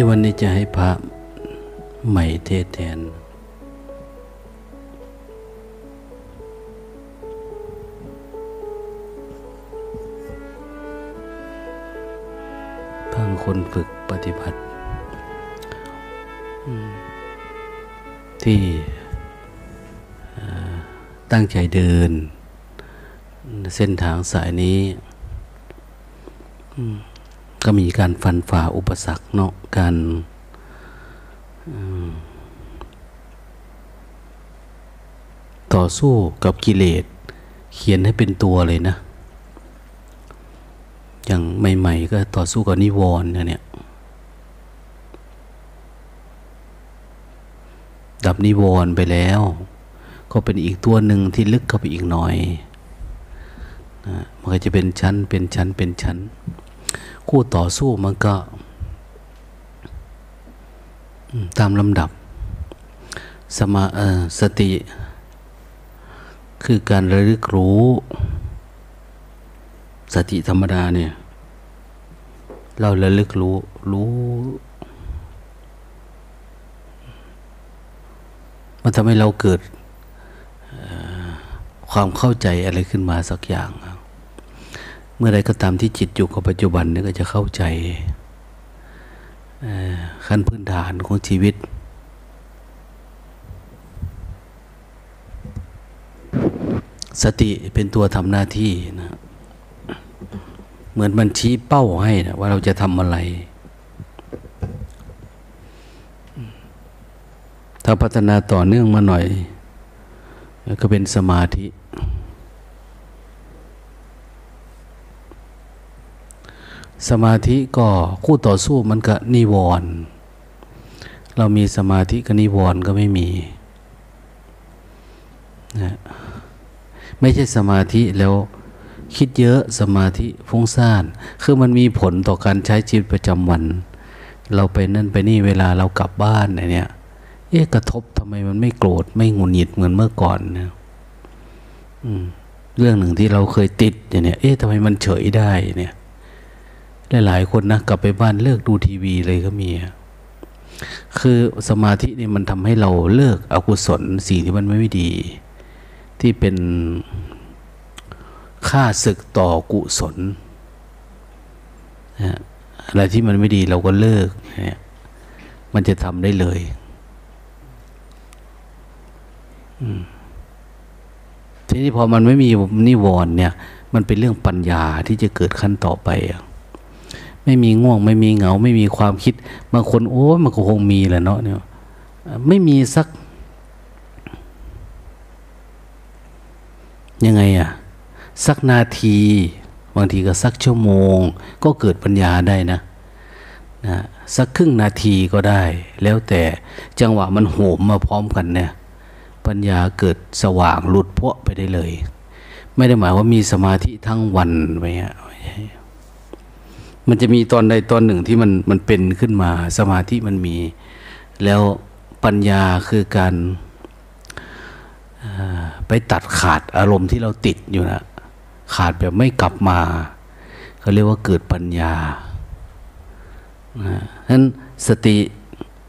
ดี๋ยววันนี้จะให้พระใหม่เทศแทนพังคนฝึกปฏิบัติ ที่ตั้งใจเดิน เส้นทางสายนี้ ก็มีการฟันฝ่าอุปสรรคเนาะการต่อสู้กับกิเลส เขียนให้เป็นตัวเลยนะ อย่างใหม่ๆก็ต่อสู้กับนิวรณ์เนี่ย ดับนิวรณ์ไปแล้ว ก็เป็นอีกตัวหนึ่งที่ลึกเข้าไปอีกหน่อยนะมันก็จะเป็นชั้นเป็นชั้นเป็นชั้น คู่ต่อสู้มันก็ตามลำดับ สมาสติ คือการระลึกรู้ สติธรรมดาเนี่ย เราระลึกรู้ รู้มันทำให้เราเกิดความเข้าใจอะไรขึ้นมาสักอย่าง เมื่อไรก็ตามที่จิตอยู่กับปัจจุบันนี่ก็จะเข้าใจขั้นพื้นฐานของชีวิต สติเป็นตัวทำหน้าที่นะเหมือนมันชี้เป้าให้นะว่าเราจะทำอะไร ถ้าพัฒนาต่อเนื่องมาหน่อย ก็เป็นสมาธิ สมาธิก็คู่ต่อสู้มันก็นิวรณ์เรามีสมาธิกับนิวรณ์ก็ไม่มีนะไม่ใช่สมาธิแล้วคิดเยอะสมาธิฟุ้งซ่าน คือมันมีผลต่อการใช้ชีวิตประจำวัน เราไปนั่นไปนี่เวลาเรากลับบ้านเนี่ย เอ๊ะกระทบทำไมมันไม่โกรธไม่งุนหงิดเหมือนเมื่อก่อนเนี่ยเรื่องหนึ่งที่เราเคยติดอย่างเนี้ยเอ๊ะทำไมมันเฉยได้เนี่ย หลายๆคนนะกลับไปบ้านเลิกดูทีวีเลยก็มี คือสมาธินี่มันทำให้เราเลิกอกุศลสิ่งที่มันไม่ดี ที่เป็นค่าศึกต่อกุศลอะไรที่มันไม่ดีเราก็เลิกเนี่ยมันจะทำได้เลยทีนี้พอมันไม่มีนิวรณ์เนี่ย มันเป็นเรื่องปัญญาที่จะเกิดขั้นต่อไปอะ ไม่มีง่วง ไม่มีเหงา ไม่มีความคิด บางคนโอ้มันก็คงมีแหละเนาะเนี่ยไม่มีสัก ยังไงอะสักนาที บางทีก็สักชั่วโมง ก็เกิดปัญญาได้นะนะสักครึ่งนาทีก็ได้ แล้วแต่จังหวะมันโหมมาพร้อมกันเนี่ย ปัญญาเกิดสว่างหลุดพวไปได้เลย ไม่ได้หมายว่ามีสมาธิทั้งวันไปเงี้ย มันจะมีตอนใดตอนหนึ่งที่มันมันเป็นขึ้นมา สมาธิมันมี แล้วปัญญาคือการไปตัดขาดอารมณ์ที่เราติดอยู่นะขาดแบบไม่กลับมาเขาเรียกว่าเกิดปัญญาฉะนั้นสติ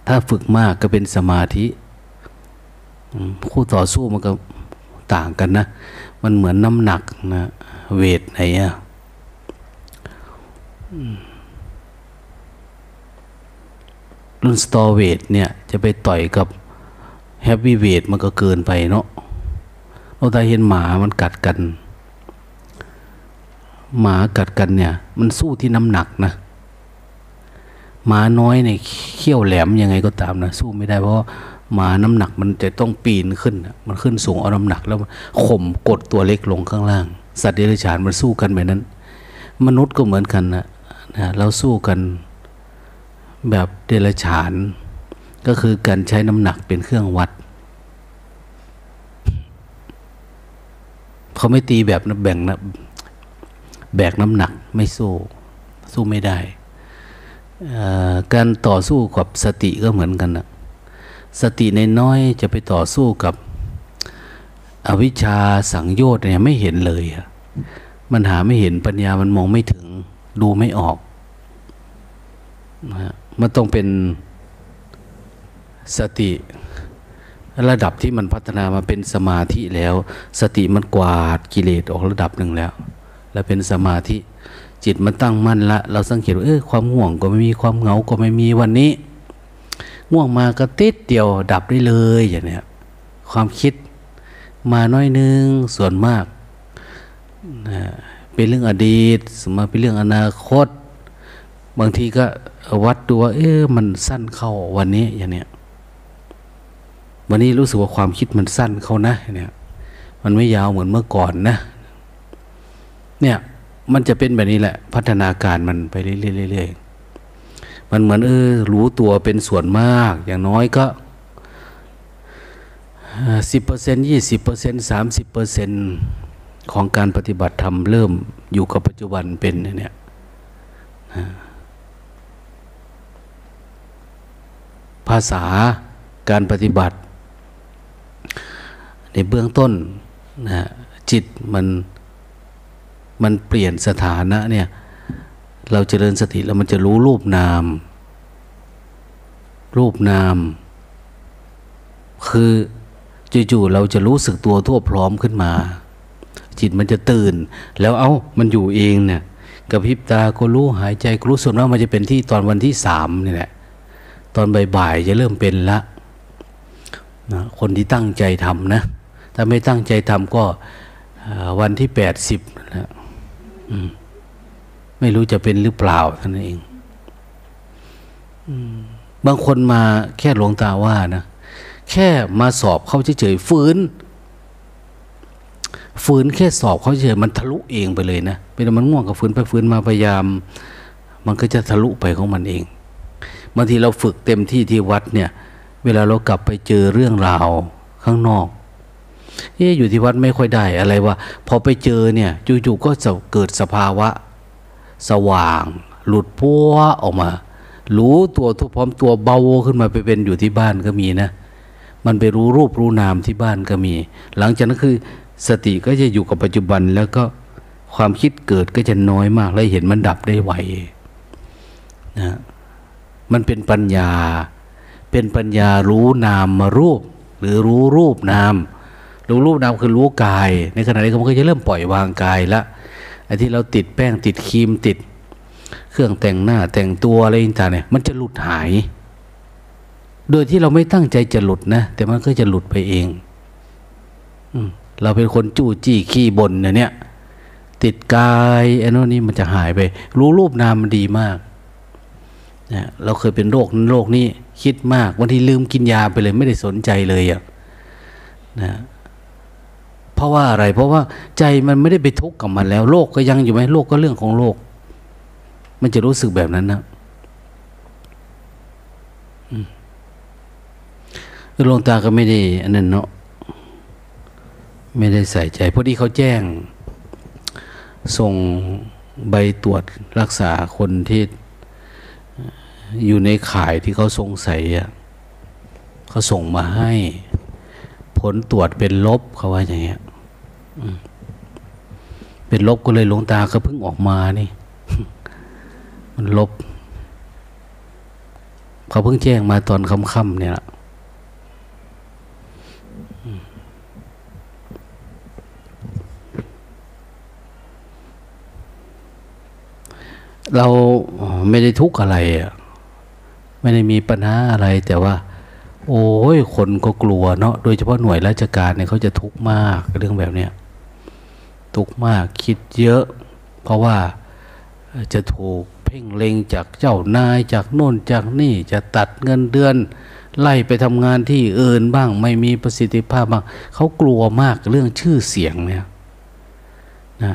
ถ้าฝึกมากก็เป็นสมาธิคู่ต่อสู้มันก็ต่างกันนะ มันเหมือนน้ำหนักนะ เวทไหนอะ รุ่นสตอเวทเนี่ย จะไปต่อยกับเฮฟวี่เวทมันก็เกินไปเนาะเราตาเห็นหมามันกัดกัน หมากัดกันเนี่ย มันสู้ที่น้ำหนักนะหมาน้อยในเขี้ยวแหลมยังไงก็ตามนะสู้ไม่ได้เพราะหมาน้ำหนักมันจะต้องปีนขึ้น มันขึ้นสูงเอาน้ำหนัก แล้วข่มกดตัวเล็กลงข้างล่าง สัตว์เดรัจฉานมันสู้กันแบบนั้น มนุษย์ก็เหมือนกันนะ นะเราสู้กันแบบเดรัจฉาน ก็คือการใช้น้ำหนักเป็นเครื่องวัด เขาไม่ตีแบบแบ่งนะแบกน้ำหนักไม่สู้สู้ไม่ได้ การต่อสู้กับสติก็เหมือนกันนะสติในน้อยจะไปต่อสู้กับอวิชชาสังโยชน์เนี่ยไม่เห็นเลยมันหาไม่เห็นปัญญามันมองไม่ถึง ดูไม่ออกนะมันต้องเป็นสติระดับที่มันพัฒนามาเป็นสมาธิแล้ว สติมันกวาดกิเลสออกระดับหนึ่งแล้ว แล้วเป็นสมาธิจิตมันตั้งมั่นละ เราสังเกตว่าเออความง่วงก็ไม่มีความเหงาก็ไม่มีวันนี้ง่วงมาก็ติดเดียวดับได้เลยอย่างเนี้ยความคิดมาน้อยนึงส่วนมากนะ เป็นเรื่องอดีตสมมาเป็นเรื่องอนาคต บางทีก็วัดดูว่าเอ๊ะมันสั้นเข้าวันนี้อย่างเนี้ยวันนี้รู้สึกว่าความคิดมันสั้นเข้านะเนี่ยมันไม่ยาวเหมือนเมื่อก่อนนะ เนี่ยมันจะเป็นแบบนี้แหละ พัฒนาการมันไปเรื่อยๆมันเหมือนเออรู้ตัวเป็นส่วนมาก อย่างน้อยก็สิบเปอร์เซ็นต์ยี่สิบเปอร์เซ็นต์สามสิบเปอร์เซ็นต ของการปฏิบัติธรรมเริ่มอยู่กับปัจจุบันเป็นเนี่ยภาษาการปฏิบัติ ในเบื้องต้นนะจิตมันมันเปลี่ยนสถานะเนี่ยเราเจริญสติแล้วมันจะรู้รูปนาม รูปนาม คือจู่ๆเราจะรู้สึกตัวทั่วพร้อมขึ้นมา จิตมันจะตื่น แล้วเอา้ามันอยู่เองเนี่ยกระพริบตาก็รู้หายใจก็รู้ส่วนว่ามันจะเป็นที่ตอนวันที่สามนี่แหละตอนบ่ายๆจะเริ่มเป็นละนะคนที่ตั้งใจทำนะถ้าไม่ตั้งใจทำก็วันที่แปดสิบนะไม่รู้จะเป็นหรือเปล่าท่านเองบางคนมาแค่หลวงตาว่านะแค่มาสอบเขาเฉยๆฝืน ฝืนแค่สอบเขาเฉยมันทะลุเองไปเลยนะเป็นมันง่วงกับฝืนไปฝืนมาพยายาม มันก็จะทะลุไปของมันเองบางทีเราฝึกเต็มที่ที่วัดเนี่ย เวลาเรากลับไปเจอเรื่องราวข้างนอกเอ๊อยู่ที่วัดไม่ค่อยได้อะไรว่าพอไปเจอเนี่ยจู่ๆก็จะเกิดสภาวะ สว่าง หลุดพัวออกมา รู้ตัวทุกพร้อมตัวเบาขึ้นมาไปเป็นอยู่ที่บ้านก็มีนะ มันไปรู้รูปรู้นามที่บ้านก็มี หลังจากนั้นคือ สติก็จะอยู่กับปัจจุบันแล้วก็ความคิดเกิดก็จะน้อยมาก แล้วเห็นมันดับได้ไวนะมันเป็นปัญญา เป็นปัญญารู้นามมารูป หรือรู้รูปนาม รู้รูปนามคือรู้กาย ในขณะนี้มันก็จะเริ่มปล่อยวางกายละไอ้ที่เราติดแป้งติดครีมติด เครื่องแต่งหน้าแต่งตัวอะไรต่างเนี่ยมันจะหลุดหาย โดยที่เราไม่ตั้งใจจะหลุดนะ แต่มันก็จะหลุดไปเอง อ เราเป็นคนจู้จี้ขี้บ่นเนี่ย ติดกายไอ้นนี่มันจะหายไป รู้รูปนามมันดีมากนะเราเคยเป็นโรคนั้นโรคนี้คิดมากบางทีลืมกินยาไปเลยไม่ได้สนใจเลยอะนะเพราะว่าอะไร เพราะว่าใจมันไม่ได้ไปทุกข์กับมันแล้ว โลกก็ยังอยู่ไหมโลกก็เรื่องของโลก มันจะรู้สึกแบบนั้นนะหลวงตาก็ไม่ได้อันนั้นเนาะ ไม่ได้ใส่ใจพอดีเขาแจ้ง ส่งใบตรวจรักษาคนที่อยู่ในข่ายที่เขาสงสัยอะเขาส่งมาให้ ผลตรวจเป็นลบเขาว่าอย่างเงี้ยเป็นลบก็เลยหลงตาก็เพิ่งออกมานี่ มันลบ เขาเพิ่งแจ้งมาตอนค่ำๆเนี่ย เราไม่ได้ทุกข์อะไรอะไม่ได้มีปัญหาอะไร แต่ว่า โอ้ยคนก็กลัวเนาะโดยเฉพาะหน่วยราชการเนี่ยเขาจะทุกข์มากเรื่องแบบเนี้ยทุกข์มากคิดเยอะ เพราะว่าจะถูกเพ่งเล็งจากเจ้านายจากโน่นจากนี่จะตัดเงินเดือน ไล่ไปทำงานที่อื่นบ้างไม่มีประสิทธิภาพบ้างเขากลัวมากเรื่องชื่อเสียงเนี่ยนะ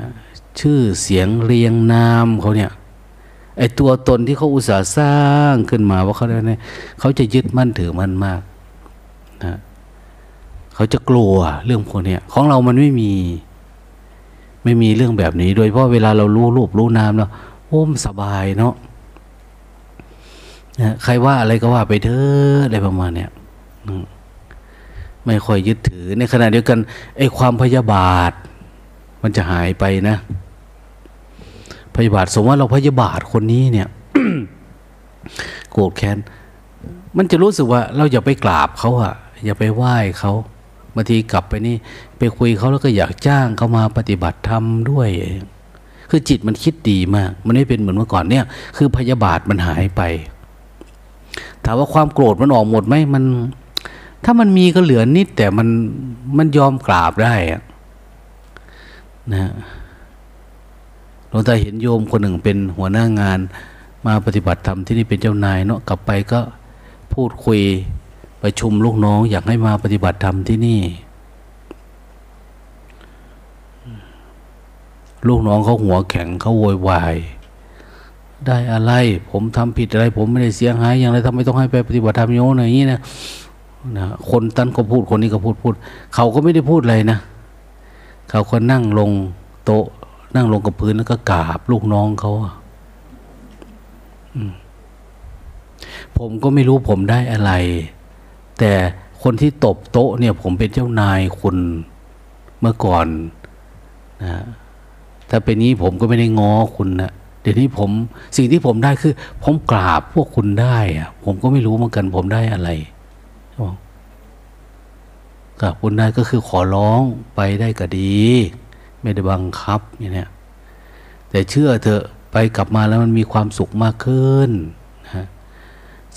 ชื่อเสียงเรียงนามเขาเนี่ย ไอ้ตัวตนที่เขาอุตส่าห์สร้างขึ้นมาว่าเขาเนี่ยเขาจะยึดมั่นถือมั่นมากนะเขาจะกลัวเรื่องพวกนี้ของเรามันไม่มี ไม่มีเรื่องแบบนี้ โดยเพราะเวลาเรารู้รูปรู้นามแล้วโอ้มสบายเนาะนะใครว่าอะไรก็ว่าไปเถอะอะไรประมาณเนี้ยไม่ค่อยยึดถือในขณะเดียวกันไอ้ความพยาบาท มันจะหายไปนะ พยาบาทสมมติว่าเราพยาบาทคนนี้เนี่ยโกรธแค้นมันจะรู้สึกว่าเราอย่าไปกราบเขาอะอย่าไปไหว้เขาบางทีกลับไปนี่ ไปคุยเขาแล้วก็อยากจ้างเขามาปฏิบัติธรรมด้วย คือจิตมันคิดดีมาก มันไม่เป็นเหมือนเมื่อก่อนเนี่ย คือพยาบาทมันหายไป ถามว่าความโกรธมันออกหมดไหมมัน ถ้ามันมีก็เหลือนิดแต่มันมันยอมกราบได้อะนะ งตาเห็นโยมคนหนึ่งเป็นหัวหน้างาน มาปฏิบัติธรรมที่นี่เป็นเจ้านายเนาะกลับไปก็พูดคุยประชุมลูกน้องอยากให้มาปฏิบัติธรรมที่นี่ ลูกน้องเขาหัวแข็งเขาโวยวายได้อะไร ผมทำผิดอะไร ผมไม่ได้เสียหายอย่างไรทำไมต้องให้ไปปฏิบัติธรรมโยนอย่างนี้นะนะคนตั้นก็พูดคนนี้ก็พูดพูด เขาก็ไม่ได้พูดอะไรนะ เขาก็นั่งลงโต๊ะ นั่งลงกับพื้นแล้วก็กราบลูกน้องเขาผมก็ไม่รู้ผมได้อะไร แต่คนที่ตบโต๊ะเนี่ย ผมเป็นเจ้านายคุณเมื่อก่อนนะถ้าเป็นนี้ผมก็ไม่ได้ง้อคุณนะเดี๋ยวนี้ผมสิ่งที่ผมได้คือ ผมกราบพวกคุณได้อะผมก็ไม่รู้เหมือนกัน ผมได้อะไรกราบคุณได้ก็คือขอร้องไปได้ก็ดี ไม่ได้บังคับอย่างนี้แต่เชื่อเถอะไปกลับมาแล้วมันมีความสุขมากขึ้นนะ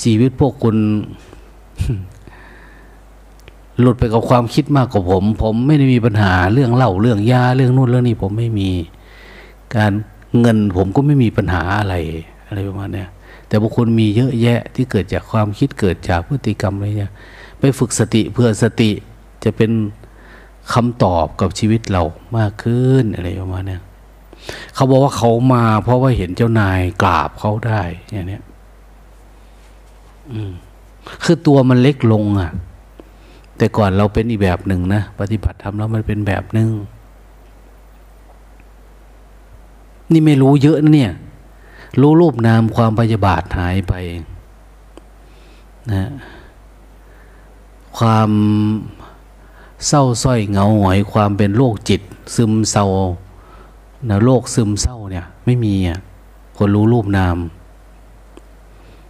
ชีวิตพวกคุณ หลุดไปกับความคิดมากกว่าผม ผมไม่ได้มีปัญหาเรื่องเล้าเรื่องยาเรื่องนู่นเรื่องนี้ผมไม่มี การเงินผมก็ไม่มีปัญหาอะไร อะไรประมาณนี้แต่บุคคลมีเยอะแยะที่เกิดจากความคิดเกิดจากพฤติกรรมอะไรเนี่ยไปฝึกสติเพื่อสติจะเป็น คำตอบกับชีวิตเรามากขึ้นอะไรประมาณนี้เขาบอกว่าเขามา เพราะว่าเห็นเจ้านายกราบเขาได้ อย่างนี้อืมคือตัวมันเล็กลงอะ แต่ก่อนเราเป็นอีกแบบหนึ่งนะปฏิบัติธรรมแล้วมันเป็นแบบหนึ่งนี่ไม่รู้เยอะนะเนี่ย รู้รูปนามความพยาบาทหายไปนะความ เศร้าส้อยเหงาหงอยความเป็นโรคจิต ซึมเศร้านะโรคซึมเศร้าเนี่ย ไม่มีอะคนรู้รูปนาม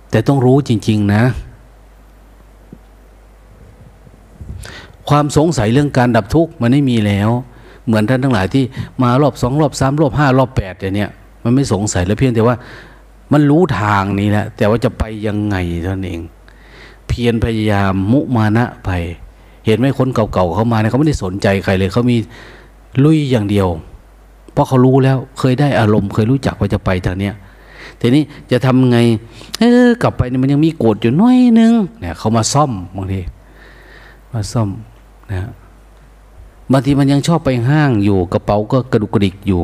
แต่ต้องรู้จริง ๆ นะ ความสงสัยเรื่องการดับทุกข์มันไม่มีแล้ว เหมือนท่านทั้งหลายที่มารอบสองรอบสามรอบห้ารอบแปดอย่างเนี้ยมันไม่สงสัยแล้วเพียงแต่ว่า มันรู้ทางนี้แหละแต่ว่าจะไปยังไงเท่านั้นเอง เพียรพยายามมุมานะไป เห็นไหมคนเก่าๆเขามาเนี่ยเขาไม่ได้สนใจใครเลยเขามีลุยอย่างเดียว เพราะเขารู้แล้วเคยได้อารมณ์เคยรู้จักว่าจะไปทางเนี้ยทีนี้จะทำไง เออกลับไปเนี่ยมันยังมีโกรธอยู่น้อยนึงเนี่ยเขามาซ่อมบางทีมาซ่อมนะบางทีมันยังชอบไปห้างอยู่กระเป๋าก็กระดุกกระดิกอยู่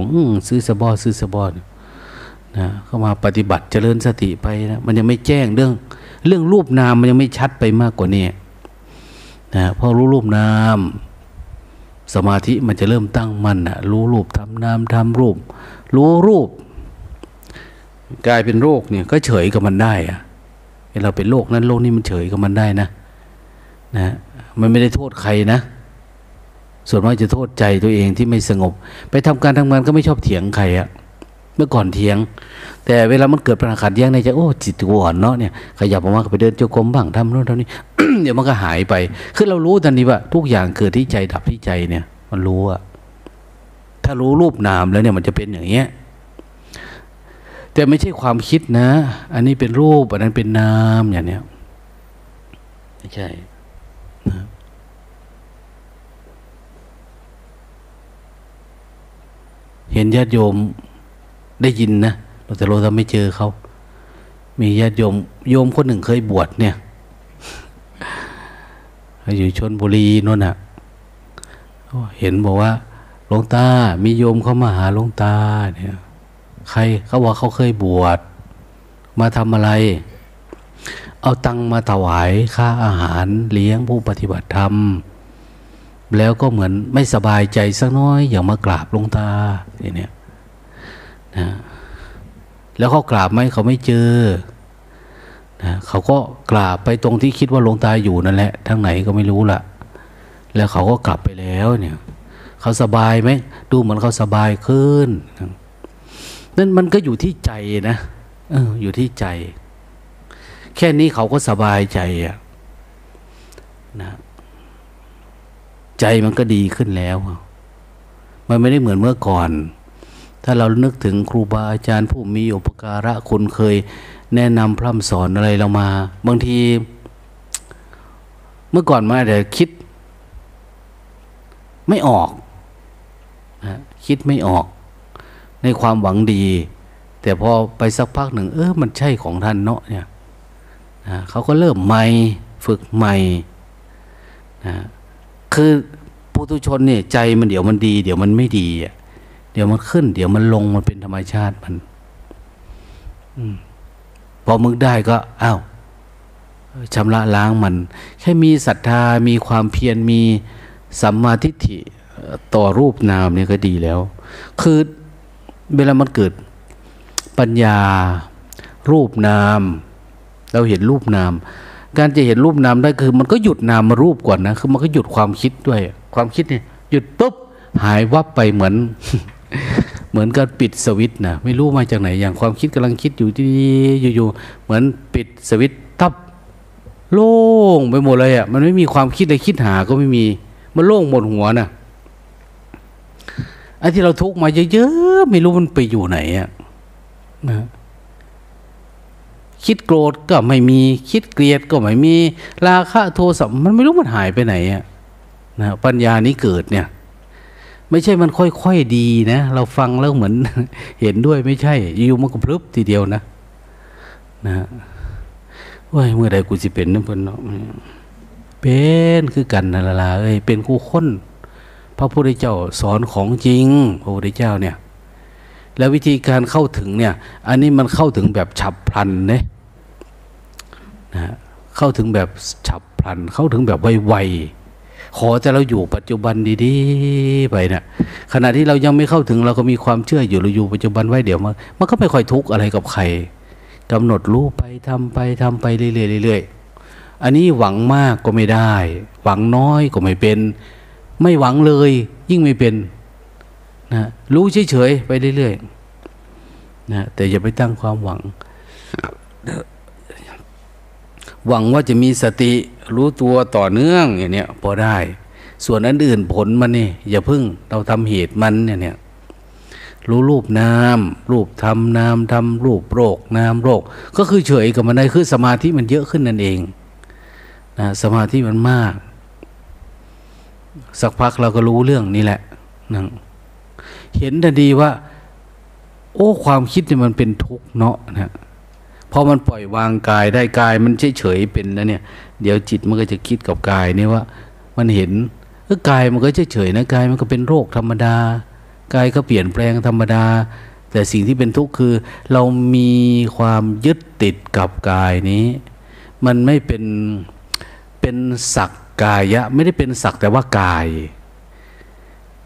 ซื้อสบอซื้อสบอนะเข้ามาปฏิบัติเจริญสติไปนะมันยังไม่แจ้งเรื่อง เรื่องรูปนามมันยังไม่ชัดไปมากกว่านี้ นะพอรู้รูปนามสมาธิมันจะเริ่มตั้งมั่นนะรู้รูปทำนามทำรูป รู้รูป กลายเป็นโรคเนี่ยก็เฉยกับมันได้อะเราเป็นโรคนั้นโรคนี้มันเฉยกับมันได้นะนะมันไม่ได้โทษใครนะ ส่วนมากจะโทษใจตัวเองที่ไม่สงบ ไปทำการทำงานก็ไม่ชอบเถียงใครอะ เมื่อก่อนเถียง แต่เวลามันเกิดปัญหาขัดแย้งในใจโอ้จิตกูอ่อนเนาะเนี่ยขยับออกมาไปเดินโจกรมบ้างทำโน่นทำนี้เดี๋ยวมันก็หายไป คือเรารู้ทันทีว่า ทุกอย่างเกิดที่ใจดับที่ใจเนี่ย มันรู้อะถ้ารู้รูปนามแล้วเนี่ยมันจะเป็นอย่างเงี้ยแต่ไม่ใช่ความคิดนะ อันนี้เป็นรูป อันนั้นเป็นนามอย่างเนี้ยไม่ใช่นะเห็นญาติโยม ได้ยินนะแต่เราทำไม่เจอเขา มีญาติโยมโยมคนหนึ่งเคยบวชเนี่ยอยู่ชนบุรีนั่นน่ะเห็นบอกว่าหลวงตา มีโยมเข้ามาหาหลวงตาเนี่ย ใครเขาบอกเขาเคยบวช มาทำอะไร เอาตังมาถวายค่าอาหารเลี้ยงผู้ปฏิบัติธรรม แล้วก็เหมือนไม่สบายใจสักน้อย อย่างมากราบหลวงตาทีเนี้ย นะแล้วเขากราบไหมเขาไม่เจอนะเขาก็กราบไปตรงที่คิดว่าลงตาอยู่นั่นแหละทางไหนก็ไม่รู้ละแล้วเขาก็กลับไปแล้วเนี่ยเขาสบายไหมดูเหมือนเขาสบายขึ้นนั่นมันก็อยู่ที่ใจนะเอออยู่ที่ใจ แค่นี้เขาก็สบายใจอะนะใจมันก็ดีขึ้นแล้ว มันไม่ได้เหมือนเมื่อก่อน ถ้าเรานึกถึงครูบาอาจารย์ผู้มีอุปการะคุณเคย แนะนำพร่ำสอนอะไรเรามา บางที เมื่อก่อนมาแต่คิด ไม่ออกนะคิดไม่ออก ในความหวังดี แต่พอไปสักพักหนึ่ง เออมันใช่ของท่านเนาะเนี่ยนะเขาก็เริ่มใหม่ฝึกใหม่นะคือปุถุชนเนี่ยใจมันเดี๋ยวมันดี เดี๋ยวมันไม่ดีอะ เดี๋ยวมันขึ้น เดี๋ยวมันลงมันเป็นธรรมชาติมันอพอมึงได้ก็อ้าวชำระล้างมัน แค่มีศรัทธามีความเพียรมีสัมมาทิฏฐิต่อรูปนามเนี่ยก็ดีแล้ว คือเวลามันเกิดปัญญารูปนาม เราเห็นรูปนาม การจะเห็นรูปนามได้คือ มันก็หยุดนามมารูปก่อนนะคือมันก็หยุดความคิดด้วย ความคิดเนี่ยหยุดปุ๊บหายวับไปเหมือน เหมือนกับปิดสวิตนะไม่รู้มาจากไหนอย่างความคิดกำลังคิดอยู่ดีอยู่ๆเหมือนปิดสวิตตับโล่งไปหมดเลยอะมันไม่มีความคิดเลยคิดหาก็ไม่มีมันโล่งหมดหัวนะ่ะไอ้ที่เราทุกมาเยอะๆไม่รู้มันไปอยู่ไหนอะนะคิดโกรธก็ไม่มีคิดเกลียดก็ไม่มี ราคะโทสะมันไม่รู้มันหายไปไหนอะนะปัญญานี้เกิดเนี่ย ไม่ใช่มันค่อยๆดีนะ เราฟังแล้วเหมือนเห็นด้วยไม่ใช่ อยู่มันก็พลึบทีเดียวนะ นะว่าเมื่อใดกูสิเป็นนั่นเพิ่นเนาะเป็นคือกันนั่นละเอ้ยเป็นคู่คนพระพุทธเจ้าสอนของจริง พระพุทธเจ้าเนี่ย แล้ววิธีการเข้าถึงเนี่ย อันนี้มันเข้าถึงแบบฉับพลันเนี่ยนะเข้าถึงแบบฉับพลัน เข้าถึงแบบไวๆ ขอแต่เราอยู่ปัจจุบันดีๆไปเนะี่ยขณะที่เรายังไม่เข้าถึงเราก็มีความเชื่ออยู่เราอยู่ปัจจุบันไว้เดี๋ยวมันมันก็ไม่ค่อยทุกข์อะไรกับใครกำหนดรู้ไปทำไปทำไปเรื่อยๆอันนี้หวังมากก็ไม่ได้ หวังน้อยก็ไม่เป็น ไม่หวังเลย ยิ่งไม่เป็นนะรู้เฉยๆไปเรื่อยๆนะแต่อย่าไปตั้งความหวัง หวังว่าจะมีสติรู้ตัวต่อเนื่องอย่างเนี้ยพอได้ ส่วนอันอื่นผลมันนี่อย่าพึ่งเราทำเหตุมันเนี่ยเนี่ยรู้รูปนามรูปทำนามทำรูปโรคนามโรค ก็คือเฉยกับมันได้คือสมาธิมันเยอะขึ้นนั่นเองนะสมาธิมันมาก สักพักเราก็รู้เรื่องนี้แหละนะเห็นทันทีว่า โอ้ความคิดเนี่ยมันเป็นทุกข์เนาะนะ พอมันปล่อยวางกายได้กายมันเฉยเฉยเป็นแล้วเนี่ย เดี๋ยวจิตมันก็จะคิดกับกายนี่ว่า มันเห็นเออกายมันก็เฉยเฉยนะกายมันก็เป็นโรคธรรมดากายก็เปลี่ยนแปลงธรรมดา แต่สิ่งที่เป็นทุกข์คือ เรามีความยึดติดกับกายนี้ มันไม่เป็นเป็นสักกายะ ไม่ได้เป็นสักแต่ว่ากาย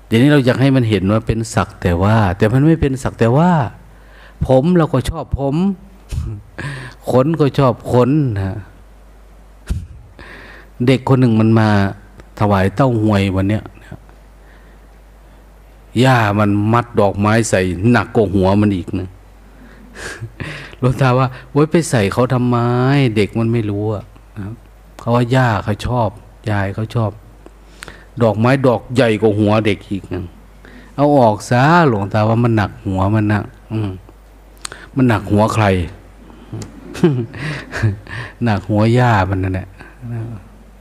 เดี๋ยวนี้เราอยากให้มันเห็นว่าเป็นสักแต่ว่า แต่มันไม่เป็นสักแต่ว่า ผมเราก็ชอบผม ขนก็ชอบขนนะเด็กคนหนึ่งมันมาถวายเต้าหวยวันเนี้ยย่ามันมัดดอกไม้ใส่หนักกว่าหัวมันอีกนะหลวงตาว่าไว้ไปใส่เขาทำไม เด็กมันไม่รู้อะเขาว่าย่าเขาชอบ ยายเขาชอบ ดอกไม้ดอกใหญ่กว่าหัวเด็กอีกนะเอาออกซะหลวงตาว่ามันหนักหัวมันนะอืมมันหนักหัวใคร หนักหัวย่ามันนั่นแหละ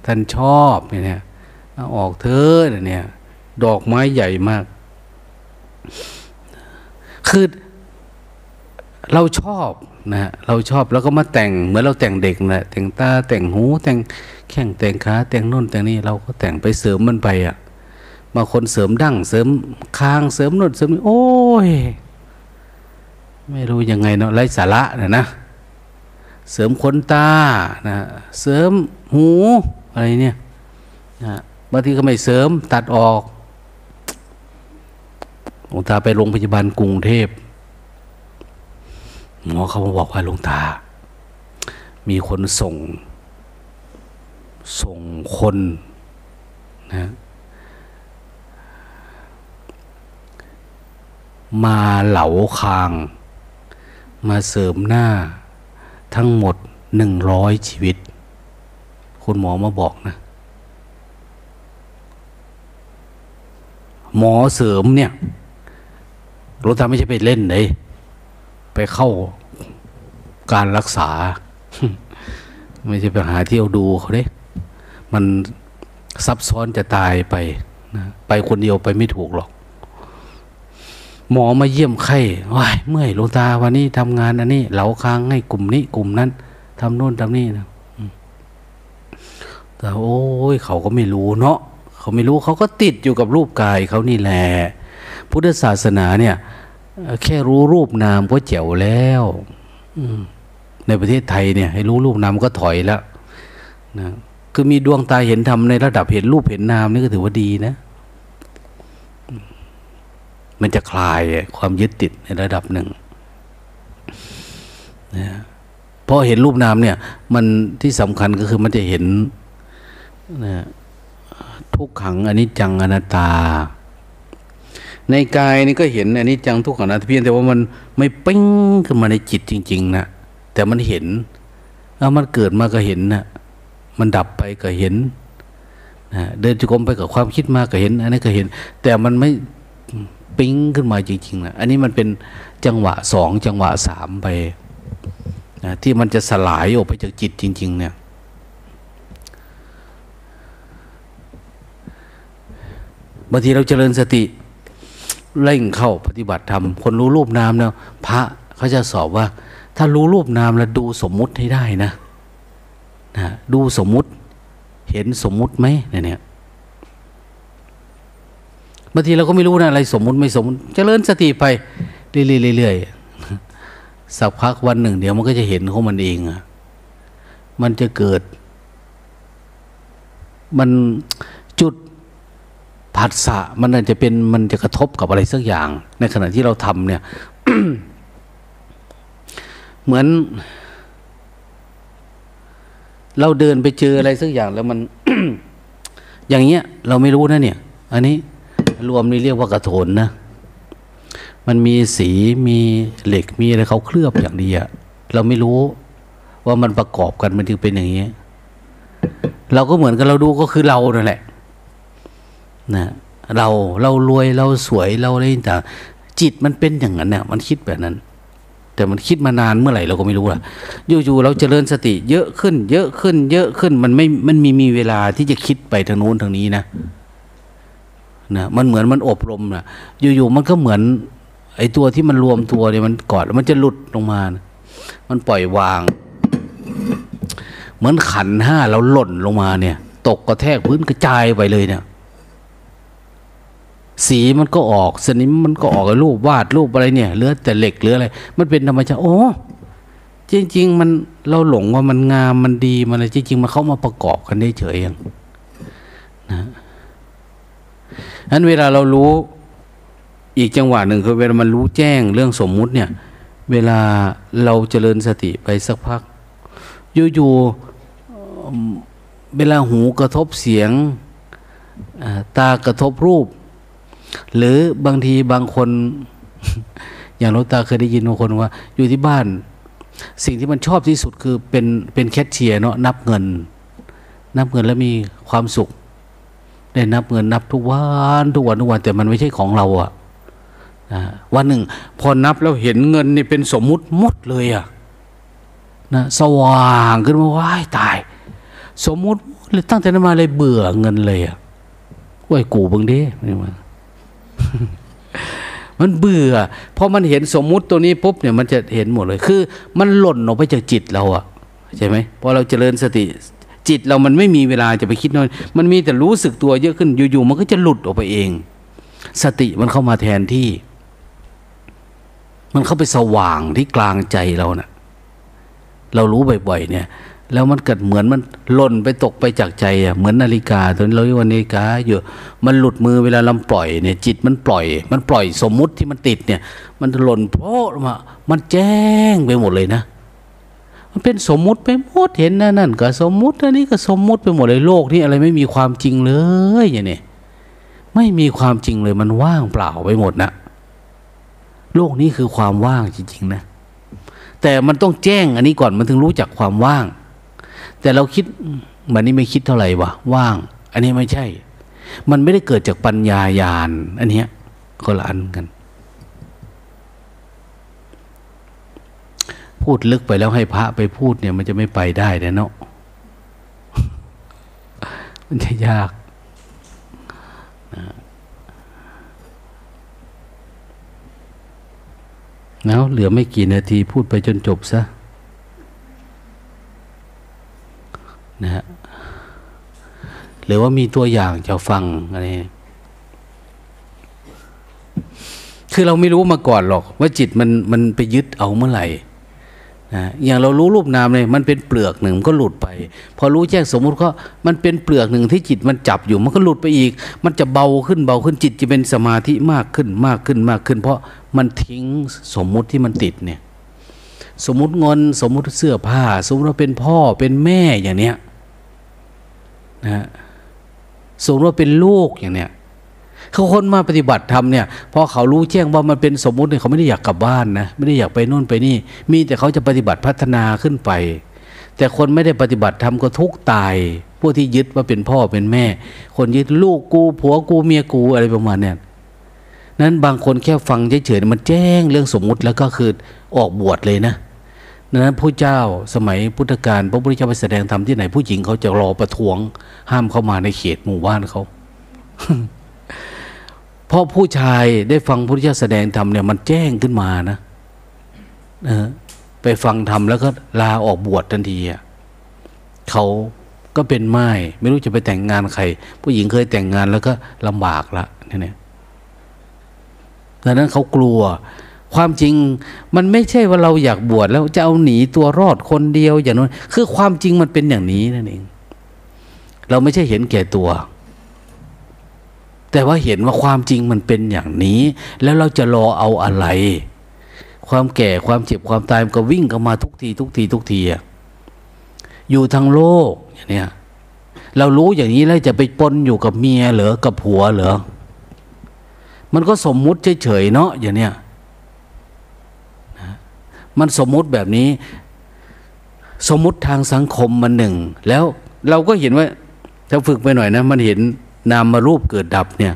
ท่านชอบเนี่ยเอออกเถอเนี่ย ดอกไม้ใหญ่มาก คือเราชอบนะเราชอบแล้วก็มาแต่งเหมือนเราแต่งเด็กนะแต่งตาแต่งหูแต่งแข้งแต่งขาแต่งน่นแต่งนี่เราก็แต่งไปเสริมมันไปอะมางคนเสริมดั้งเสริมคางเสริมน่นเสริมนี่โอ้ย ไม่รู้ยังไงเนาะไรสาระนะนะ เสริมขนตานะเสริมหูอะไรเนี่ยนะบางทีก็ไม่เสริมตัดออกหลวงตาไปโรงพยาบาลกรุงเทพหมอเขามาบอกว่าหลวงตา มีคนส่ง ส่งคนนะมาเหลาคาง มาเสริมหน้า ทั้งหมดหนึ่งร้อยชีวิต คุณหมอมาบอกนะ หมอเสริมเนี่ยรถทำไม่ใช่ไปเล่นเลย ไปเข้าการรักษา ไม่ใช่ไปหาเที่ยวดูเขาเด้มันซับซ้อนจะตายไปนะไปคนเดียวไปไม่ถูกหรอก หมอมาเยี่ยมไข้ว้ายเมื่อยลงตาวันนี้ทำงานอันนี้ เหลาค้างให้กลุ่มนี้กลุ่มนั้นทำโน่นทำนี่นะแต่โอ้ยเขาก็ไม่รู้เนาะเขาไม่รู้เขาก็ติดอยู่กับรูปกายเขานี่แหละพุทธศาสนาเนี่ย แค่รู้รูปนามก็เจ๋วแล้วในประเทศไทยเนี่ย ให้รู้รูปนามก็ถอยแล้วนะคือมีดวงตาเห็นธรรมในระดับเห็นรูปเห็นนามนี่ก็ถือว่าดีนะ มันจะคลายความยึดติดในระดับหนึ่งนะพอเห็นรูปนามเนี่ย มันที่สำคัญก็คือมันจะเห็นนะทุกขังอนิจจังอนัตตา ในกายนี่ก็เห็นอนิจจังทุกขังอนัตตาเพียงแต่ว่ามันไม่ปิ้งขึ้นมาในจิตจริง ๆนะแต่มันเห็นแล้วมันเกิดมาก็เห็นนะมันดับไปก็เห็นนะเดินจุกรมไปกับความคิดมาก็เห็น อันนี้ก็เห็น แต่มันไม่ ปิ้งขึ้นมาจริงๆนะอันนี้มันเป็นจังหวะสองจังหวะสามไปนะที่มันจะสลายออกไปจากจิตจริง ๆ เนี่ย บางทีเราเจริญสติเร่งเข้าปฏิบัติธรรมคนรู้รูปนามเนี่ยพระเขาจะสอบว่า ถ้ารู้รูปนามแล้วดูสมมุติให้ได้นะนะดูสมมุติเห็นสมมุติไหมเนี่ยางทีเราก็ไม่รู้นะอะไรสมมุติไม่สมมุติจเจริญสติไปเรื่อยๆสักพักวันหนึ่ง เดี๋ยวมันก็จะเห็นของมันเองมันจะเกิด มันจุดผัสสะมันอาจจะเป็นมันจะกระทบกับอะไรสักอย่าง ในขณะที่เราทำเนี่ย เหมือน เราเดินไปเจออะไรสักอย่างแล้วมัน อย่างเงี้ย เราไม่รู้นะเนี่ย อันนี้ รวมนี่เรียกว่ากระโถนนะ มันมีสีมีเหล็กมีอะไรเขาเคลือบอย่างดีอะเราไม่รู้ว่ามันประกอบกันมันจึงเป็นอย่างนี้ เราก็เหมือนกับเราดูก็คือเรานั่นแหละนะเราเรารวยเราสวยเราอะไรต่างจิตมันเป็นอย่างนั้นเนี่ยมันคิดแบบนั้น แต่มันคิดมานานเมื่อไหร่เราก็ไม่รู้ล่ะอยู่ๆเราเจริญสติ เยอะขึ้น เยอะขึ้น เยอะขึ้นมันไม่มันมีมีเวลาที่จะคิดไปทางโน้นทางนี้นะ นะมันเหมือนมันอบรมนะอยู่ๆมันก็เหมือนไอ้ตัวที่มันรวมตัวเนี่ยมันกอดมันจะหลุดลงมานะมันปล่อยวาง เหมือนขันห้าเราหล่นลงมาเนี่ย ตกกระแทกพื้นกระจายไปเลยเนี่ย สีมันก็ออกสนิมมันก็ออกรูปวาดรูปอะไรเนี่ยเหลือแต่เหล็กเหลืออะไร มันเป็นธรรมชาติโอ้จริง ๆ มันเราหลงว่ามันงามมันดีมันอะไรจริง ๆ มันเข้ามาประกอบกันได้เฉยเองนะ นั้นเวลาเรารู้อีกจังหวะหนึ่งคือเวลามันรู้แจ้งเรื่องสมมุติเนี่ย เวลาเราเจริญสติไปสักพักอยู่ๆเวลาหูกระทบเสียงตากระทบรูป หรือบางทีบางคน อย่างเราตาเคยได้ยินบางคนว่า อยู่ที่บ้าน สิ่งที่มันชอบที่สุดคือเป็นเป็นแคชเชียร์เนาะนับเงิน นับเงินแล้วมีความสุข ได้นับเงินนับทุกวันทุกวันทุกวันแต่มันไม่ใช่ของเราอะะวันหนึ่ง พอนับแล้วเห็นเงินนี่เป็นสมมุติหมดเลยอะนะสว่างขึ้นมาว้ายตาย สมมุติเลยตั้งแต่นั้นมาเลยเบื่อเงินเลยอะว้กูบังเด้ม่มามันเบื่อพอมันเห็นสมมุติตัวนี้ปุ๊บเนี่ยมันจะเห็นหมดเลยคือ มันหล่นออกไปจากจิตเราอะใช่ไหมพอเราเจริญสติ จิตเรามันไม่มีเวลาจะไปคิดน้อยมันมีแต่รู้สึกตัวเยอะขึ้นอยู่ๆมันก็จะหลุดออกไปเอง สติมันเข้ามาแทนที่ มันเข้าไปสว่างที่กลางใจเราเนะ่ะ เรารู้บ่อยๆเนี่ย แล้วมันเกิดเหมือนมันหล่นไปตกไปจากใจอะเหมือนนาฬิกาตัวนี้เราเรียกว่านาฬิกาอยู่มันหลุดมือเวลาลำปล่อยเนี่ย จิตมันปล่อย มันปล่อยสมมุติที่มันติดเนี่ย มันหล่นโผล่มามันแจ้งไปหมดเลยนะ มันเป็นสมมุติไปหมดเห็นนั่นนั่นก็สมมุติอันนี้ก็สมมุติไปหมดเลยโลกนี่อะไรไม่มีความจริงเลยอย่างนี้ไม่มีความจริงเลยมันว่างเปล่าไปหมดนะโลกนี้คือความว่างจริงๆนะ แต่มันต้องแจ้งอันนี้ก่อนมันถึงรู้จักความว่าง แต่เราคิดมันนี้ไม่คิดเท่าไหร่วะว่าง อันนี้ไม่ใช่ มันไม่ได้เกิดจากปัญญายาณอันเนี้ยคนละอันกัน พูดลึกไปแล้วให้พระไปพูดเนี่ย มันจะไม่ไปได้เนาะมันจะยากนะแล้วเหลือไม่กี่นาทีพูดไปจนจบซะนะฮะหรือว่ามีตัวอย่างจะฟังอะไรคือเราไม่รู้มาก่อนหรอก ว่าจิตมันมันไปยึดเอาเมื่อไหร่ นะอย่างเรารู้รูปนามเลยมันเป็นเปลือกหนึ่งมันก็หลุดไป พอรู้แจ้งสมมุติก็มันเป็นเปลือกหนึ่งที่จิตมันจับอยู่มันก็หลุดไปอีก มันจะเบาขึ้นเบาขึ้นจิตจะเป็นสมาธิมากขึ้นมากขึ้นมากขึ้น เพราะมันทิ้งสมมุติที่มันติดเนี่ยสมมุติเงินสมมุติเสื้อผ้า สมมติว่าเป็นพ่อเป็นแม่อย่างเนี้ยนะสมมติว่าเป็นลูกอย่างเนี้ย เขาคนมาปฏิบัติธรรมเนี่ยพอเขารู้แจ้งว่ามันเป็นสมมุติเนี่ยเขาไม่ได้อยากกลับบ้านนะไม่ได้อยากไปนู่นไปนี่ มีแต่เขาจะปฏิบัติพัฒนาขึ้นไป แต่คนไม่ได้ปฏิบัติธรรมก็ทุกตายพวกที่ยึดว่าเป็นพ่อเป็นแม่ คนยึดลูกกูผัวกูเมียกูอะไรประมาณเนี้ยนั้นบางคนแค่ฟังเฉยๆมันแจ้งเรื่องสมมุติแล้วก็คือออกบวชเลยนะนั้นผู้เจ้าสมัยพุทธกาลพระพุทธเจ้าไปแสดงธรรมที่ไหนผู้หญิงเขาจะรอประท้วง ห้ามเข้ามาในเขตหมู่บ้านเขา เพราะผู้ชายได้ฟังพระพุทธเจ้าแสดงธรรมเนี่ยมันแจ้งขึ้นมานะเออไปฟังธรรมแล้วก็ลาออกบวชทันทีอะเขาก็เป็นไม้ไม่รู้จะไปแต่งงานใคร ผู้หญิงเคยแต่งงานแล้วก็ลำบากละเนี่ยดังนั้นเขากลัว ความจริงมันไม่ใช่ว่าเราอยากบวชแล้วจะเอาหนีตัวรอดคนเดียวอย่างนั้นคือความจริงมันเป็นอย่างนี้นั่นเอง เราไม่ใช่เห็นแก่ตัว แต่ว่าเห็นว่าความจริงมันเป็นอย่างนี้ แล้วเราจะรอเอาอะไร ความแก่ความเจ็บความตายมันก็วิ่งเข้ามาทุกทีทุกทีทุกทีอะอยู่ทั้งโลกอย่างเนี้ยเรารู้อย่างนี้แล้วจะไปปนอยู่กับเมียเหรอกับผัวเหรอมันก็สมมุติเฉยๆเนาะอย่างเนี้ยมันสมมุติแบบนี้ สมมุติทางสังคมมันหนึ่ง แล้วเราก็เห็นว่า ถ้าฝึกไปหน่อยนะ มันเห็น นามารูปเกิดดับเนี่ย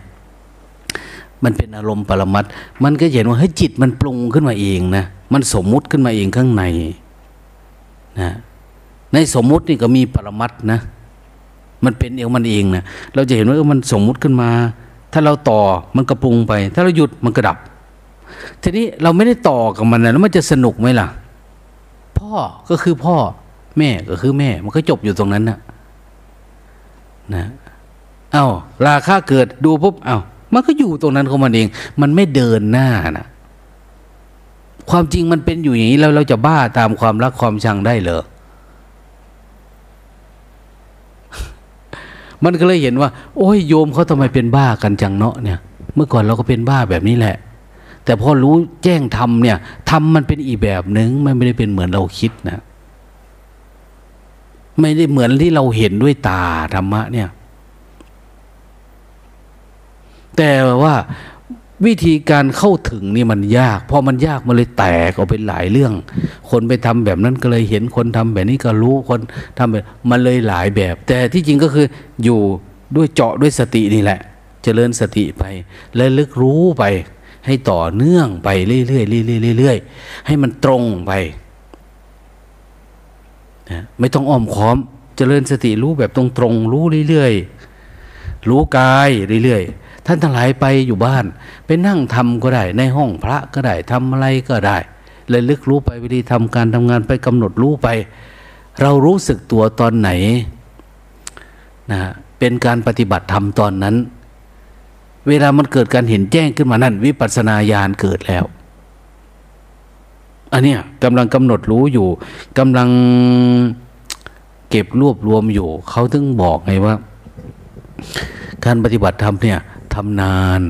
มันเป็นอารมณ์ปรมัตมันก็เห็นว่าเฮ้ยจิตมันปรุงขึ้นมาเองนะมันสมมุติขึ้นมาเองข้างในนะในสมมุตินี่ก็มีปรมัตนะ มันเป็นเองมันเองนะเราจะเห็นว่ามันสมมุติขึ้นมา ถ้าเราต่อมันก็ปรุงไป ถ้าเราหยุดมันก็ดับ ทีนี้เราไม่ได้ต่อกับมันนะแล้วมันจะสนุกไหมล่ะ พ่อก็คือพ่อ แม่ก็คือแม่ มันก็จบอยู่ตรงนั้นนะนะ เอา้าราคาเกิดดูปุ๊บเอา้ามันก็อยู่ตรงนั้นของมันเอง มันไม่เดินหน้านะความจริงมันเป็นอยู่อย่างนี้แล้วเราจะบ้าตามความรักความชังได้เหรอมันก็เลยเห็นว่า โอ้ยโยมเขาทำไมเป็นบ้ากันจังเนาะเนี่ย เมื่อก่อนเราก็เป็นบ้าแบบนี้แหละ แต่พอรู้แจ้งทำเนี่ยทำมันเป็นอีกแบบหนึง่งมันไม่ได้เป็นเหมือนเราคิดนะ ไม่ได้เหมือนที่เราเห็นด้วยตาธรรมะเนี่ย แต่ว่าวิธีการเข้าถึงนี่มันยากพอมันยากมันเลยแตกออกเป็นหลายเรื่อง คนไปทำแบบนั้นก็เลยเห็นคนทำแบบนี้ก็รู้คนทำแบบมันเลยหลายแบบ แต่ที่จริงก็คืออยู่ด้วยเจาะด้วยสตินี่แหละจเจริญสติไป และลึกรู้ไป ให้ต่อเนื่องไปเรื่อยๆเรื่อยๆเรื่อยๆให้มันตรงไปนะไม่ต้องอ้อมค้อมเจริญสติรู้แบบตรงๆรู้เรื่อยๆรู้กายเรื่อยๆ ท่านทั้งหลายไปอยู่บ้านไปนั่งทำก็ได้ ในห้องพระก็ได้ทำอะไรก็ได้เลยลึกรู้ไปวิธีทำการทำงานไปกำหนดรู้ไป เรารู้สึกตัวตอนไหนนะเป็นการปฏิบัติธรรมตอนนั้น เวลามันเกิดการเห็นแจ้งขึ้นมานั่น วิปัสสนาญาณเกิดแล้วอันเนี้ยกำลังกำหนดรู้อยู่กำลังเก็บรวบรวมอยู่ เขาถึงบอกไงว่า การปฏิบัติธรรมเนี่ย ทำนาน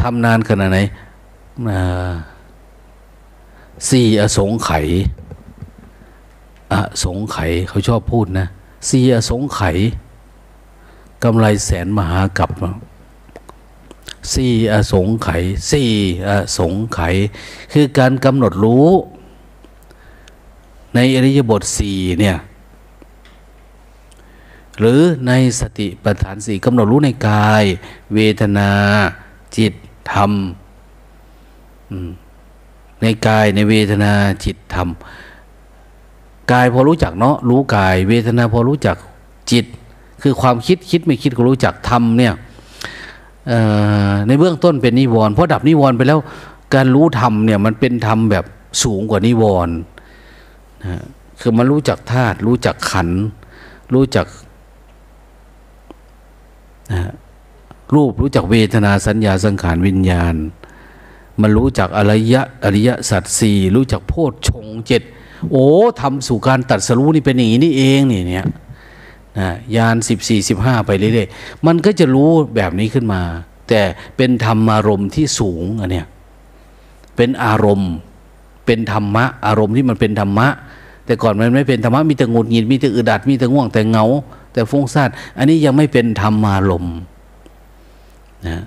ทำนานขนาดไหนสี่อสงไขยอสงไขยเขาชอบพูดนะสี่อสงไขยกำไรแสนมหากับสี่อสงไขยสี่อสงไขยคือการกำหนดรู้ ในอริยบทสี่เนี่ย หรือในสติปัฏฐานสี่กำหนดรู้ในกาย เวทนา จิตธรรมในกายในเวทนาจิตธรรมกายพอรู้จักเนาะรู้กาย เวทนาพอรู้จักจิต คือความคิดคิดไม่คิดก็รู้จักธรรมเนี่ยในเบื้องต้นเป็นนิวรณ์เพราะดับนิวรณ์ไปแล้วการรู้ธรรมเนี่ยมันเป็นธรรมแบบสูงกว่านิวรณ์นะคือมันรู้จักธาตุรู้จักขัน รู้จัก นะรูปรู้จักเวทนาสัญญาสังขารวิญญาณ มันรู้จักอริยะอริยสัจสี่รู้จักโพชฌงเจ็ดโอ้ทำสู่การตัดสรู้นี่เป็นอย่างนี้นี่เองนี่เนี่ยนะยานสิบสี่สิบห้าไปเรื่อยๆมันก็จะรู้แบบนี้ขึ้นมา แต่เป็นธรรมารมณ์ที่สูงอันเนี้ยเป็นอารมณ์เป็นธรรมะ อารมณ์ที่มันเป็นธรรมะ แต่ก่อนมันไม่เป็นธรรมะมีแต่งุดหงิดมีแต่อึดอัดมีแต่ง่วงแต่เงา แต่ฟุ้งซ่านอันนี้ยังไม่เป็นธรรมารมณ์นะ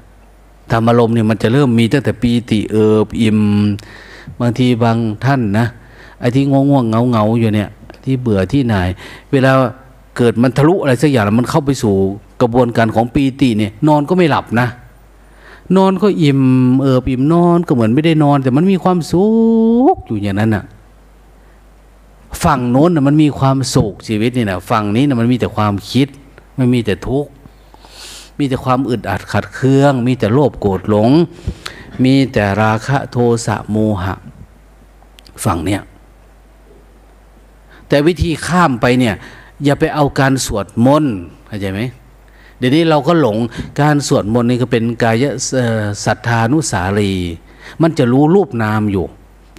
ธรรมารมณ์เนี่ยมันจะเริ่มมีตั้งแต่ปีติเอิบอิ่มบางทีบางท่านนะไอ้ที่ง่วงง่วงเงาเงาอยู่เนี่ย ที่เบื่อที่ไหนเวลาเกิดมันทะลุอะไรสักอย่างมันเข้าไปสู่กระบวนการของปีติเนี่ย นอนก็ไม่หลับนะ นอนก็อิ่มเอออิ่มนอนก็เหมือนไม่ได้นอน แต่มันมีความสุขอยู่อย่างนั้นน่ะ ฝั่งโน้นน่ะมันมีความสุขชีวิตนี่นะฝั่งนี้น่ะมันมีแต่ความคิด ไม่มีแต่ทุกข์มีแต่ความอึดอัดขัดเคือง มีแต่โลภโกรธหลง มีแต่ราคะโทสะโมหะ ฝั่งเนี้ยแต่วิธีข้ามไปเนี่ย อย่าไปเอาการสวดมนต์เข้าใจไหมเดี๋ยวนี้เราก็หลงการสวดมนต์นี่ก็เป็นกายศรัทธานุสารี มันจะรู้รูปนามอยู่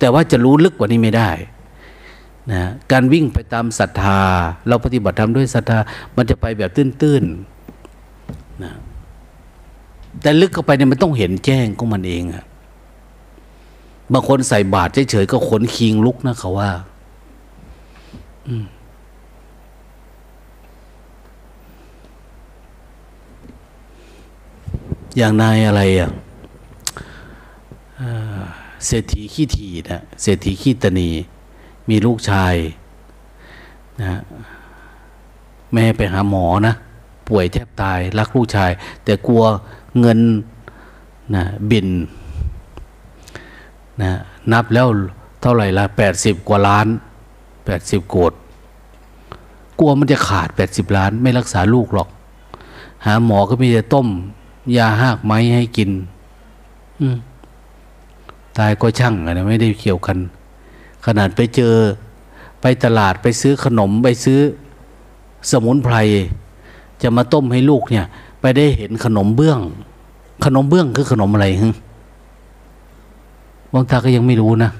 แต่ว่าจะรู้ลึกกว่านี้ไม่ได้ นะการวิ่งไปตามศรัทธา เราปฏิบัติทำด้วยศรัทธา มันจะไปแบบตื้นๆนะแต่ลึกเข้าไปเนี่ยมันต้องเห็นแจ้งของมันเองอะบางคนใส่บาตรเฉยๆก็ขนคิงลุกนะเขาว่าอย่างนายอะไรอะเศรษฐีขี้ทีนะเศรษฐีขี้ตนี มีลูกชายนะแม่ไปหาหมอนะ ป่วยแทบตาย รักลูกชาย แต่กลัวเงินนะบินนะนับแล้วเท่าไหร่ละแปดสิบกว่าล้านแปดสิบโกดกลัวมันจะขาดแปดสิบล้าน ไม่รักษาลูกหรอก หาหมอก็มีแต่ต้ม ยาหากไม้ให้กิน ตายก็ช่างอะนะไม่ได้เกี่ยวกัน ขนาดไปเจอไปตลาดไปซื้อขนมไปซื้อสมุนไพร จะมาต้มให้ลูกเนี่ย ไปได้เห็นขนมเบื้อง ขนมเบื้องคือขนมอะไรฮึบางตาก็ยังไม่รู้นะ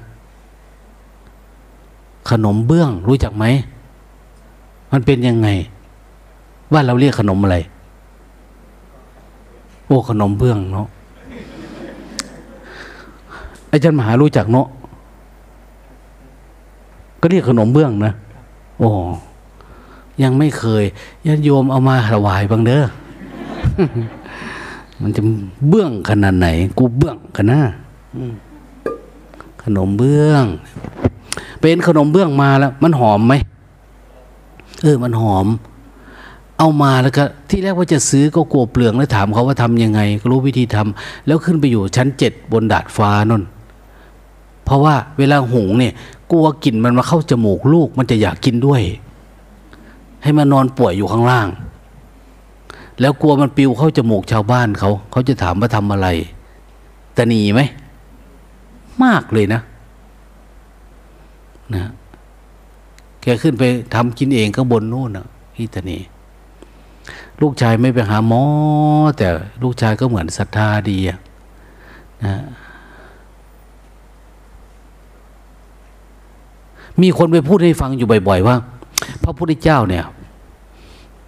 ขนมเบื้องรู้จักไหม มันเป็นยังไง ว่าเราเรียกขนมอะไร โอ้ขนมเบื้องเนาะอาจารย์มหารู้จักเนาะ ก็เรียกขนมเบื้องนะโอ้ยังไม่เคยญาติโยมเอามาถวายบางเด้อมันจะเบื้องขนาดไหน กูเบื้องกันนะขนมเบื้อง เป็นขนมเบื้องมาแล้ว มันหอมไหมเออ มันหอม เอามาแล้วก็ที่แรกว่าจะซื้อก็กลัวเปลืองแล้วถามเขาว่าทํำยังไง ก็รู้วิธีทำแล้วขึ้นไปอยู่ชั้นเจ็ดบนดาดฟ้านนเพราะว่าเวลาหุงเนี่ย กลัวกลิ่นมันมาเข้าจมูกลูก มันจะอยากกินด้วย ให้มันนอนป่วยอยู่ข้างล่าง แล้วกลัวมันปิวเข้าจมูกชาวบ้านเขา เขาจะถามว่าทำอะไรตะหนีไหม มากเลยนะนะแกขึ้นไปทำกินเองก็บนนู่นนะพี่ตานีลูกชายไม่ไปหาหมอ แต่ลูกชายก็เหมือนศรัทธาดีนะ มีคนไปพูดให้ฟังอยู่บ่อย ๆ ว่า พระพุทธเจ้าเนี่ย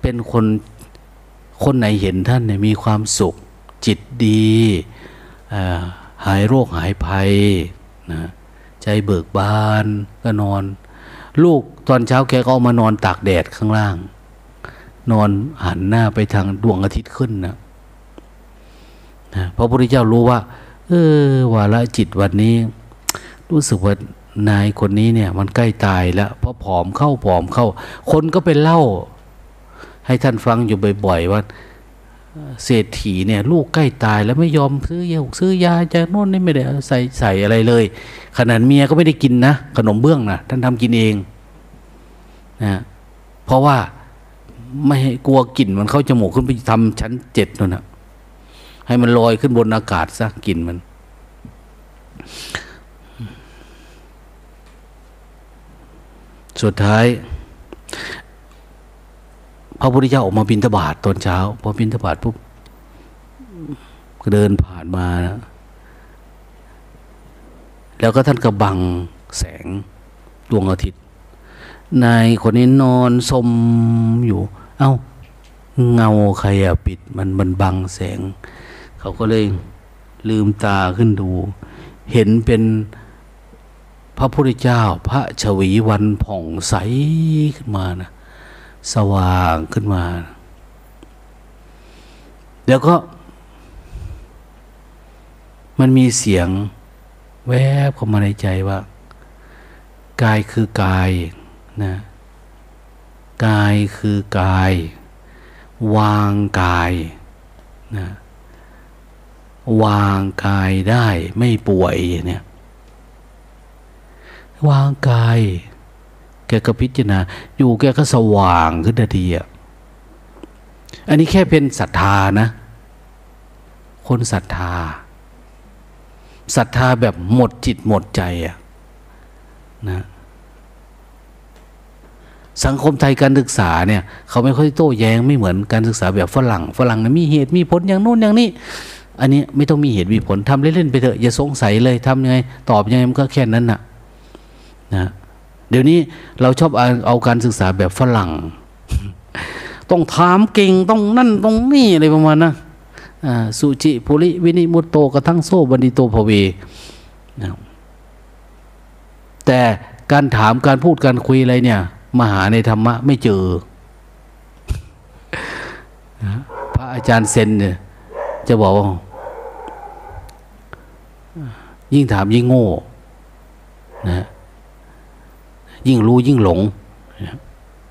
เป็นคนคนไหนเห็นท่านเนี่ยมีความสุขจิตดีหายโรคหายภัยนะใจเบิกบานก็นอน ลูกตอนเช้าแกก็เอามานอนตากแดดข้างล่าง นอนหันหน้าไปทางดวงอาทิตย์ขึ้นนะนะพระพุทธเจ้ารู้ว่า เออวาละจิตวันนี้ รู้สึกว่า นายคนนี้เนี่ย มันใกล้ตายแล้วเพราะผอมเข้าผอมเข้า คนก็เป็นเล่า ให้ท่านฟังอยู่บ่อยๆว่าเศรษฐีเนี่ย ลูกใกล้ตายแล้วไม่ยอมซื้อยาซื้อยาจากโน่นนี่ไม่ได้ใส่ใส่อะไรเลย ขนาดเมียก็ไม่ได้กินนะขนมเบื้องนะท่านทำกินเองนะเพราะว่าไม่ให้กลัวกลิ่นมันเข้าจมูกขึ้นไปทำชั้นเจ็ดนั่นนะให้มันลอยขึ้นบนอากาศซะกลิ่นมัน สุดท้าย พระพุทธเจ้าออกมาบินทบาทตอนเช้าพอบินทบาทปุ๊บเดินผ่านมานะแล้วก็ท่านก็บังแสงดวงอาทิตย์นายคนนี้นอนสมอยู่ เอา้า เงาใครอะปิดมันมันบังแสง เขาก็เลยลืมตาขึ้นดู เห็นเป็น พระพุทธเจ้า พระชวีวันผ่องใสขึ้นมานะสว่างขึ้นมา แล้วก็ มันมีเสียงแวบเข้ามาในใจว่า กายคือกายนะกายคือกาย วางกายนะวางกายได้ไม่ป่วยเนี่ย วางกาย แกก็พิจารณา อยู่แกก็สว่างขึ้นทันทีอะอันนี้แค่เป็นศรัทธานะ คนศรัทธาศรัทธาแบบหมดจิตหมดใจอะนะสังคมไทยการศึกษาเนี่ยเขาไม่ค่อยโต้แย้งไม่เหมือนการศึกษาแบบฝรั่งฝรั่งนะมีเหตุมีผลอย่างโน้นอย่างนี้ อันนี้ไม่ต้องมีเหตุมีผลทำเล่นๆไปเถอะอย่าสงสัยเลยทำยังไง ตอบยังไงมันก็แค่นั้นนะ นะเดี๋ยวนี้เราชอบเอาการศึกษาแบบฝรั่ง ต้องถามเก่งต้องนั่นต้องนี่อะไรประมาณนะสุจิปุริวินิมุตโตกระทั่งโซบันดิโตภเวนะแต่การถามการพูดการคุยอะไรเนี่ยมาหาในธรรมะไม่เจอ พระอาจารย์เซนเนี่ยจะบอกว่ายิ่งถามยิ่งโง่นะ ยิ่งรู้ยิ่งหลง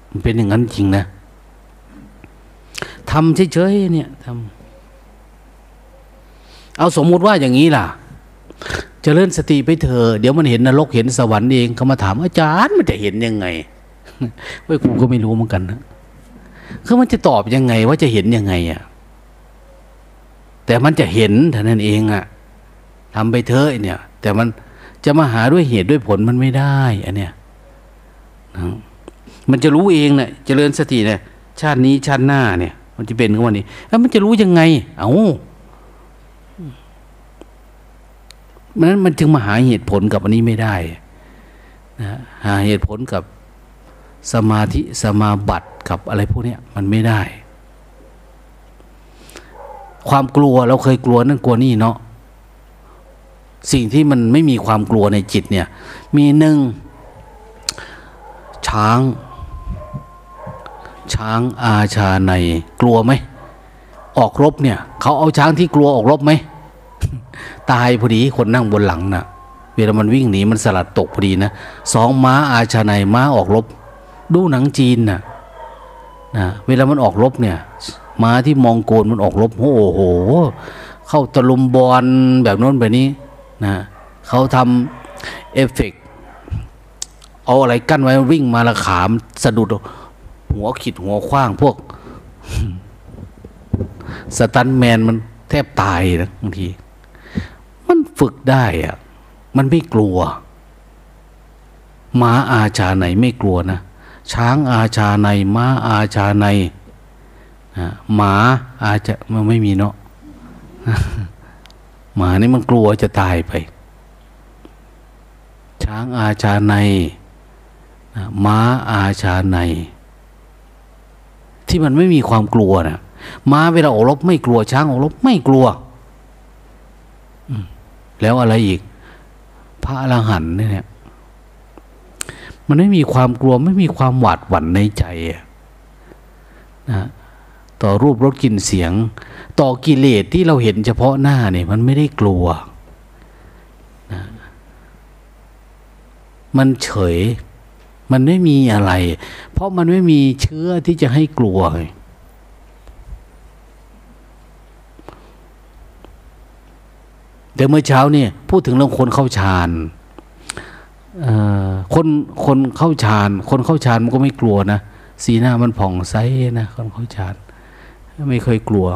มันเป็นอย่างนั้นจริงนะทำเฉยๆเนี่ยทำเอาสมมุติว่าอย่างนี้ล่ะจเจริญสติไปเถอะเดี๋ยวมันเห็นนรกเห็นสวรรค์เองเขามาถามอาจารย์มันจะเห็นยังไงเว้ยกูก็ไม่รู้เหมือนกันนะคือมันจะตอบยังไงว่าจะเห็นยังไงอะ่ะแต่มันจะเห็นเท่านั้นเองอะ่ะทำไปเถอะเนี่ย แต่มันจะมาหาด้วยเหตุด้วยผลมันไม่ได้อันเนี้ย มันจะรู้เองเนะ่ยเจริญสติเนี่ยชาตินี้ชาติหน้าเนี่ย มันจะเป็นขึ้นมานี้แล้วมันจะรู้ยังไง เอา้านั้นมันจึงมาหาเหตุผลกับอันนี้ไม่ได้นะหาเหตุผลกับสมาธิสมาบัติกับอะไรพวกนี้มันไม่ได้ ความกลัวเราเคยกลัวนั่นกลัวนี่เนาะสิ่งที่มันไม่มีความกลัวในจิตเนี่ย มีหนึ่ง ช้าง ช้างอาชาในกลัวไหม ออกรบเนี่ย เขาเอาช้างที่กลัวออกรบไหม ตายพอดีคนนั่งบนหลังนะ่ะ เวลามันวิ่งหนีมันสลัดตกพอดีนะสองม้าอาชาในม้าออกรบ ดูหนังจีนน่ะนะเวลามันออกรบเนี่ยม้าที่มองโกนมันออกรบโอ้โห เข้าตะลุมบอลแบบโน้นแบบนี้นะเขาทำเอฟเฟก เอาอะไรกั้นไว้วิ่งมาละขามสะดุดหัวขิดหัวคว้างพวก สตันแมนมันแทบตายนะบางที มันฝึกได้อะมันไม่กลัวม้าอาชาไหนไม่กลัวนะ ช้างอาชาในม้าอาชาในหมาอาจะมันไม่มีเนาะหมานี่มันกลัวจะตายไป ช้างอาชาใน ม้าอาชาใน ที่มันไม่มีความกลัวนะม้าเวลาออกรบไม่กลัวช้างออกรบไม่กลัวแล้วอะไรอีก พระอรหันต์เนี่ย มันไม่มีความกลัวไม่มีความหวาดหวั่นในใจนะต่อรูปรสกลิ่นเสียง ต่อกิเลสที่เราเห็นเฉพาะหน้าเนี่ย มันไม่ได้กลัวนะมันเฉย มันไม่มีอะไร เพราะมันไม่มีเชื้อที่จะให้กลัว เดี๋ยวเมื่อเช้าเนี่ยพูดถึงเรื่องคนเข้าฌานคนคนเข้าฌาน คนเข้าฌานมันก็ไม่กลัวนะ สีหน้ามันผ่องใสนะคนเข้าฌานไม่เคยกลัว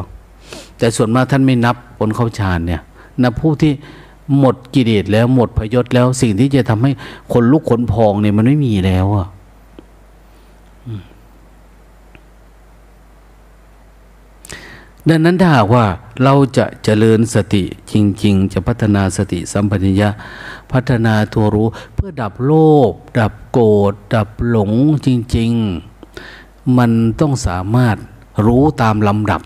แต่ส่วนมากท่านไม่นับคนเข้าฌานเนี่ยนับผู้ที่ หมดกิเลสแล้วหมดพยศแล้ว สิ่งที่จะทำให้คนลุกขนพองเนี่ยมันไม่มีแล้วอะดังนั้นถ้าหากว่าเราจะเจริญสติจริง ๆ จะพัฒนาสติสัมปชัญญะพัฒนาตัวรู้เพื่อดับโลภดับโกรธดับหลงจริง ๆ มันต้องสามารถรู้ตามลำดับ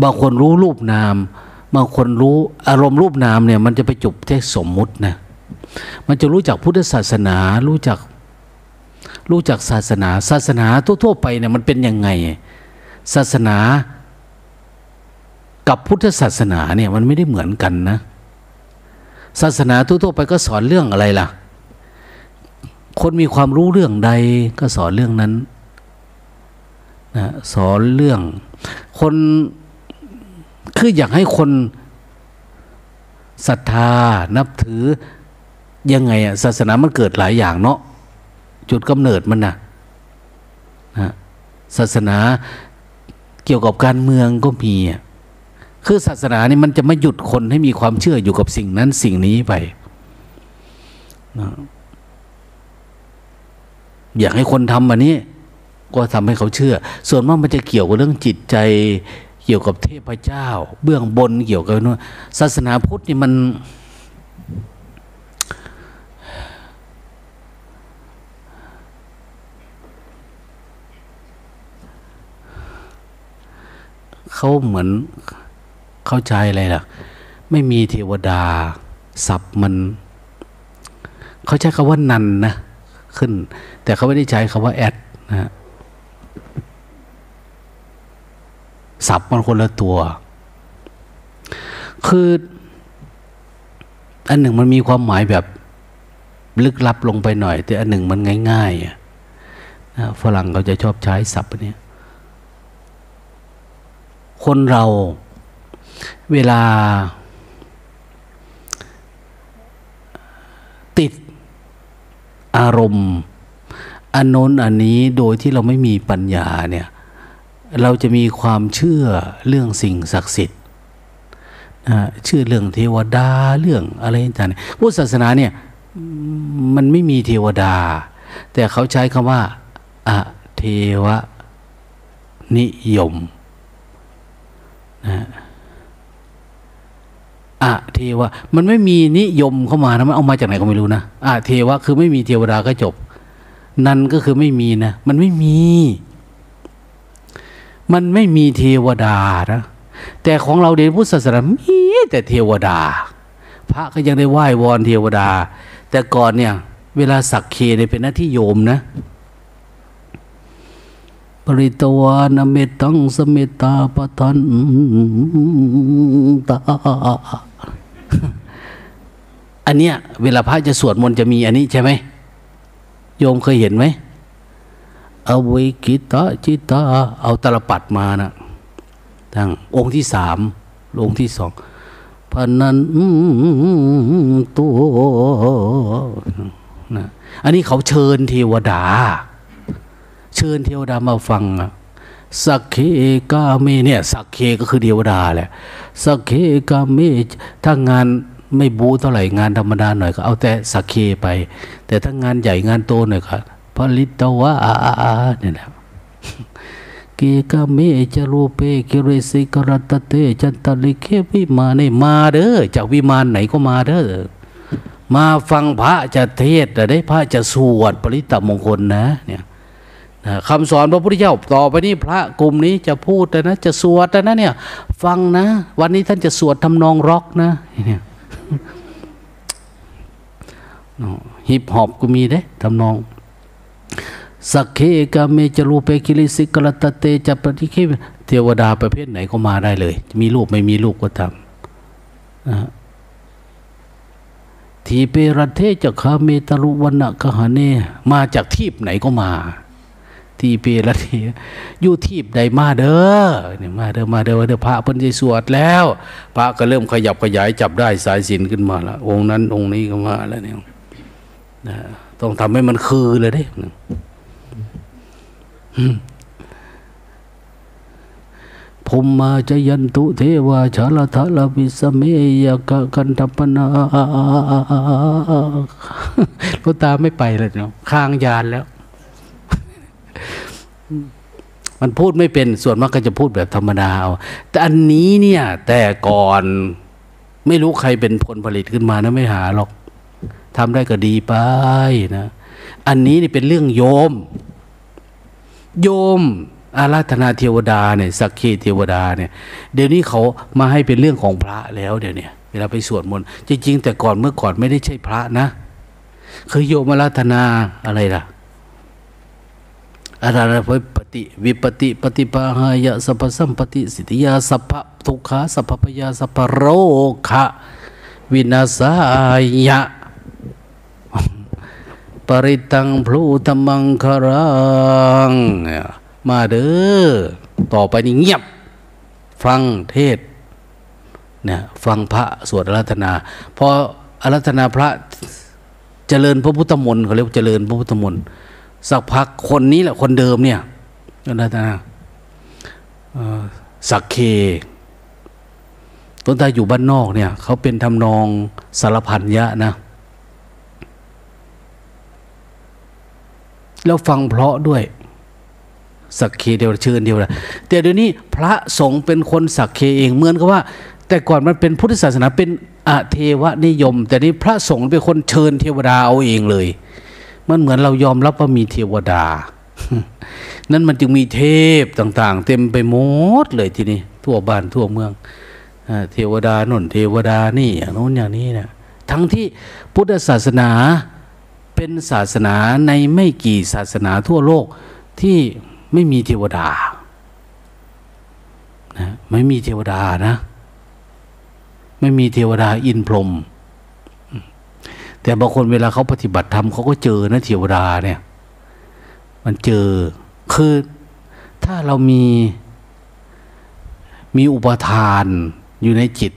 บางคนรู้รูปนาม บางคนรู้อารมณ์รูปนามเนี่ย มันจะไปจุบที่สมมุตินะมันจะรู้จักพุทธศาสนา รู้จัก รู้จักศาสนา ศาสนาทั่วๆไปเนี่ยมันเป็นยังไง ศาสนากับพุทธศาสนาเนี่ยมันไม่ได้เหมือนกันนะ ศาสนาทั่วๆไปก็สอนเรื่องอะไรล่ะ คนมีความรู้เรื่องใดก็สอนเรื่องนั้นนะสอนเรื่อง คน คืออยากให้คนศรัทธานับถือยังไงอะศาสนามันเกิดหลายอย่างเนาะจุดกำเนิดมันนะนะศาสนาเกี่ยวกับการเมืองก็มีคือศาสนานี่มันจะไม่หยุดคนให้มีความเชื่ออยู่กับสิ่งนั้นสิ่งนี้ไปนะอยากให้คนทำอันนี้ ก็ทำให้เขาเชื่อ ส่วนมากมันจะเกี่ยวกับเรื่องจิตใจ เกี่ยวกับเทพเจ้า เบื้องบนเกี่ยวกับนู้นศาสนาพุทธนี่มัน เขาเหมือนเข้าใจอะไรล่ะ ไม่มีเทวดาศัพท์มัน เขาใช้คำว่านันนะขึ้น แต่เขาไม่ได้ใช้คำว่าแอดนะ ศัพท์มันคนละตัว คืออันหนึ่งมันมีความหมายแบบลึกลับลงไปหน่อย แต่อันหนึ่งมันง่ายๆนะฝรั่งเขาจะชอบใช้ศัพท์นี้คนเราเวลา ติดอารมณ์อันโน้นอันนี้โดยที่เราไม่มีปัญญาเนี่ย เราจะมีความเชื่อเรื่องสิ่งศักดิ์สิทธิ์เชื่อเรื่องเทวดาเรื่องอะไรต่างๆพุทธศาสนาเนี่ยมันไม่มีเทวดา แต่เขาใช้คำว่าอะเทวนิยมนะอะเทวะมันไม่มีนิยมเข้ามานะมันเอามาจากไหนก็ไม่รู้นะอะเทวะคือไม่มีเทวดาก็จบ นั่นก็คือไม่มีนะ มันไม่มี มันไม่มีเทวดานะแต่ของเราเดนพุทธศาสนามีแต่เทวดา พระก็ยังได้ไหว้วอนเทวดา แต่ก่อนเนี่ย เวลาสักเคเนี่ยเป็นหน้าที่โยมนะปริตวานเมตังสเมตาปทันตาอันเนี้ย เวลาพระจะสวดมนต์จะมีอันนี้ใช่ไหมโยมเคยเห็นไหม อวิกิตาจิตาเอาตลปัดมานะทั้งองค์ที่สามองค์ที่สองพนันตัวนะอันนี้เขาเชิญเทวดา เชิญเทวดามาฟังสักเคกาเมเนี่ยสักเคก็คือเทวดาแหละสักเคกาเมถ้างานไม่บูเท่าไหร่งานธรรมดาหน่อยก็เอาแต่สักเคไป แต่ถ้างานใหญ่งานโตหน่อยก็ ผลิตวะอาอาเนี่ยแหละสัคเค กาเม จ รูเป คิริสิขรตเฏ จันตลิกเข วิมาเนมาเด้อจากวิมานไหนก็มาเด้อมาฟังพระจะเทศได้พระจะสวดปริตมงคลนะเนี่ยคำสอนพระพุทธเจ้าต่อไปนี้พระกลุ่มนี้จะพูดนะ จะสวดนะเนี่ย ฟังนะ วันนี้ท่านจะสวดทำนองร็อกนะเนี่ยฮิปฮอปก็มีเด้ทำนอง สัคเคกาเมจรูเป คิริสิขรตเฏ จันตลิกเข เทวดาประเภทไหนก็มาได้เลย มีรูปไม่มีรูปก็ทำนะทีเปรเทจะคาเมตรุวันะกหาเน มาจากทีปไหนก็มา ทีเป รัฏเฐ อยู่ทีปใดมาเด้อเนี่ยมาเด้อมาเด้อเด้อพระเพิ่นจะสวดแล้ว พระก็เริ่มขยับขยายจับได้สายสิญจน์ขึ้นมาละองค์นั้นองค์นี้ก็มาแล้วเนี่ยนะ ต้องทำให้มันคือเลยเด้ภูมมาจยันตุเทวาชาลทาลาวิสเมยกะกันทัปนาลูตาไม่ไปเลยเนาะข้างยานแล้ว มันพูดไม่เป็นส่วนมากก็จะพูดแบบธรรมดาเอาแต่อันนี้เนี่ย แต่ก่อนไม่รู้ใครเป็นผลผลิตขึ้นมานะไม่หาหรอก ทำได้ก็ดีไปนะอันนี้นี่เป็นเรื่องโยม โยมอาราธนาเทวดาเนี่ยสักเคเทวดาเนี่ยเดี๋ยวนี้เขามาให้เป็นเรื่องของพระแล้วเดี๋ยวนี้เวลาไปสวดมนต์จริง ๆ แต่ก่อนเมื่อก่อนไม่ได้ใช่พระนะคือโยมอาราธนาอะไรล่ะอาราภปฏิวิปติปฏิปหายะสัพสัมปติสิทธิยาสัพพทุกขาสัพพยาสัพพโรคะวินาสายะ ปริตังพลูธรรมังคารังมาเด้อต่อไปนี่เงียบ ฟังเทศเนี่ยฟังพระสวดอารัธนาพออารัธนาพระเจริญพระพุทธมนต์เขาเรียกเจริญพระพุทธมนต์สักพักคนนี้แหละคนเดิมเนี่ยอารัธนาสักเคต้นตาอยู่บ้านนอกเนี่ยเขาเป็นทำนองสารพันยะนะ แล้วฟังเพราะด้วย สักเคเดียวเชิญเดียวละแต่เดี๋ยวนี้พระสงฆ์เป็นคนสักเคเองเหมือนกับว่า แต่ก่อนมันเป็นพุทธศาสนาเป็นอาเทวนิยม แต่นี้พระสงฆ์เป็นคนเชิญเทวดาเอาเองเลย มันเหมือนเรายอมรับว่ามีเทวดา นั่นมันจึงมีเทพต่าง ๆ เต็มไปหมดเลยทีนี้ทั่วบ้านทั่วเมืองเทวดาน่นเทวดานี่อย่างโน้นอย่างนี้นะทั้งที่พุทธศาสนา เป็นศาสนาในไม่กี่ศาสนาทั่วโลกที่ไม่มีเทวดานะไม่มีเทวดานะ ไม่มีเทวดาอินพรหมแต่บางคนเวลาเขาปฏิบัติธรรมเขาก็เจอนะเทวดาเนี่ย มันเจอคือถ้าเรามีมีอุปทานอยู่ในจิต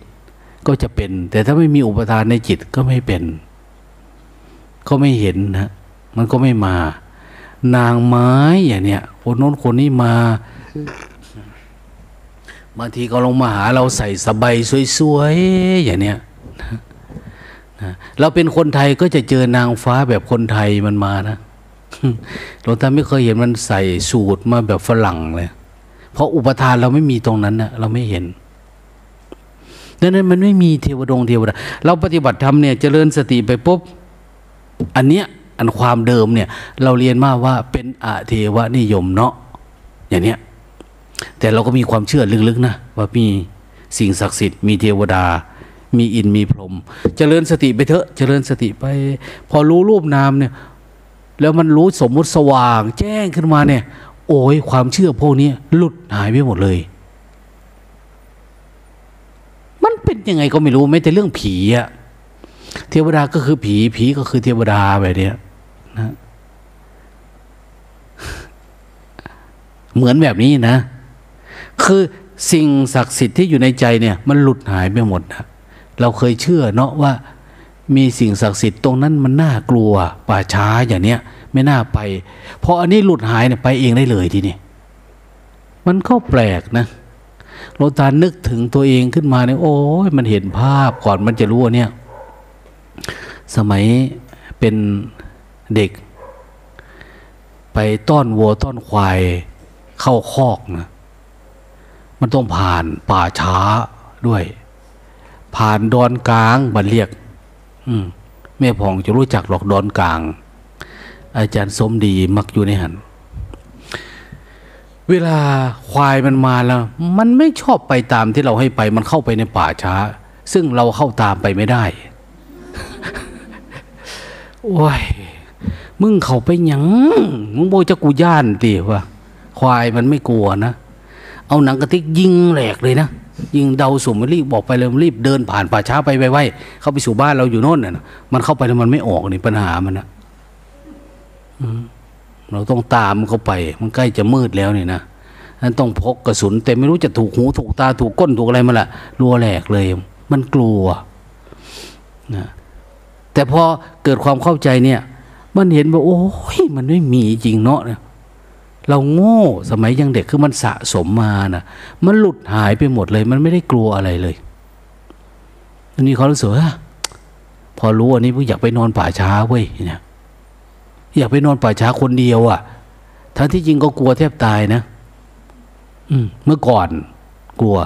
ก็จะเป็น แต่ถ้าไม่มีอุปทานในจิตก็ไม่เป็น ก็ไม่เห็นนะมันก็ไม่มา นางไม้อย่างเนี้ยคนโน้นคนนี้มาบางทีก็ลงมาหาเราใส่สบายสวยๆอย่างเนี้ยนะเราเป็นคนไทยก็จะเจอนางฟ้าแบบคนไทยมันมานะหลวงตาไม่เคยเห็นมันใส่สูตรมาแบบฝรั่งเลย เพราะอุปทานเราไม่มีตรงนั้นนะเราไม่เห็นดังนั้นมันไม่มีเทวดงเทวดา เราปฏิบัติธรรมเนี่ยเจริญสติไปปุ๊บ อันเนี้ยอันความเดิมเนี่ยเราเรียนมาว่าเป็นอาเทวนิยมเนาะอย่างเนี้ยแต่เราก็มีความเชื่อลึกๆนะว่ามีสิ่งศักดิ์สิทธิ์มีเทวดา มีอินมีพรหมเจริญสติไปเถอะเจริญสติไป พอรู้รูปนามเนี่ยแล้วมันรู้สมมุติสว่าง แจ้งขึ้นมาเนี่ย โอ้ยความเชื่อพวกนี้หลุดหายไปหมดเลย มันเป็นยังไงก็ไม่รู้ไม่แต่เรื่องผีอะ เทวดาก็คือผี ผีก็คือเทวดาแบบนี้นะเหมือนแบบนี้นะ คือสิ่งศักดิ์สิทธิ์ที่อยู่ในใจเนี่ย มันหลุดหายไปหมดนะเราเคยเชื่อเนาะว่า มีสิ่งศักดิ์สิทธิ์ตรงนั้นมันน่ากลัว ป่าช้าอย่างเนี้ย ไม่น่าไปพออันนี้หลุดหายเนี่ยไปเองได้เลยทีนี้มันก็แปลกนะโลตานึกถึงตัวเองขึ้นมาเนี่ยโอ้ยมันเห็นภาพก่อนมันจะรู้เนี่ย สมัยเป็นเด็ก ไปต้อนวัวต้อนควายเข้าคอกนะมันต้องผ่านป่าช้าด้วย ผ่านดอนกลางบันเรียกแม่พองจะรู้จักหรอกดอนกลาง อาจารย์สมดีมักอยู่ในหันเวลาควายมันมาแล้ว มันไม่ชอบไปตามที่เราให้ไป มันเข้าไปในป่าช้า ซึ่งเราเข้าตามไปไม่ได้ โอ้ย มึงเขาไปหยัง มึงโบจะกูย่านตีว่าควายมันไม่กลัวนะ เอาหนังกระติกยิงแหลกเลยนะ ยิงเดาสุ่มรีบบอกไปเลยรีบเดินผ่านป่าช้าไปไวๆเข้าไปสู่บ้านเราอยู่โน่นน่ะ มันเข้าไปแล้วมันไม่ออกนี่ปัญหามันนะเราต้องตามเข้าไป มันใกล้จะมืดแล้วนี่นะนั้นต้องพกกระสุน แต่ไม่รู้จะถูกหูถูกตาถูกก้นถูกอะไรมาละรัวแหลกเลย มันกลัวนะ แต่พอเกิดความเข้าใจเนี่ย มันเห็นว่า โอ้ยมันไม่มีจริงเนาะเนี่ยเราโง่สมัยยังเด็กคือมันสะสมมานะมันหลุดหายไปหมดเลย มันไม่ได้กลัวอะไรเลยอันนี้เขารู้สึกว่าพอรู้อันนี้พวกอยากไปนอนป่าช้าเว้ยเนี่ยอยากไปนอนป่าช้าคนเดียวอะ่ะทั้งที่จริงก็กลัวแทบตายนะ อืมเมื่อก่อนกลัว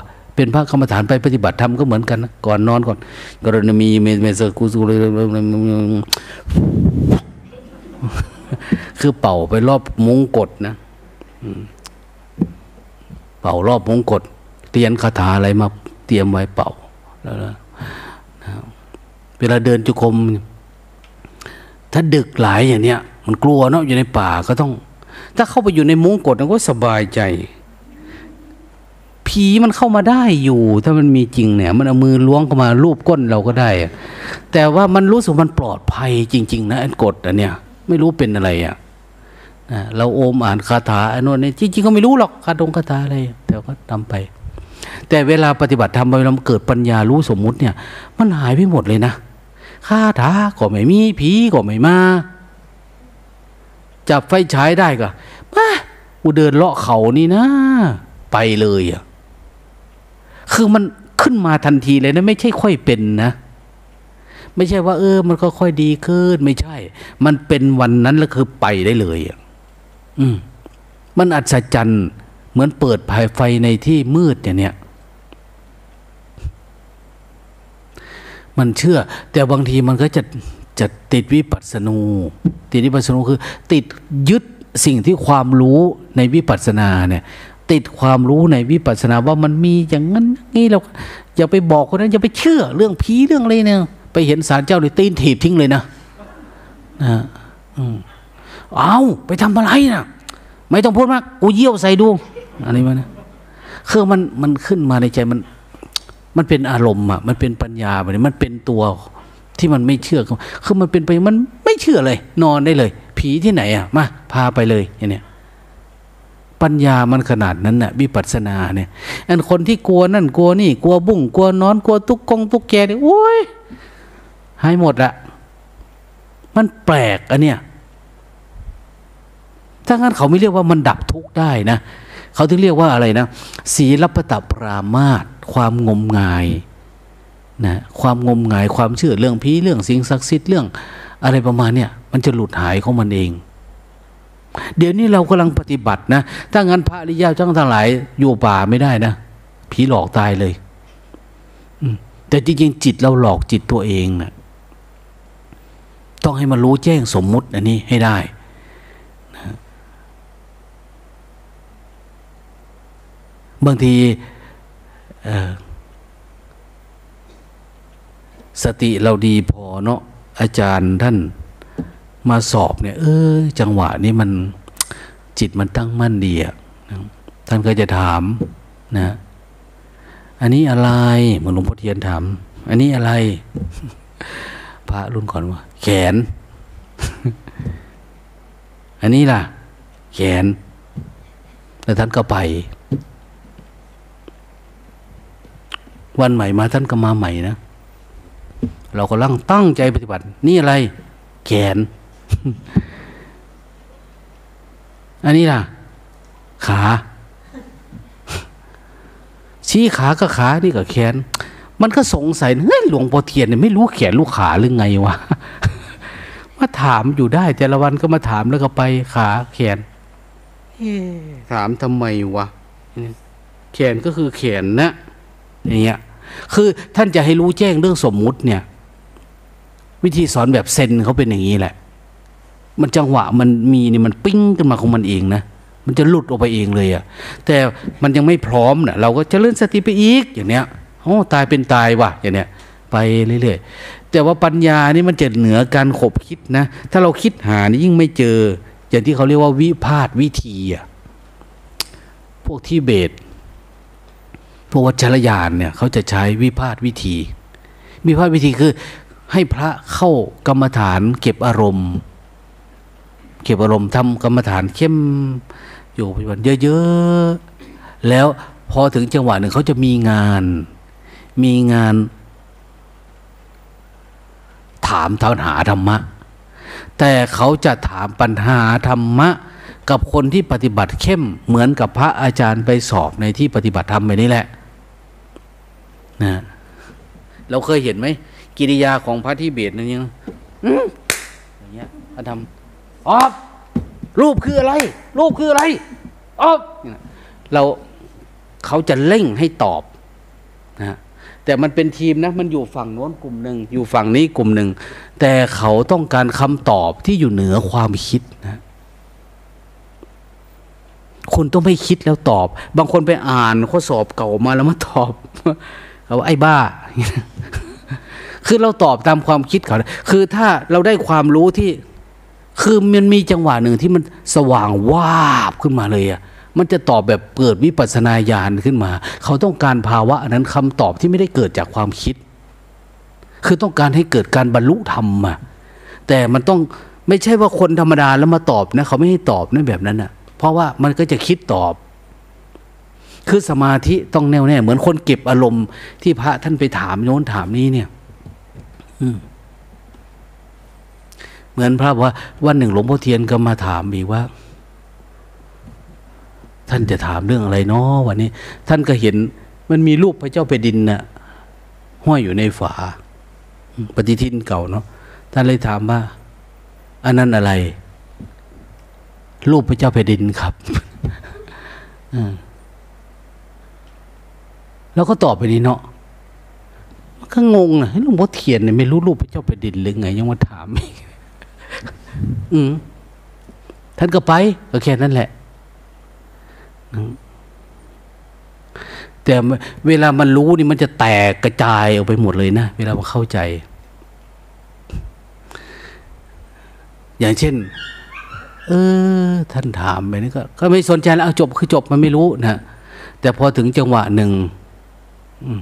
เป็นพระกรรมฐานไปปฏิบัติธรรมก็เหมือนกันนะก่อนนอนก่อนกรณีมีเมเมสกุสุเลยคือเป่าไปรอบมุ้งกดนะเป่ารอบมุ้งกดเตียนคาถาอะไรมาเตรียมไว้เป่าแล้วนะเวลาเดินจุคม ถ้าดึกหลายอย่างเนี้ยมันกลัวเนาะอยู่ในป่าก็ต้อง ถ้าเข้าไปอยู่ในมุ้งกดมันก็สบายใจ ผีมันเข้ามาได้อยู่ ถ้ามันมีจริงเนี่ย มันเอามือล้วงเข้ามาลูบก้นเราก็ได้ แต่ว่ามันรู้สึกมันปลอดภัยจริง ๆ นะอันกดอันเนี้ยไม่รู้เป็นอะไรอะ่ะเราโอมอ่านคาถาอันนู้นนี่จริงๆก็ไม่รู้หรอกคาถงคาถาอะไรแต่ก็ทำไป แต่เวลาปฏิบัติธรรมเวลาเกิดปัญญารู้สมมุติเนี่ย มันหายไปหมดเลยนะคาถาก็ไม่มีผีก็ไม่มาจับไฟฉายได้ก็มากูเดินเลาะเขานี่นะ ไปเลยอะ คือมันขึ้นมาทันทีเลยนะไม่ใช่ค่อยเป็นนะ ไม่ใช่ว่า เออ มันก็ค่อยดีขึ้น ไม่ใช่ มันเป็นวันนั้นแล้วคือไปได้เลยอะอืมมันอัศจรรย์เหมือนเปิดภายไฟในที่มืดอย่างเนี้ยมันเชื่อ แต่บางทีมันก็จะจะติดวิปัสสนู ติดวิปัสสนูคือ ติดยึดสิ่งที่ความรู้ในวิปัสสนาเนี่ย ติดความรู้ในวิปัสสนาว่ามันมีอย่างนั้นนี่เราอย่าไปบอกคนนั้นอย่าไปเชื่อเรื่องผีเรื่องอะไรเนี่ย ไปเห็นสารเจ้าเลยตีนถีบทิ้งเลยนะนะเอาไปทำอะไรนะไม่ต้องพูดมากกูเยี่ยวใส่ดูอันนี้มันคือมันมันขึ้นมาในใจมัน มันเป็นอารมณ์อะมันเป็นปัญญาแบบนี้มันเป็นตัวที่มันไม่เชื่อ คือมันเป็นไปมันไม่เชื่อเลย นอนได้เลย ผีที่ไหนอะมาพาไปเลยอย่างเนี้ย ปัญญามันขนาดนั้นน่ะวิปัสสนาเนี่ยอันคนที่กลัวนั่นกลัวนี่ กลัวบุ้งกลัวนอนกลัวตุ๊กกงตุ๊กแกเนี่ยโอ้ยให้หมดอะมันแปลกอะเนี่ยถ้างั้นเขาไม่เรียกว่ามันดับทุกข์ได้นะเขาถึงเรียกว่าอะไรนะศีลปตปรามาตความงมงายนะความงมงายความเชื่อเรื่องผีเรื่องสิ่งศักดิ์สิทธิ์เรื่อง อะไรประมาณเนี่ยมันจะหลุดหายของมันเอง เดี๋ยวนี้เรากำลังปฏิบัตินะ ถ้างั้นพระอริยเจ้าทั้งหลาย อยู่ป่าไม่ได้นะ ผีหลอกตายเลยแต่จริงๆจิตเราหลอกจิตตัวเองนะต้องให้มันรู้แจ้งสมมุติ อันนี้ให้ได้นะบางทีสติเราดีพอเนาะอาจารย์ท่าน มาสอบเนี่ย เออ จังหวะนี้มันจิตมันตั้งมั่นดีอะท่านก็จะถามนะ อันนี้อะไรเหมือนหลวงพ่อเทียนถาม อันนี้อะไร พระรุ่นก่อนว่า แขน อันนี้ล่ะ แขน แล้วท่านก็ไป วันใหม่มาท่านก็มาใหม่นะเราก็ลังตั้งใจปฏิบัติ นี่อะไร แขน อันนี้ล่ะ ขา ชี้ขาก็ขา นี่ก็แขน มันก็สงสัยเฮ้ยหลวงพ่อเทียนเนี่ยไม่รู้แขนลูกขาหรือไงวะมาถามอยู่ได้ แต่ละวันก็มาถามแล้วก็ไปขาแขนถามทำไมวะแขนก็คือแขนนะอย่างเงี้ยคือท่านจะให้รู้แจ้งเรื่องสมมุติเนี่ย วิธีสอนแบบเซนเขาเป็นอย่างนี้แหละ มันจังหวะมันมีนี่มันปิ้งขึ้นมาของมันเองนะมันจะหลุดออกไปเองเลยอะแต่มันยังไม่พร้อมเนะเราก็จะเลื่อนสติไปอีกอย่างเนี้ยโอ้ตายเป็นตายว่ะอย่างเนี้ยไปเรื่อยๆแต่ว่าปัญญานี่มันจะเหนือการขบคิดนะ ถ้าเราคิดหานี่ยิ่งไม่เจอ อย่างที่เขาเรียกว่าวิพาทวิธีอะพวกที่เบตพวกวัชรยานเนี่ยเขาจะใช้วิพาทวิธี วิพาทวิธีคือให้พระเข้ากรรมฐานเก็บอารมณ์ เก็บอารมณ์ทำกรรมฐานเข้มอยู่ปัจจุบันเยอะๆ แล้วพอถึงจังหวะหนึ่งเขาจะมีงาน มีงาน ถามปัญหาธรรมะ แต่เขาจะถามปัญหาธรรมะ กับคนที่ปฏิบัติเข้มเหมือนกับพระอาจารย์ไปสอบในที่ปฏิบัติธรรมไปนี่แหละนะเราเคยเห็นไหมกิริยาของพระที่เบตนั่นยังอื้ออย่างเงี้ยพระทำ ออบรูปคืออะไร รูปคืออะไรออบเนี่ยเราเขาจะเร่งให้ตอบนะแต่มันเป็นทีมนะ มันอยู่ฝั่งโน้นกลุ่มหนึ่งอยู่ฝั่งนี้กลุ่มหนึ่ง แต่เขาต้องการคำตอบที่อยู่เหนือความคิดนะคุณต้องไม่คิดแล้วตอบ บางคนไปอ่านข้อสอบเก่ามาแล้วมาตอบเขาว่าไอ้บ้า คือเราตอบตามความคิดเขา คือถ้าเราได้ความรู้ที่ คือมันมีจังหวะหนึ่งที่มันสว่างวาบขึ้นมาเลยอะมันจะตอบแบบเกิดวิปัสนาญาณขึ้นมา เขาต้องการภาวะนั้นคำตอบที่ไม่ได้เกิดจากความคิด คือต้องการให้เกิดการบรรลุธรรมอะแต่มันต้องไม่ใช่ว่าคนธรรมดาแล้วมาตอบนะเขาไม่ให้ตอบนะแบบนั้นอะเพราะว่ามันก็จะคิดตอบ คือสมาธิต้องแน่วแน่เหมือนคนเก็บอารมณ์ที่พระท่านไปถามโน้นถามนี้เนี่ย อืม มือนพระว่าวันหนึ่งหลวงพ่อเทียนก็มาถามอีกว่า ท่านจะถามเรื่องอะไรเนาะวันนี้ ท่านก็เห็นมันมีรูปพระเจ้าแผ่นดินน่ะห้อยอยู่ในฝา ปฏิทินเก่าเนาะท่านเลยถามว่า อันนั้นอะไร รูปพระเจ้าแผ่นดินครับอแล้วก็ตอบไปนี้เนาะมันก็งงนะหลวงพ่อเทียนเนี่ยไม่รู้รูปพระเจ้าแผ่นดินหรือไงยังมาถามอีก อืมท่านก็ไปก็แค่นั้นแหละ แต่เวลามันรู้นี่มันจะแตกกระจายออกไปหมดเลยนะ เวลามันเข้าใจ อย่างเช่น เออ ท่านถามไปนี่ก็ก็ไม่สนใจแล้วจบคือจบมันไม่รู้นะแต่พอถึงจังหวะหนึ่งอืม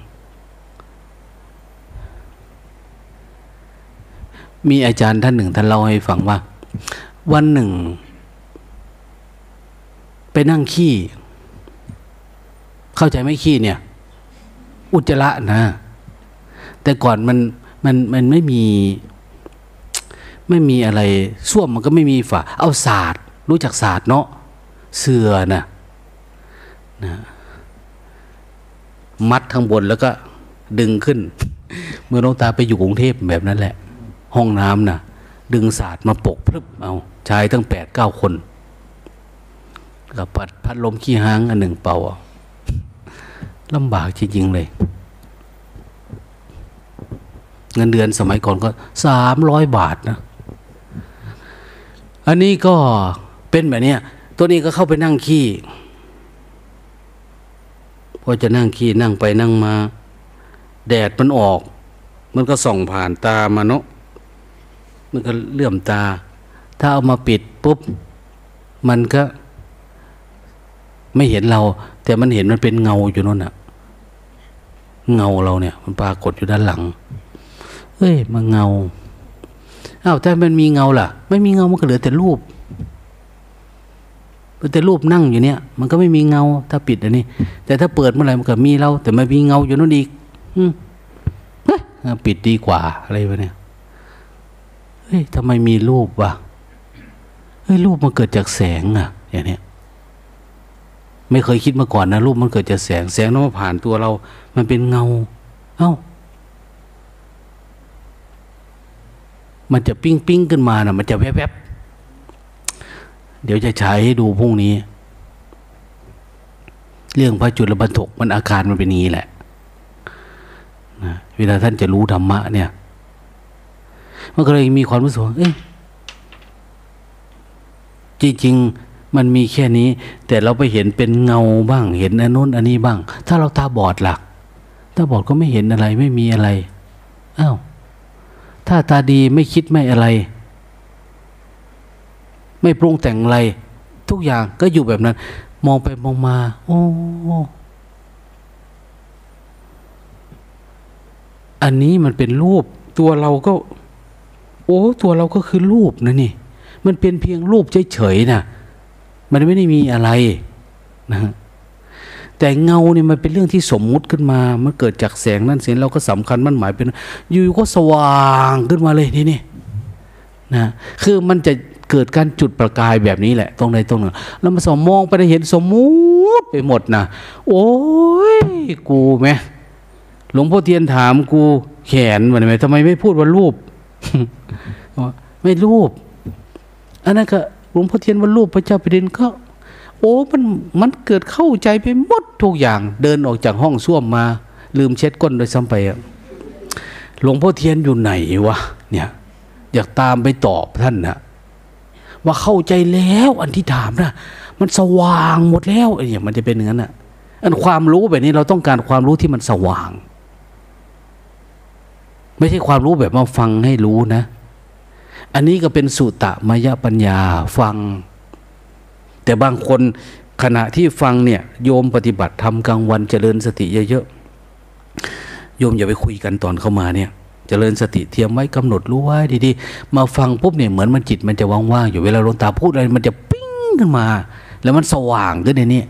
มีอาจารย์ท่านหนึ่งท่านเล่าให้ฟังว่า วันหนึ่ง ไปนั่งขี้ เข้าใจไหมขี้เนี่ย อุจจาระนะ แต่ก่อนมันมันมันไม่มี ไม่มีอะไรส้วมมันก็ไม่มีฝาเอาศาสตร์รู้จักศาสตร์เนาะเสือนะนะมัดข้างบนแล้วก็ดึงขึ้น เมื่อหลวงตาไปอยู่กรุงเทพแบบนั้นแหละ ห้องน้ำนะดึงศาสตร์มาปกพรึบเอาชายตั้งแปดเก้าคนกับปัดพัดลมขี้ห้างอันหนึ่งเป่าลำบากจริงๆเลย เงินเดือนสมัยก่อนก็สามร้อยบาทนะ อันนี้ก็เป็นแบบเนี้ยตัวนี้ก็เข้าไปนั่งขี้พอจะนั่งขี้นั่งไปนั่งมา แดดมันออก มันก็ส่องผ่านตามาเนาะ มันก็เลื่อมตา ถ้าเอามาปิดปุ๊บ มันก็ไม่เห็นเรา แต่มันเห็นมันเป็นเงาอยู่นั่นอะเงาเราเนี่ย มันปรากฏอยู่ด้านหลัง เอ้ยมันเงาอ้าวแต่มันมีเงาล่ะ ไม่มีเงามันก็เหลือแต่รูปเแต่รูปนั่งอยู่เนี่ย มันก็ไม่มีเงา ถ้าปิดอันนี้ แต่ถ้าเปิดเมื่อไหร่มันก็มีเรา แต่ไม่มีเงาอยู่นั่นอีก อืมเฮ้ยปิดดีกว่าอะไรวะเนี่ย เฮ้ยทำไมมีรูปวะเฮ้ยรูปมันเกิดจากแสงอะอย่างเนี้ยไม่เคยคิดมาก่อนนะรูปมันเกิดจากแสง แสงนั้นมาผ่านตัวเรา มันเป็นเงา เอ้า มันจะปิ้งปิ้งขึ้นมานะมันจะแวบแวบเดี๋ยวจะใช้ให้ดูพรุ่งนี้ เรื่องพระจุลบรรทกมันอาการมันเป็นนี้แหละนะเวลาท่านจะรู้ธรรมะเนี่ย มันก็เลยมีความรู้สึกเอ้ยจริงๆมันมีแค่นี้ แต่เราไปเห็นเป็นเงาบ้าง เห็นอันนู้นอันนี้บ้าง ถ้าเราตาบอดหล่ะตาบอดก็ไม่เห็นอะไรไม่มีอะไรอ้าวถ้าตาดีไม่คิดไม่อะไร ไม่ปรุงแต่งอะไร ทุกอย่างก็อยู่แบบนั้น มองไปมองมา โอ้อันนี้มันเป็นรูป ตัวเราก็ โอ้ตัวเราก็คือรูปนะนี่ มันเป็นเพียงรูปเฉยๆนะมันไม่ได้มีอะไรนะแต่เงาเนี่ยมันเป็นเรื่องที่สมมุติขึ้นมา มันเกิดจากแสงนั่นเสียงเราก็สำคัญมันหมายเป็น อยู่ก็สว่างขึ้นมาเลยทีนี่นะคือมันจะเกิดการจุดประกายแบบนี้แหละ ตรงใดตรงหนึ่งแล้วมาสมมองไปเห็นสมมุติไปหมดนะโอ้ยกูไหมหลวงพ่อเทียนถามกูแขนมันไหมทำไมไม่พูดว่ารูป ไม่รูป อันนั้นก็หลวงพ่อเทียนว่ารูปพระเจ้าแผ่นดินก็ โอ้มันมันเกิดเข้าใจไปหมดทุกอย่าง เดินออกจากห้องส้วมมา ลืมเช็ดก้นโดยซ้ำไปหลวงพ่อเทียนอยู่ไหนวะเนี่ย อยากตามไปตอบท่านนะว่าเข้าใจแล้วอันที่ถามนะมันสว่างหมดแล้วไอ้เนี่ยมันจะเป็นอย่างนั้นอะอันความรู้แบบนี้เราต้องการความรู้ที่มันสว่าง ไม่ใช่ความรู้แบบมาฟังให้รู้นะ อันนี้ก็เป็นสุตะมยปัญญาฟัง แต่บางคนขณะที่ฟังเนี่ยโยมปฏิบัติทำกลางวันเจริญสติเยอะๆโยมอย่าไปคุยกันตอนเข้ามาเนี่ยเจริญสติเทียมไว้กำหนดรู้ไว้ดีๆ มาฟังปุ๊บเนี่ยเหมือนมันจิตมันจะว่างๆอยู่เวลาหลวงตาพูดอะไรมันจะปิ้งขึ้นมา แล้วมันสว่างขึ้นในนี้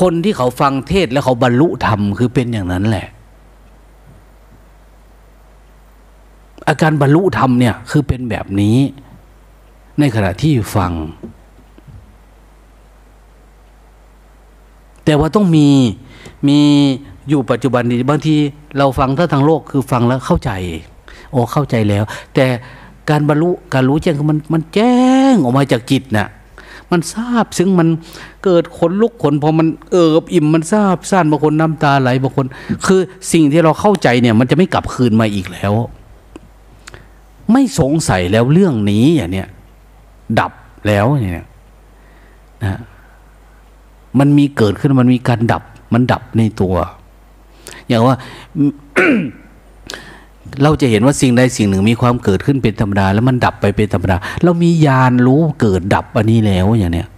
คนที่เขาฟังเทศแล้วเขาบรรลุธรรมคือเป็นอย่างนั้นแหละ อาการบรรลุธรรมเนี่ยคือเป็นแบบนี้ ในขณะที่ฟัง แต่ว่าต้องมีมีอยู่ปัจจุบันนี้บางทีเราฟังถ้าทางโลกคือฟังแล้วเข้าใจ โอ้เข้าใจแล้ว แต่การบรรลุการรู้แจ้งมันมันแจ้งออกมาจากจิตนะ่ะมันทราบซึ่งมันเกิดขนลุกขนพอมันเอิบอิ่มมันทราบสั้นบางคนน้ำตาไหลบางคน คือสิ่งที่เราเข้าใจเนี่ย มันจะไม่กลับคืนมาอีกแล้ว ไม่สงสัยแล้วเรื่องนี้อย่างเนี้ยดับแล้วเนี่ยนะมันมีเกิดขึ้นมันมีการดับ มันดับในตัว อย่างว่า เราจะเห็นว่าสิ่งใดสิ่งหนึ่งมีความเกิดขึ้นเป็นธรรมดา แล้วมันดับไปเป็นธรรมดา เรามีญาณรู้เกิดดับอันนี้แล้วอย่างเนี้ย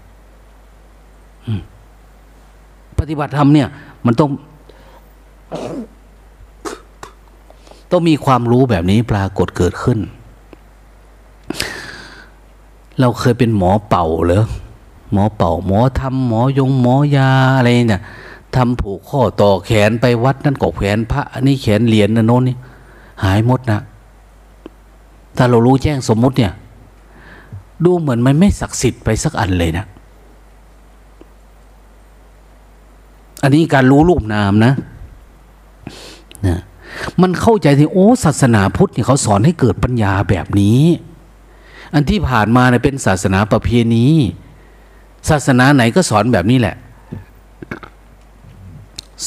ปฏิบัติธรรมเนี่ย มันต้อง ต้องมีความรู้แบบนี้ปรากฏเกิดขึ้น เราเคยเป็นหมอเป่าเหรอหมอเป่า หมอทำหมอยงหมอยาอะไรเนี่ยทำผูกข้อต่อแขนไปวัดนั่นกบแขนพระอันนี้แขนเหรียญนะโน้นนี่หายหมดนะถ้าเรารู้แจ้งสมมุติเนี่ย ดูเหมือนมันไม่ศักดิ์สิทธิ์ไปสักอันเลยนะ อันนี้การรู้รูปนามนะนะ มันเข้าใจที่โอ้ศาสนาพุทธเนี่ยเขาสอนให้เกิดปัญญาแบบนี้ อันที่ผ่านมาเนี่ยเป็นศาสนาประเพณีศาสนาไหนก็สอนแบบนี้แหละ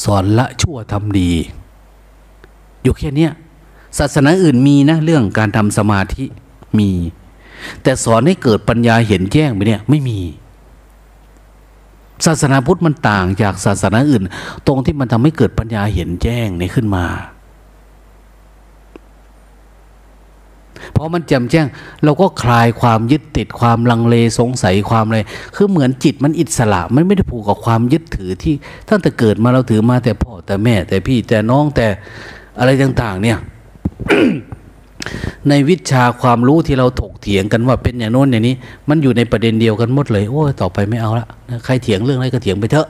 สอนละชั่วทำดี อยู่แค่นี้ศาสนาอื่นมีนะเรื่องการทำสมาธิมี แต่สอนให้เกิดปัญญาเห็นแจ้งไปเนี่ยไม่มี ศาสนาพุทธมันต่างจากศาสนาอื่น ตรงที่มันทำให้เกิดปัญญาเห็นแจ้งในขึ้นมา พอมันแจ่มแจ้ง เราก็คลายความยึดติดความลังเลสงสัยความอะไรคือเหมือนจิตมันอิสระมันไม่ได้ผูกกับความยึดถือที่ตั้งแต่เกิดมาเราถือมาแต่พ่อแต่แม่ แต่พี่แต่น้องแต่อะไรต่าง ๆ เนี่ยในวิชาความรู้ที่เราถกเถียงกันว่าเป็นอย่างโน้นอย่างนี้ มันอยู่ในประเด็นเดียวกันหมดเลย โอ้ยต่อไปไม่เอาละใครเถียงเรื่องอะไรก็เถียงไปเถอะ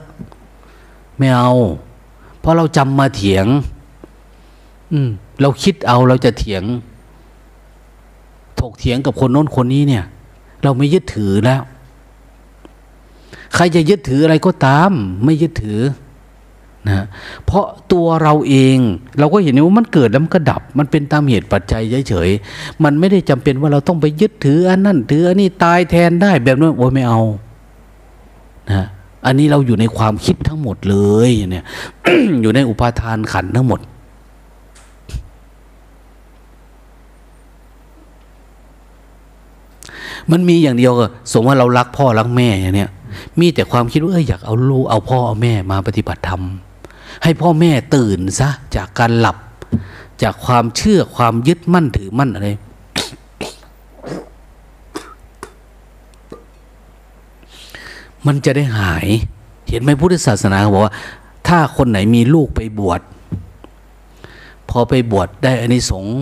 ไม่เอา เพราะเราจำมาเถียง อืม เราคิดเอาเราจะเถียง ถกเถียงกับคนโน้นคนนี้เนี่ย เราไม่ยึดถือแล้ว ใครจะยึดถืออะไรก็ตาม ไม่ยึดถือนะเพราะตัวเราเองเราก็เห็นว่ามันเกิดแล้วมันก็ดับ มันเป็นตามเหตุปัจจัยเฉยๆมันไม่ได้จำเป็นว่าเราต้องไปยึดถืออันนั้นถืออันนี้ตายแทนได้แบบนั้นโอ้ยไม่เอานะอันนี้เราอยู่ในความคิดทั้งหมดเลยเนี่ยอยู่ในอุปาทานขันทั้งหมด มันมีอย่างเดียวก็สมว่าเรารักพ่อรักแม่อย่างเนี้ยมีแต่ความคิดว่าเอออยากเอาลูกเอาพ่อเอาแม่มาปฏิบัติธรรมให้พ่อแม่ตื่นซะจากการหลับ จากความเชื่อความยึดมั่นถือมั่นอะไรมันจะได้หาย เห็นไหมพุทธศาสนาบอกว่า ถ้าคนไหนมีลูกไปบวชพอไปบวชได้อานิสงส์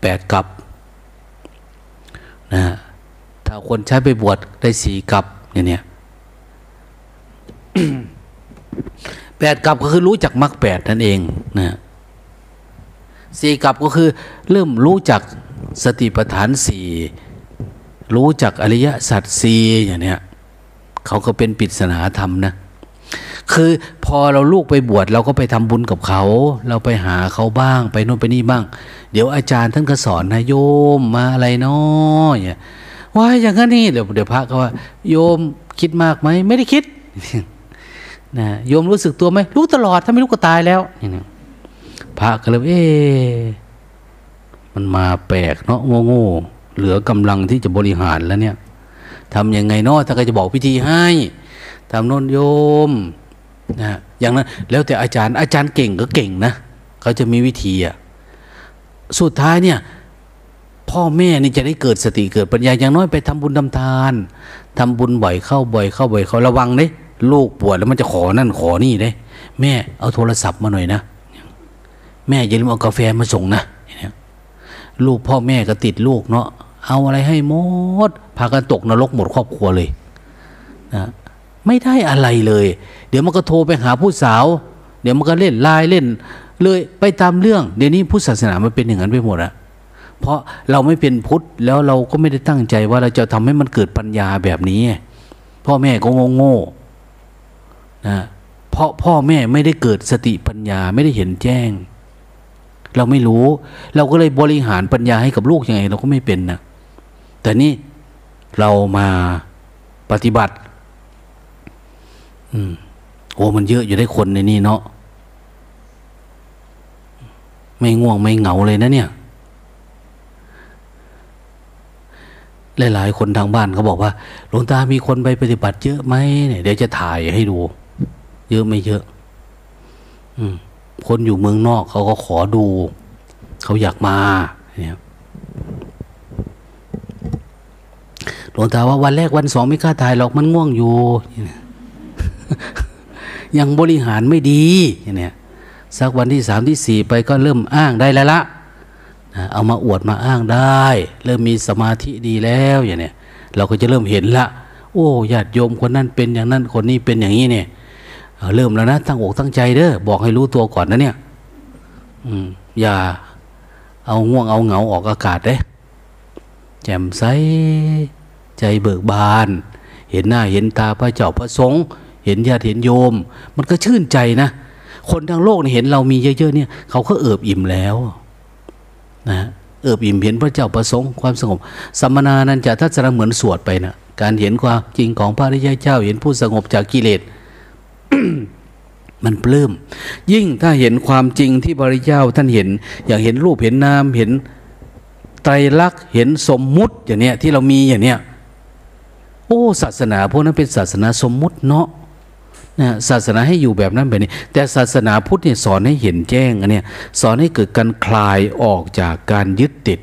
แปดกับนะ ถ้าคนใช้ไปบวชได้สี่กับเนี่ยเนี่ยแปดกับก็คือรู้จักมรรคแปดนั่นเองนะสี่กับก็คือ เริ่มรู้จักสติปัฏฐานสี่รู้จักอริยสัจสี่อย่างเนี้ยเขาก็เป็นปิศนาธรรมนะคือพอเราลูกไปบวชเราก็ไปทำบุญกับเขา เราไปหาเขาบ้าง ไปโน่นไปนี่บ้าง เดี๋ยวอาจารย์ท่านก็สอนนะโยมมาอะไรเนาะเนี่ย ว่าอย่างนั้นนี่เดี๋ยวเดี๋ยวพระก็ว่า โยมคิดมากไหมไม่ได้คิดนะโยมรู้สึกตัวไหมรู้ตลอดถ้าไม่รู้ก็ตายแล้วนี่พระก็เลยเอ๊มันมาแปลกเนาะโง่ๆเหลือกำลังที่จะบริหารแล้วเนี่ยทำยังไงเนาะถ้าก็จะบอกพิธีให้ทำโนนโยมนะอย่างนั้นแล้วแต่อาจารย์อาจารย์เก่งก็เก่งนะเขาจะมีวิธีอะสุดท้ายเนี่ย พ่อแม่นี่จะได้เกิดสติเกิดปัญญาอย่างน้อยไปทำบุญทำทานทำบุญบ่อยเข้าบ่อยเข้าบ่อยเขาระวังเด้ลูกปวดแล้วมันจะขอนั่นขอนี่เด้แม่เอาโทรศัพท์มาหน่อยนะ แม่อย่าลืมเอากาแฟมาส่งนะลูกพ่อแม่ก็ติดลูกเนาะเอาอะไรให้หมดพากันตกนรกหมดครอบครัวเลยนะไม่ได้อะไรเลย เดี๋ยวมันก็โทรไปหาผู้สาว เดี๋ยวมันก็เล่นไลน์เล่น เลยไปตามเรื่อง เดี๋ยวนี้พุทธศาสนามันเป็นอย่างนั้นไปหมดอะ เพราะเราไม่เป็นพุทธแล้วเราก็ไม่ได้ตั้งใจว่าเราจะทำให้มันเกิดปัญญาแบบนี้ พ่อแม่ก็งงโง่นะเพราะพ่อแม่ไม่ได้เกิดสติปัญญาไม่ได้เห็นแจ้ง เราไม่รู้ เราก็เลยบริหารปัญญาให้กับลูกยังไง เราก็ไม่เป็นนะแต่นี่เรามาปฏิบัติ อืมโอ้มันเยอะอยู่ได้คนในนี่เนาะไม่ง่วงไม่เหงาเลยนะเนี่ย หลาย ๆ คนทางบ้านเขาบอกว่าหลวงตามีคนไปปฏิบัติเยอะไหมเนี่ยเดี๋ยวจะถ่ายให้ดู เยอะไม่เยอะ อืม คนอยู่เมืองนอกเขาก็ขอดู เขาอยากมา เนี่ยหลวงตาว่าวันแรกวันสองไม่กล้าถ่ายหรอกมันง่วงอยู่ ยังบริหารไม่ดีเนี่ยสักวันที่สามที่สี่ไปก็เริ่มอ้างได้แล้วละ นะเอามาอวดมาอ้างได้ เริ่มมีสมาธิดีแล้วอย่างเนี้ยเราก็จะเริ่มเห็นละ โอ้ญาติโยมคนนั้นเป็นอย่างนั้นคนนี้เป็นอย่างนี้เนี่ยเริ่มแล้วนะตั้งอกตั้งใจเด้อบอกให้รู้ตัวก่อนนะเนี่ยอืมอย่าเอาง่วงเอาเหงาออกอากาศเด้แจ่มใสใจเบิกบาน เห็นหน้าเห็นตาพระเจ้าพระสงฆ์เห็นญาติเห็นโยม มันก็ชื่นใจนะ คนทั้งโลกเห็นเรามีเยอะๆเนี่ย เขาก็เอิบอิ่มแล้ว นะเอิบอิ่มเห็นพระเจ้าประสงค์ความสงบสัมมนานั้นจะทัศนะเหมือนสวดไปนะการเห็นความจริงของพระริยเจ้า เห็นผู้สงบจากกิเลสมันปลื้มยิ่งถ้าเห็นความจริงที่พระริยเจ้าท่านเห็น อย่างเห็นรูปเห็นนามเห็นไตรลักษณ์เห็นสมมุติอย่างเนี้ยที่เรามีอย่างเนี้ยโอ้ศาสนาพวกนั้นเป็นศาสนาสมมุติเนาะ นะศาสนาให้อยู่แบบนั้นแบบนี้ แต่ศาสนาพุทธเนี่ยสอนให้เห็นแจ้งอันเนี้ยสอนให้เกิดการคลายออกจากการยึดติด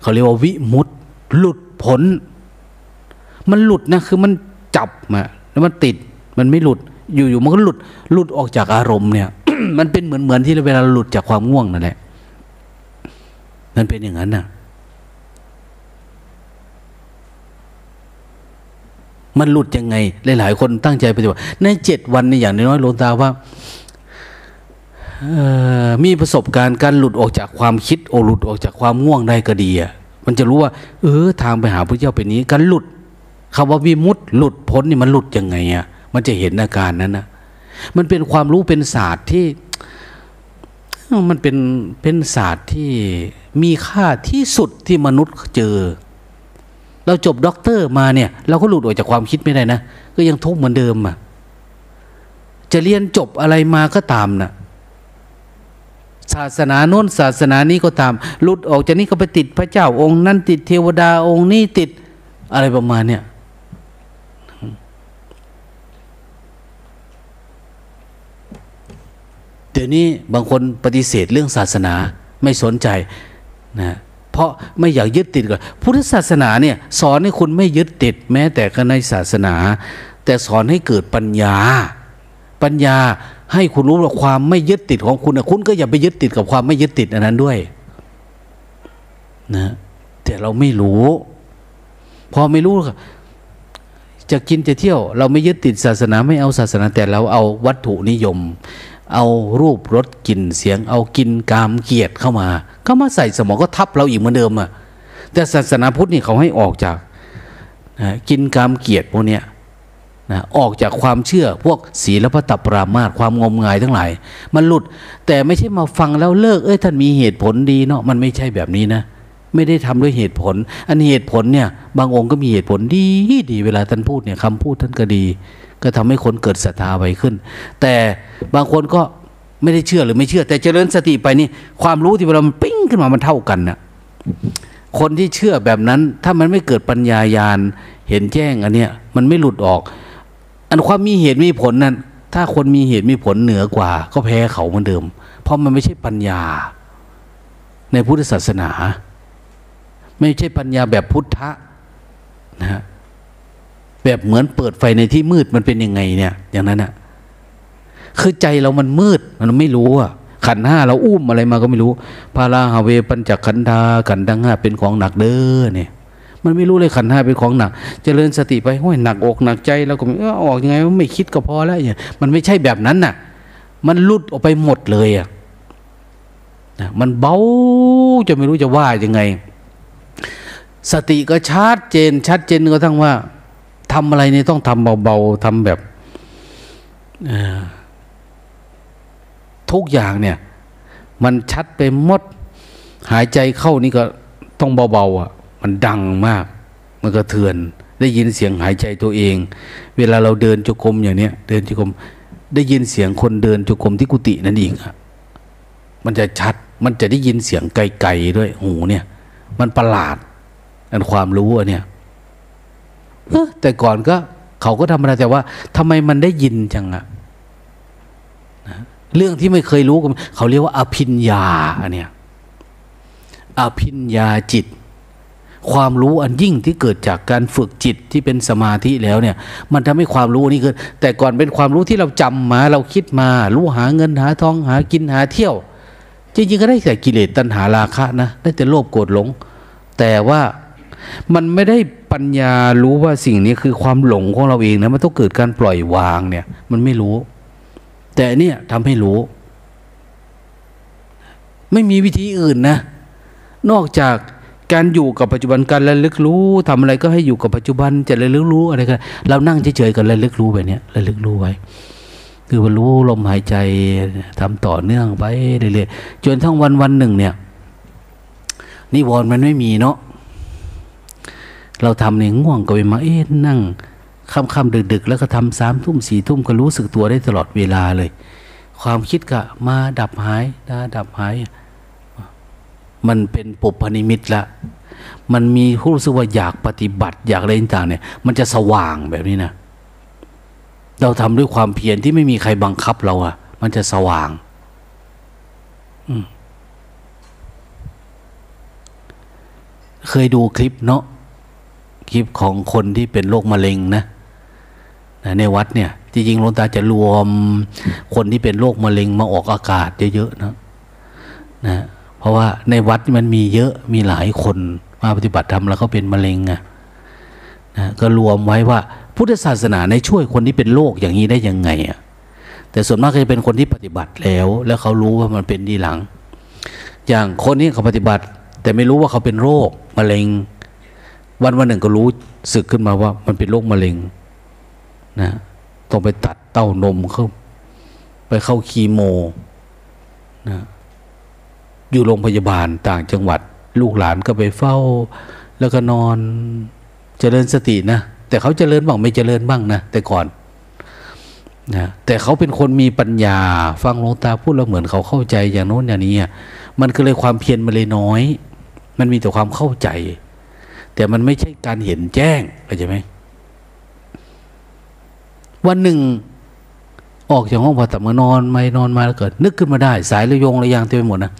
เขาเรียกว่าวิมุตต์หลุดพ้นมันหลุดนะคือมันจับมาแล้วมันติดมันไม่หลุดอยู่ๆมันก็หลุดหลุดออกจากอารมณ์เนี่ย มันเป็นเหมือนเหมือนที่เวลาหลุดจากความง่วงนั่นแหละมันเป็นอย่างนั้นน่ะ มันหลุดยังไง หลายๆ คนตั้งใจปฏิบัติในเจ็ดวันในอย่างน้อยหลวงตาว่ามีประสบการณ์การหลุดออกจากความคิดโอหลุดออกจากความง่วงได้ก็ดีอะมันจะรู้ว่า เออ ทางไปหาพระเจ้าเป็นนี้การหลุดคำว่าวิมุตต์หลุดพ้นนี่มันหลุดยังไงอะมันจะเห็นอาการนั้นนะมันเป็นความรู้เป็นศาสตร์ที่ มันเป็นเป็นศาสตร์ที่มีค่าที่สุดที่มนุษย์เจอ เราจบด็อกเตอร์มาเนี่ย เราก็หลุดออกจากความคิดไม่ได้นะ ก็ยังทุกข์เหมือนเดิมอะจะเรียนจบอะไรมาก็ตามนะ่ะศาสนาโน้นศาสนานี้ก็ตามหลุดออกจากนี้ก็ไปติดพระเจ้าองค์นั้นติดเทวดาองค์นี้ติดอะไรประมาณเนี่ยเดี๋ยวนี้บางคนปฏิเสธเรื่องศาสนาไม่สนใจนะ เพราะไม่อยากยึดติดกับพุทธศาสนาเนี่ยสอนให้คุณไม่ยึดติดแม้แต่กในศาสนา แต่สอนให้เกิดปัญญา ปัญญาให้คุณรู้ว่าความไม่ยึดติดของคุณคุณก็อย่าไปยึดติดกับความไม่ยึดติดอันนั้นด้วยนะแต่เราไม่รู้ พอไม่รู้จะกินจะเที่ยว เราไม่ยึดติดศาสนาไม่เอาศาสนา แต่เราเอาวัตถุนิยม เอารูปรสกลิ่นเสียง เอากินกามเกียรติเข้ามา ก็มาใส่สมองก็ทับเราอีกเหมือนเดิมอะแต่ศาสนาพุทธนี่เขาให้ออกจากนะกินกามเกียรติพวกเนี้ยนะออกจากความเชื่อพวกศีลพระตปรามาตความงมงายทั้งหลาย มันหลุดแต่ไม่ใช่มาฟังแล้วเลิกเอ้ยท่านมีเหตุผลดีเนาะมันไม่ใช่แบบนี้นะไม่ได้ทำด้วยเหตุผล อันเหตุผลเนี่ย บางองค์ก็มีเหตุผลดีดีเวลาท่านพูดเนี่ยคำพูดท่านก็ดี ก็ทำให้คนเกิดศรัทธาไวขึ้น แต่บางคนก็ ไม่ได้เชื่อหรือไม่เชื่อ แต่เจริญสติไปนี่ความรู้ที่เรามันปิ้งขึ้นมามันเท่ากันน่ะคนที่เชื่อแบบนั้น ถ้ามันไม่เกิดปัญญายาณเห็นแจ้งอันเนี้ยมันไม่หลุดออก อันความมีเหตุมีผลนั้น ถ้าคนมีเหตุมีผลเหนือกว่า ก็แพ้เขาเหมือนเดิม เพราะมันไม่ใช่ปัญญา ในพุทธศาสนา ไม่ใช่ปัญญาแบบพุทธะนะฮะแบบเหมือนเปิดไฟในที่มืดมันเป็นยังไงเนี่ย อย่างนั้นอะ คือใจเรามันมืดมันไม่รู้อะขันห้าเราอุ้มอะไรมาก็ไม่รู้พาราฮาเวปัญจขันธาขันธังห้าเป็นของหนักเด้อเนี่ย มันไม่รู้เลยขันห้าเป็นของหนักจเจริญสติไปห้อยหนักอกหนักใจแล้วก็เออออกยังไงไม่คิดก็พอแล้วอย่างมันไม่ใช่แบบนั้นน่ะ มันลุดออกไปหมดเลยอะมันเบาจะไม่รู้จะว่ายังไง สติก็ชัดเจน ชัดเจนก็ทั้งว่าทำอะไรเนี่ยต้องทำเบาๆทำแบบอ่า ทุกอย่างเนี่ย มันชัดไปหมด หายใจเข้านี่ก็ต้องเบาๆอะ มันดังมาก มันก็เทือน ได้ยินเสียงหายใจตัวเอง เวลาเราเดินจุกรมอย่างเนี้ย เดินจุกรมได้ยินเสียงคนเดินจุกรมที่กุฏินั่นเองอะมันจะชัด มันจะได้ยินเสียงไกลๆด้วยหูเนี่ย มันประหลาดอันความรู้อันเนี้ยแต่ก่อนก็เขาก็ทำอะไรแต่ว่าทำไมมันได้ยินจังอะ เรื่องที่ไม่เคยรู้เขาเรียกว่าอภิญญาอันเนี้ยอภิญญาจิต ความรู้อันยิ่งที่เกิดจากการฝึกจิตที่เป็นสมาธิแล้วเนี่ย มันทำให้ความรู้นี้เกิดแต่ก่อนเป็นความรู้ที่เราจำมา เราคิดมา รู้หาเงินหาทองหากินหาเที่ยว จริงๆก็ได้แต่กิเลสตัณหาราคะนะได้แต่โลภโกรธหลง แต่ว่ามันไม่ได้ปัญญารู้ว่าสิ่งนี้คือความหลงของเราเองนะมันต้องเกิดการปล่อยวางเนี่ย มันไม่รู้ แต่เนี่ยทำให้รู้ ไม่มีวิธีอื่นนะ นอกจากการอยู่กับปัจจุบันการระลึกรู้ทำอะไรก็ให้อยู่กับปัจจุบันจะระลึกรู้อะไรกันเรานั่งเฉยๆกันระลึกรู้แบบนี้ระลึกรู้ไว้ คือว่ารู้ลมหายใจทำต่อเนื่องไปเรื่อยๆจนทั้งวันวันหนึ่ง เนี่ยนิวรณ์มันไม่มีเนาะเราทำเนี่ยง่วงก็ไปมาเอ๊ะนั่ง ค่ำๆดึกๆ แล้วก็ทำสามทุ่มสี่ทุ่มก็รู้สึกตัวได้ตลอดเวลาเลย ความคิดก็มาดับหายดาดับหาย มันเป็นปุพนิมิตละ มันมีรู้สึกว่าอยากปฏิบัติ อยากอะไรต่างเนี่ย มันจะสว่างแบบนี้นะเราทำด้วยความเพียรที่ไม่มีใครบังคับเราอะมันจะสว่าง เคยดูคลิปเนาะคลิปของคนที่เป็นโรคมะเร็งนะ ในวัดเนี่ยจริงๆหลวงตาจะรวมคนที่เป็นโรคมะเร็งมาออกอากาศเยอะๆนะนะเพราะว่าในวัดมันมีเยอะมีหลายคนมาปฏิบัติธรรมแล้วก็เป็นมะเร็งอะนะก็รวมไว้ว่าพุทธศาสนาในช่วยคนที่เป็นโรคอย่างนี้ได้ยังไงอะแต่ส่วนมากจะเป็นคนที่ปฏิบัติแล้ว แล้วเขารู้ว่ามันเป็นดีหลัง อย่างคนนี้เขาปฏิบัติ แต่ไม่รู้ว่าเขาเป็นโรคมะเร็ง วันวันหนึ่งก็รู้สึกขึ้นมาว่ามันเป็นโรคมะเร็ง นะต้องไปตัดเต้านมเขาไปเข้าคีโมนะอยู่โรงพยาบาลต่างจังหวัด ลูกหลานก็ไปเฝ้า แล้วก็นอนเจริญสตินะ แต่เขาเจริญบ้างไม่เจริญบ้างนะ แต่ก่อนนะแต่เขาเป็นคนมีปัญญา ฟังหลวงตาพูดแล้วเหมือนเขาเข้าใจอย่างโน้นอย่างนี้มันก็เลยความเพียรมันเลยน้อย มันมีแต่ความเข้าใจ แต่มันไม่ใช่การเห็นแจ้งเข้าใจไหม วันหนึ่ง ออกจากห้องผ่าตัดมานอนไม่นอนมาแล้วเกิด นึกขึ้นมาได้ สายระยงระยางเต็มไปหมดนะ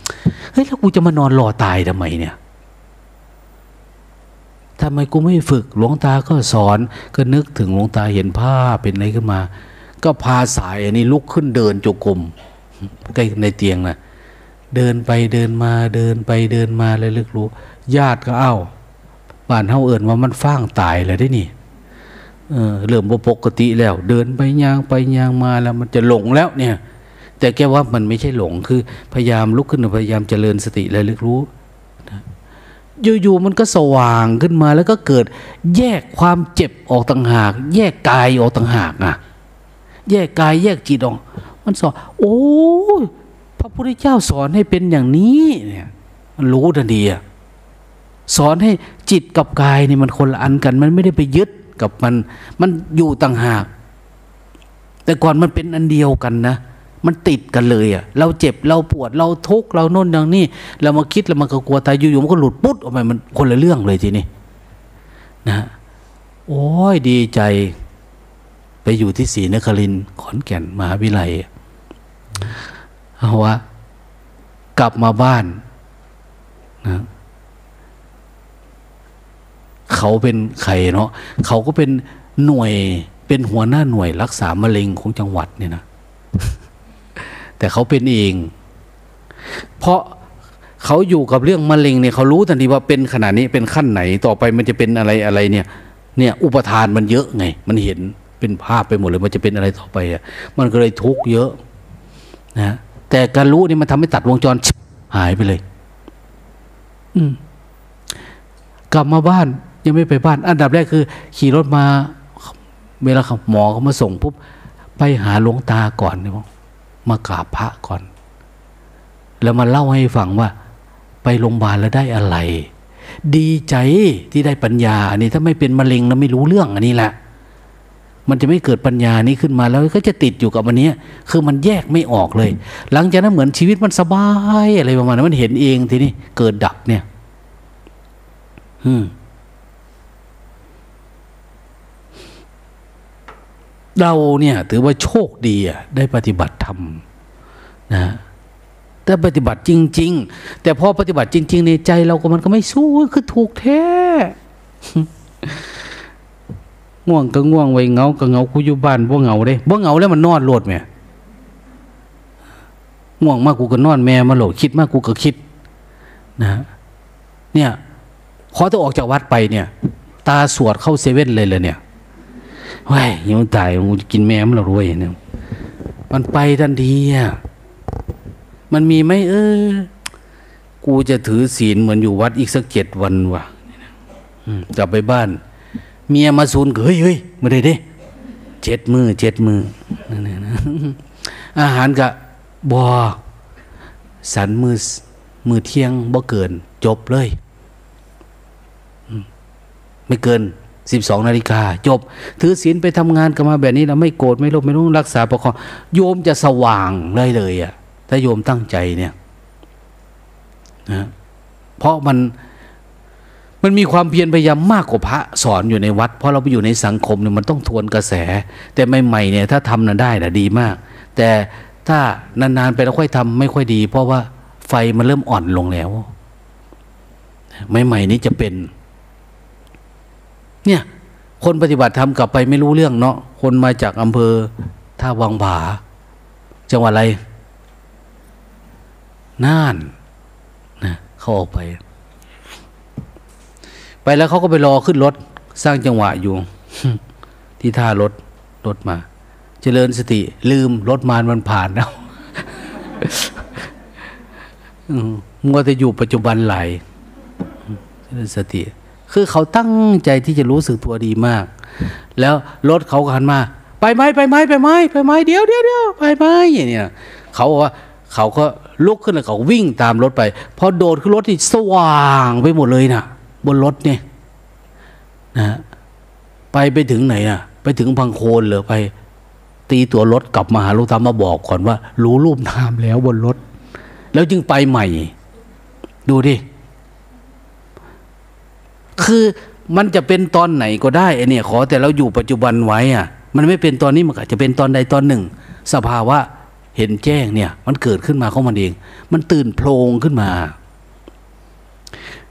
เฮ้ยแล้วกูจะมานอนรอตายทำไมเนี่ยทำไมกูไม่ฝึกหลวงตาก็สอนก็นึกถึงหลวงตาเห็นภาเป็นอะไรขึ้นมา ก็พาสายอันนี้ลุกขึ้นเดินจุกมใกล้ในเตียงนะเดินไปเดินมาเดินไปเดินมาเลยลึกรู้ ญาติก็เอ้าบ้านเฮาเอิญว่ามันฟ้างตายเลยได้นี่ เออเริ่มปกติแล้ว เดินไปย่างไปย่างมาแล้วมันจะหลงแล้วเนี่ย แต่แกว่ามันไม่ใช่หลงคือ พยายามลุกขึ้นพยายามเจริญสติและลึกรู้อยู่ๆมันก็สว่างขึ้นมาแล้วก็เกิด แยกความเจ็บออกต่างหาก แยกกายออกต่างหากอะ แยกกายแยกจิตออก มันสอนโอ้พระพุทธเจ้าสอนให้เป็นอย่างนี้เนี่ย มันรู้ทันทีอะสอนให้จิตกับกายนี่มันคนละอันกัน มันไม่ได้ไปยึด กับมัน มันอยู่ต่างหาก แต่ก่อนมันเป็นอันเดียวกันนะ มันติดกันเลยอะ เราเจ็บเราปวดเราทุกข์เราโน่นอย่างนี้เรามาคิดแล้วมันก็กลัวตายอยู่ๆมันก็หลุดปุ๊บออกไปมันคนละเรื่องเลยทีนี้นะโอ้ยดีใจ ไปอยู่ที่ศรีนครินขอนแก่นมหาวิทยาลัยเอาวะกลับมาบ้านนะ เขาเป็นใครเนาะเขาก็เป็นหน่วยเป็นหัวหน้าหน่วยรักษามะเร็งของจังหวัดเนี่ยนะแต่เขาเป็นเอง เพราะเขาอยู่กับเรื่องมะเร็งเนี่ยเขารู้ทันทีว่าเป็นขนาดนี้เป็นขั้นไหนต่อไปมันจะเป็นอะไรอะไรเนี่ย เนี่ยอุปทานมันเยอะไง มันเห็นเป็นภาพไปหมดเลย มันจะเป็นอะไรต่อไปอะมันก็เลยทุกข์เยอะนะแต่การรู้นี่มันทำให้ตัดวงจรหายไปเลย อืมกลับมาบ้าน ยังไม่ไปบ้าน อันดับแรกคือ ขี่รถมาเวลาหมอเขามาส่งปุ๊บไปหาหลวงตาก่อนเนี่ยมากราบพระก่อน แล้วมาเล่าให้ฟังว่า ไปโรงพยาบาลแล้วได้อะไร ดีใจที่ได้ปัญญาอันนี้ถ้าไม่เป็นมะเร็งแล้วไม่รู้เรื่องอันนี้แหละมันจะไม่เกิดปัญญานี้ขึ้นมาแล้วก็จะติดอยู่กับอันนี้คือมันแยกไม่ออกเลย หลังจากนั้นเหมือนชีวิตมันสบายอะไรประมาณนั้นมันเห็นเองทีนี้เกิดดับเนี่ย อืม เราเนี่ยถือว่าโชคดีอะได้ปฏิบัติธรรมนะแต่ปฏิบัติจริง ๆ แต่พอปฏิบัติจริง ๆ ในใจเราก็มันก็ไม่สู้คือถูกแท้ง่วงก็ง่วงไว้เงาก็เงากูอยู่บ้านบ่เงาเด้บ่เงาแล้วมันนอนโลดแม่ง่วงมากกูก็นอนแม่มาโหลดคิดมากกูก็คิด นะเนี่ยพอจะออกจากวัดไปเนี่ย ตาสวดเข้าเซเว่นเลยเลยเนี่ย ว้ายยังตายกูจะกินแม่มันเรารวยเนี่ยมันไปทันทีอะมันมีไหมเออ กูจะถือศีลเหมือนอยู่วัดอีกสักเจ็ดวันวะกลับไปบ้าน เมียมาซูนเฮ้ยเฮ้ยมาได้เด้เจ็ดมือเจ็ดมือนั่นนะอาหารกะบอสันมือมือเที่ยงบ่เกิน จบเลย ไม่เกิน สิบสองนาฬิกาจบ ถือศีลไปทำงานกันมาแบบนี้เราไม่โกรธไม่โลภไม่รู้รักษาประคองโยมจะสว่างเลยเลยอะ่ะถ้าโยมตั้งใจเนี่ยนะเพราะมันมันมีความเพียรพยายามมากกว่าพระสอนอยู่ในวัด เพราะเราไปอยู่ในสังคมเนี่ยมันต้องทวนกระแส แต่ใหม่ๆเนี่ยถ้าทำนั้นได้นะดีมาก แต่ถ้านานๆไปแล้วค่อยทำไม่ค่อยดี เพราะว่าไฟมันเริ่มอ่อนลงแล้วใหม่ๆนี้จะเป็น เนี่ย คนปฏิบัติธรรมกลับไปไม่รู้เรื่องเนาะคนมาจากอำเภอท่าวังผาจังหวัดอะไรน่านนะเขาออกไป ไปแล้วเขาก็ไปรอขึ้นรถ สร้างจังหวะอยู่ ที่ท่ารถรถมา เจริญสติ ลืมรถมารมันผ่านแล้วมัวแต่อยู่ปัจจุบันไหลเจริญสติ คือเขาตั้งใจที่จะรู้สึกตัวดีมาก แล้วรถเขาหันมา ไปไหมไปไหมไปไหมไปไหมเดี๋ยวเดี๋ยวเดี๋ยวไปไหมอย่างเนี้ยเขาบอกว่าเขาก็ลุกขึ้นแล้วเขาวิ่งตามรถไป พอโดดขึ้นรถที่สว่างไปหมดเลยนะบนรถเนี่ยนะไปไปถึงไหนนะไปถึงพังโคนเลยไป ตีตัวรถกลับมาหาลูกตามาบอกก่อนว่า รู้รูปนามแล้วบนรถ แล้วจึงไปใหม่ ดูดิ คือมันจะเป็นตอนไหนก็ได้ไอเนี่ย ขอแต่เราอยู่ปัจจุบันไว้อะ มันไม่เป็นตอนนี้มันอาจจะเป็นตอนใดตอนหนึ่ง สภาวะเห็นแจ้งเนี่ย มันเกิดขึ้นมาของมันเอง มันตื่นโพลงขึ้นมา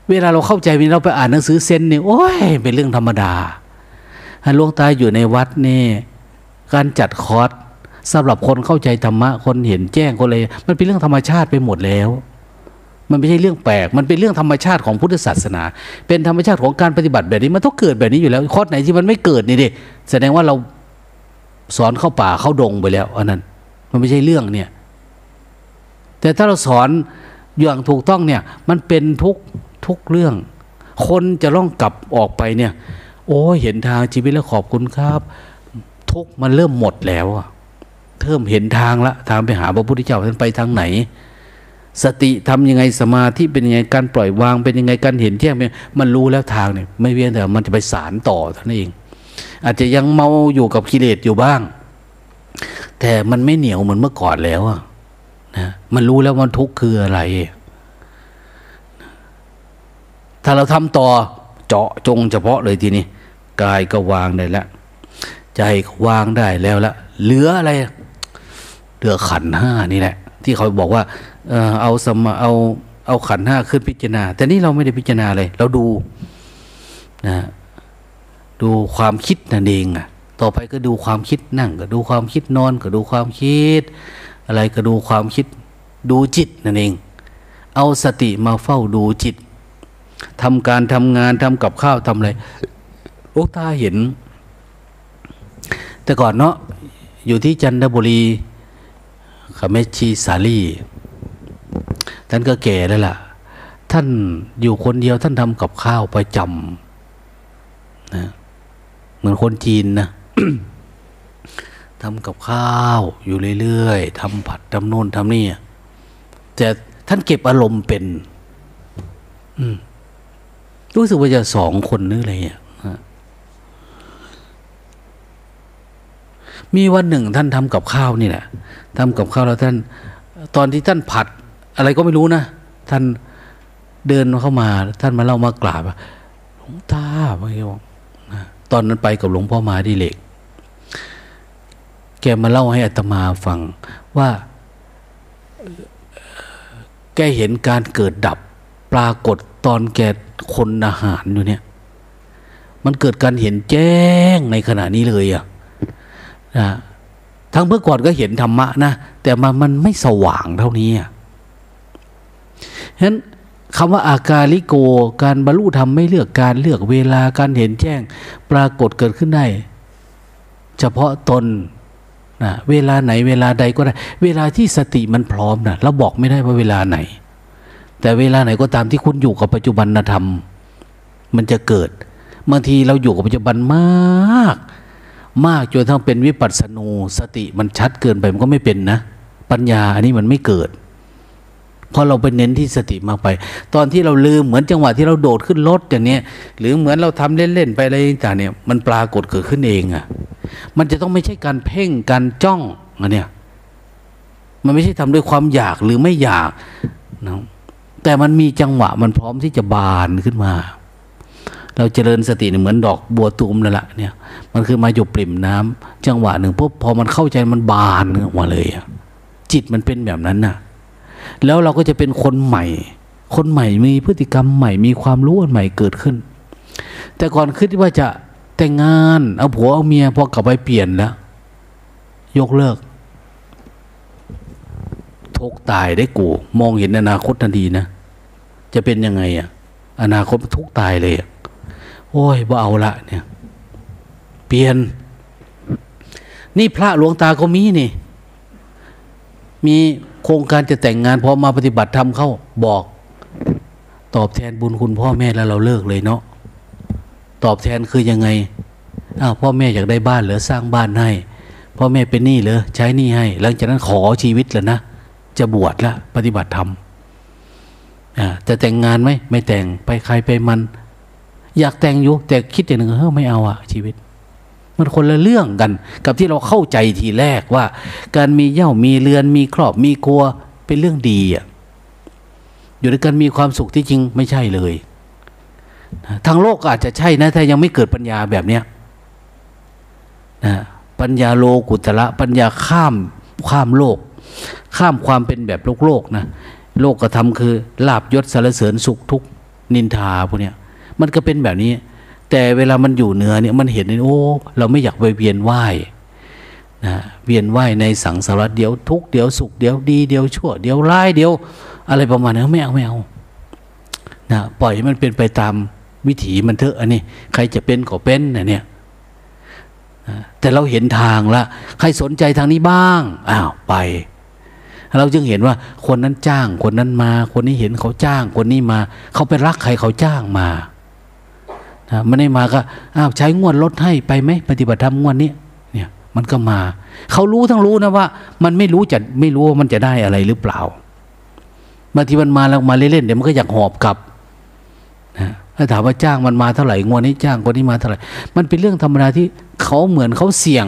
เวลาเราเข้าใจเวลาเราไปอ่านหนังสือเซนเนี่ยโอ้ยเป็นเรื่องธรรมดาหลวงตาอยู่ในวัดนี่การจัดคอร์สสำหรับคนเข้าใจธรรมะคนเห็นแจ้งคนอะไรมันเป็นเรื่องธรรมชาติไปหมดแล้ว มันไม่ใช่เรื่องแปลก มันเป็นเรื่องธรรมชาติของพุทธศาสนา เป็นธรรมชาติของการปฏิบัติแบบนี้ มันต้องเกิดแบบนี้อยู่แล้วคอไหนที่มันไม่เกิดนี่ดิแสดงว่าเราสอนเข้าป่าเข้าดงไปแล้วอันนั้น มันไม่ใช่เรื่องเนี่ย แต่ถ้าเราสอนอย่างถูกต้องเนี่ย มันเป็นทุกทุกเรื่อง คนจะล่องกลับออกไปเนี่ย โอ้เห็นทางชีวิตแล้วขอบคุณครับ ทุกมันเริ่มหมดแล้วอะเริ่มเห็นทางละทางไปหาพระพุทธเจ้าท่านไปทางไหน สติทำยังไงสมาธิเป็นยังไงการปล่อยวางเป็นยังไงการเห็นแจ้งมันรู้แล้วทางเนี่ยไม่เวียนแต่มันจะไปสารต่อเท่านั้นเอง อาจจะยังเมาอยู่กับกิเลสอยู่บ้าง แต่มันไม่เหนียวเหมือนเมื่อก่อนแล้วอะนะมันรู้แล้วมันทุกข์คืออะไร ถ้าเราทำต่อเจาะจงเฉพาะเลยทีนี้กายก็วางได้แล้วใจก็วางได้แล้วละเหลืออะไรเหลือขันห้านี่แหละ ที่เขาบอกว่า เอาสมาเอาเอาขันห้าขึ้นพิจารณา แต่นี่เราไม่ได้พิจารณาเลย เราดูนะดูความคิดนั่นเองอะต่อไปก็ดูความคิดนั่ง ก็ดูความคิดนอนก็ดูความคิด อะไรก็ดูความคิดดูจิตนั่นเอง เอาสติมาเฝ้าดูจิตทำการทำงานทำกับข้าวทำอะไรโอ้ตาเห็น แต่ก่อนเนาะอยู่ที่จันทบุรีขเมชีสาลี ท่านก็แก่แล้วล่ะ ท่านอยู่คนเดียวท่านทำกับข้าวประจำนะเหมือนคนจีนนะทำกับข้าวอยู่เรื่อยๆทำผัดทำโน่นทำนี่แต่ท่านเก็บอารมณ์เป็นอืมรู้สึกว่าจะสองคนนึกอะไรอะมีวันหนึ่งท่านทำกับข้าวนี่แหละทำกับข้าวแล้วท่าน ตอนที่ท่านผัด อะไรก็ไม่รู้นะท่านเดินเข้ามา ท่านมาเล่ามากราบหลวงตาไม่บอกตอนนั้นไปกับหลวงพ่อมาดีเล็กแกมาเล่าให้อัตมาฟังว่าแกเห็นการเกิดดับ ปรากฏตอนแกคนอาหารอยู่เนี่ย มันเกิดการเห็นแจ้งในขณะนี้เลยอะนะทั้งเมื่อก่อนก็เห็นธรรมะนะ แต่มันมันไม่สว่างเท่านี้อะ ฉะนั้นคำว่าอากาลิโก การบรรลุธรรมไม่เลือกการเลือกเวลาการเห็นแจ้ง ปรากฏเกิดขึ้นได้ เฉพาะตนนะเวลาไหนเวลาใดก็ได้ เวลาที่สติมันพร้อมนะเราบอกไม่ได้ว่าเวลาไหน แต่เวลาไหนก็ตามที่คุณอยู่กับปัจจุบันธรรม มันจะเกิดบางทีเราอยู่กับปัจจุบันมาก มากจนทั้งเป็นวิปัสสนูสติมันชัดเกินไปมันก็ไม่เป็นนะ ปัญญาอันนี้มันไม่เกิด พราะเราไปเน้นที่สติมากไป ตอนที่เราลืมเหมือนจังหวะที่เราโดดขึ้นรถอย่างนี้หรือเหมือนเราทำเล่นๆไปอะไรต่างเนี่ยมันปรากฏเกิดขึ้นเองอะ่ะมันจะต้องไม่ใช่การเพ่งการจ้องอะเนี่ยมันไม่ใช่ทำด้วยความอยากหรือไม่อยากนะแต่มันมีจังหวะมันพร้อมที่จะบานขึ้นมา เราเจริญสติเหมือนดอกบัวตูมนั่นแหละเนี่ยมันคือมาอยู่ปริ่มน้ำจังหวะหนึ่งปุ๊บพอมันเข้าใจมันบานออกมาเลยอะจิตมันเป็นแบบนั้นน่ะ แล้วเราก็จะเป็นคนใหม่ คนใหม่มีพฤติกรรมใหม่ มีความรู้ใหม่เกิดขึ้น แต่ก่อนคิดว่าจะแต่งงานเอาผัวเอาเมียพอกลับไปเปลี่ยนแล้วยกเลิกทุกตายได้กู มองเห็นอนาคตทันทีนะ จะเป็นยังไงอะอนาคตทุกตายเลยโอ้ยบ่เอาละเนี่ย เปลี่ยน นี่พระหลวงตาก็มีนี่ มี โครงการจะแต่งงานพอมาปฏิบัติธรรมเข้าบอก ตอบแทนบุญคุณพ่อแม่แล้วเราเลิกเลยเนาะตอบแทนคือยังไงอ้าวพ่อแม่อยากได้บ้านเหรือสร้างบ้านให้พ่อแม่เป็นหนี้เหรอใช้หนี้ให้ หลังจากนั้นขอชีวิตแล้วนะจะบวชละปฏิบัติธรรมอ่าจะแต่งงานไหมไม่แต่งไปใครไปมัน อยากแต่งอยู่แต่คิดอย่างหนึ่งเฮ้ยไม่เอาอะชีวิต มันคนละเรื่องกัน กับที่เราเข้าใจทีแรกว่า การมีเย่ามีเรือนมีครอบมีครัวเป็นเรื่องดีอะอยู่ในการมีความสุขที่จริงไม่ใช่เลยทางโลกอาจจะใช่นะแต่ยังไม่เกิดปัญญาแบบเนี้ยนะปัญญาโลกุตระปัญญาข้ามข้ามโลก ข้ามความเป็นแบบโลกโลกนะโลกกระทำคือลาบยศสารเสริญสุขทุกนินทาพวกเนี้ยมันก็เป็นแบบนี้ แต่เวลามันอยู่เหนือเนี่ยมันเห็นโอ้เราไม่อยากไปเวียนว่ายนะเวียนว่ายในสังสารวัฏเดี๋ยวทุกเดี๋ยวสุขเดี๋ยวดีเดี๋ยวชั่วเดี๋ยวร้ายเดี๋ยว อะไรประมาณนั้นไม่เอาไม่เอานะปล่อยให้มันเป็นไปตามวิถีมันเถอะอันนี้ ใครจะเป็นก็เป็นนะเนี่ยแต่เราเห็นทางละใครสนใจทางนี้บ้างอ้าวไป เราจึงเห็นว่าคนนั้นจ้างคนนั้นมา คนนี้เห็นเขาจ้างคนนี้มา เขาไปรักใครเขาจ้างมา ไม่ได้มาก็อ้าวใช้งวดลดให้ไปไหมปฏิบัติธรรมงวดนี้เนี่ยมันก็มา เขารู้ทั้งรู้นะว่า มันไม่รู้จะไม่รู้ว่ามันจะได้อะไรหรือเปล่าบางทีมันมาแล้วมาเล่นๆเดี๋ยวมันก็อยากหอบกลับนะถ้าถามว่าจ้างมันมาเท่าไหร่งวดนี้จ้างคนนี้มาเท่าไหร่ มันเป็นเรื่องธรรมดาที่เขาเหมือนเขาเสี่ยง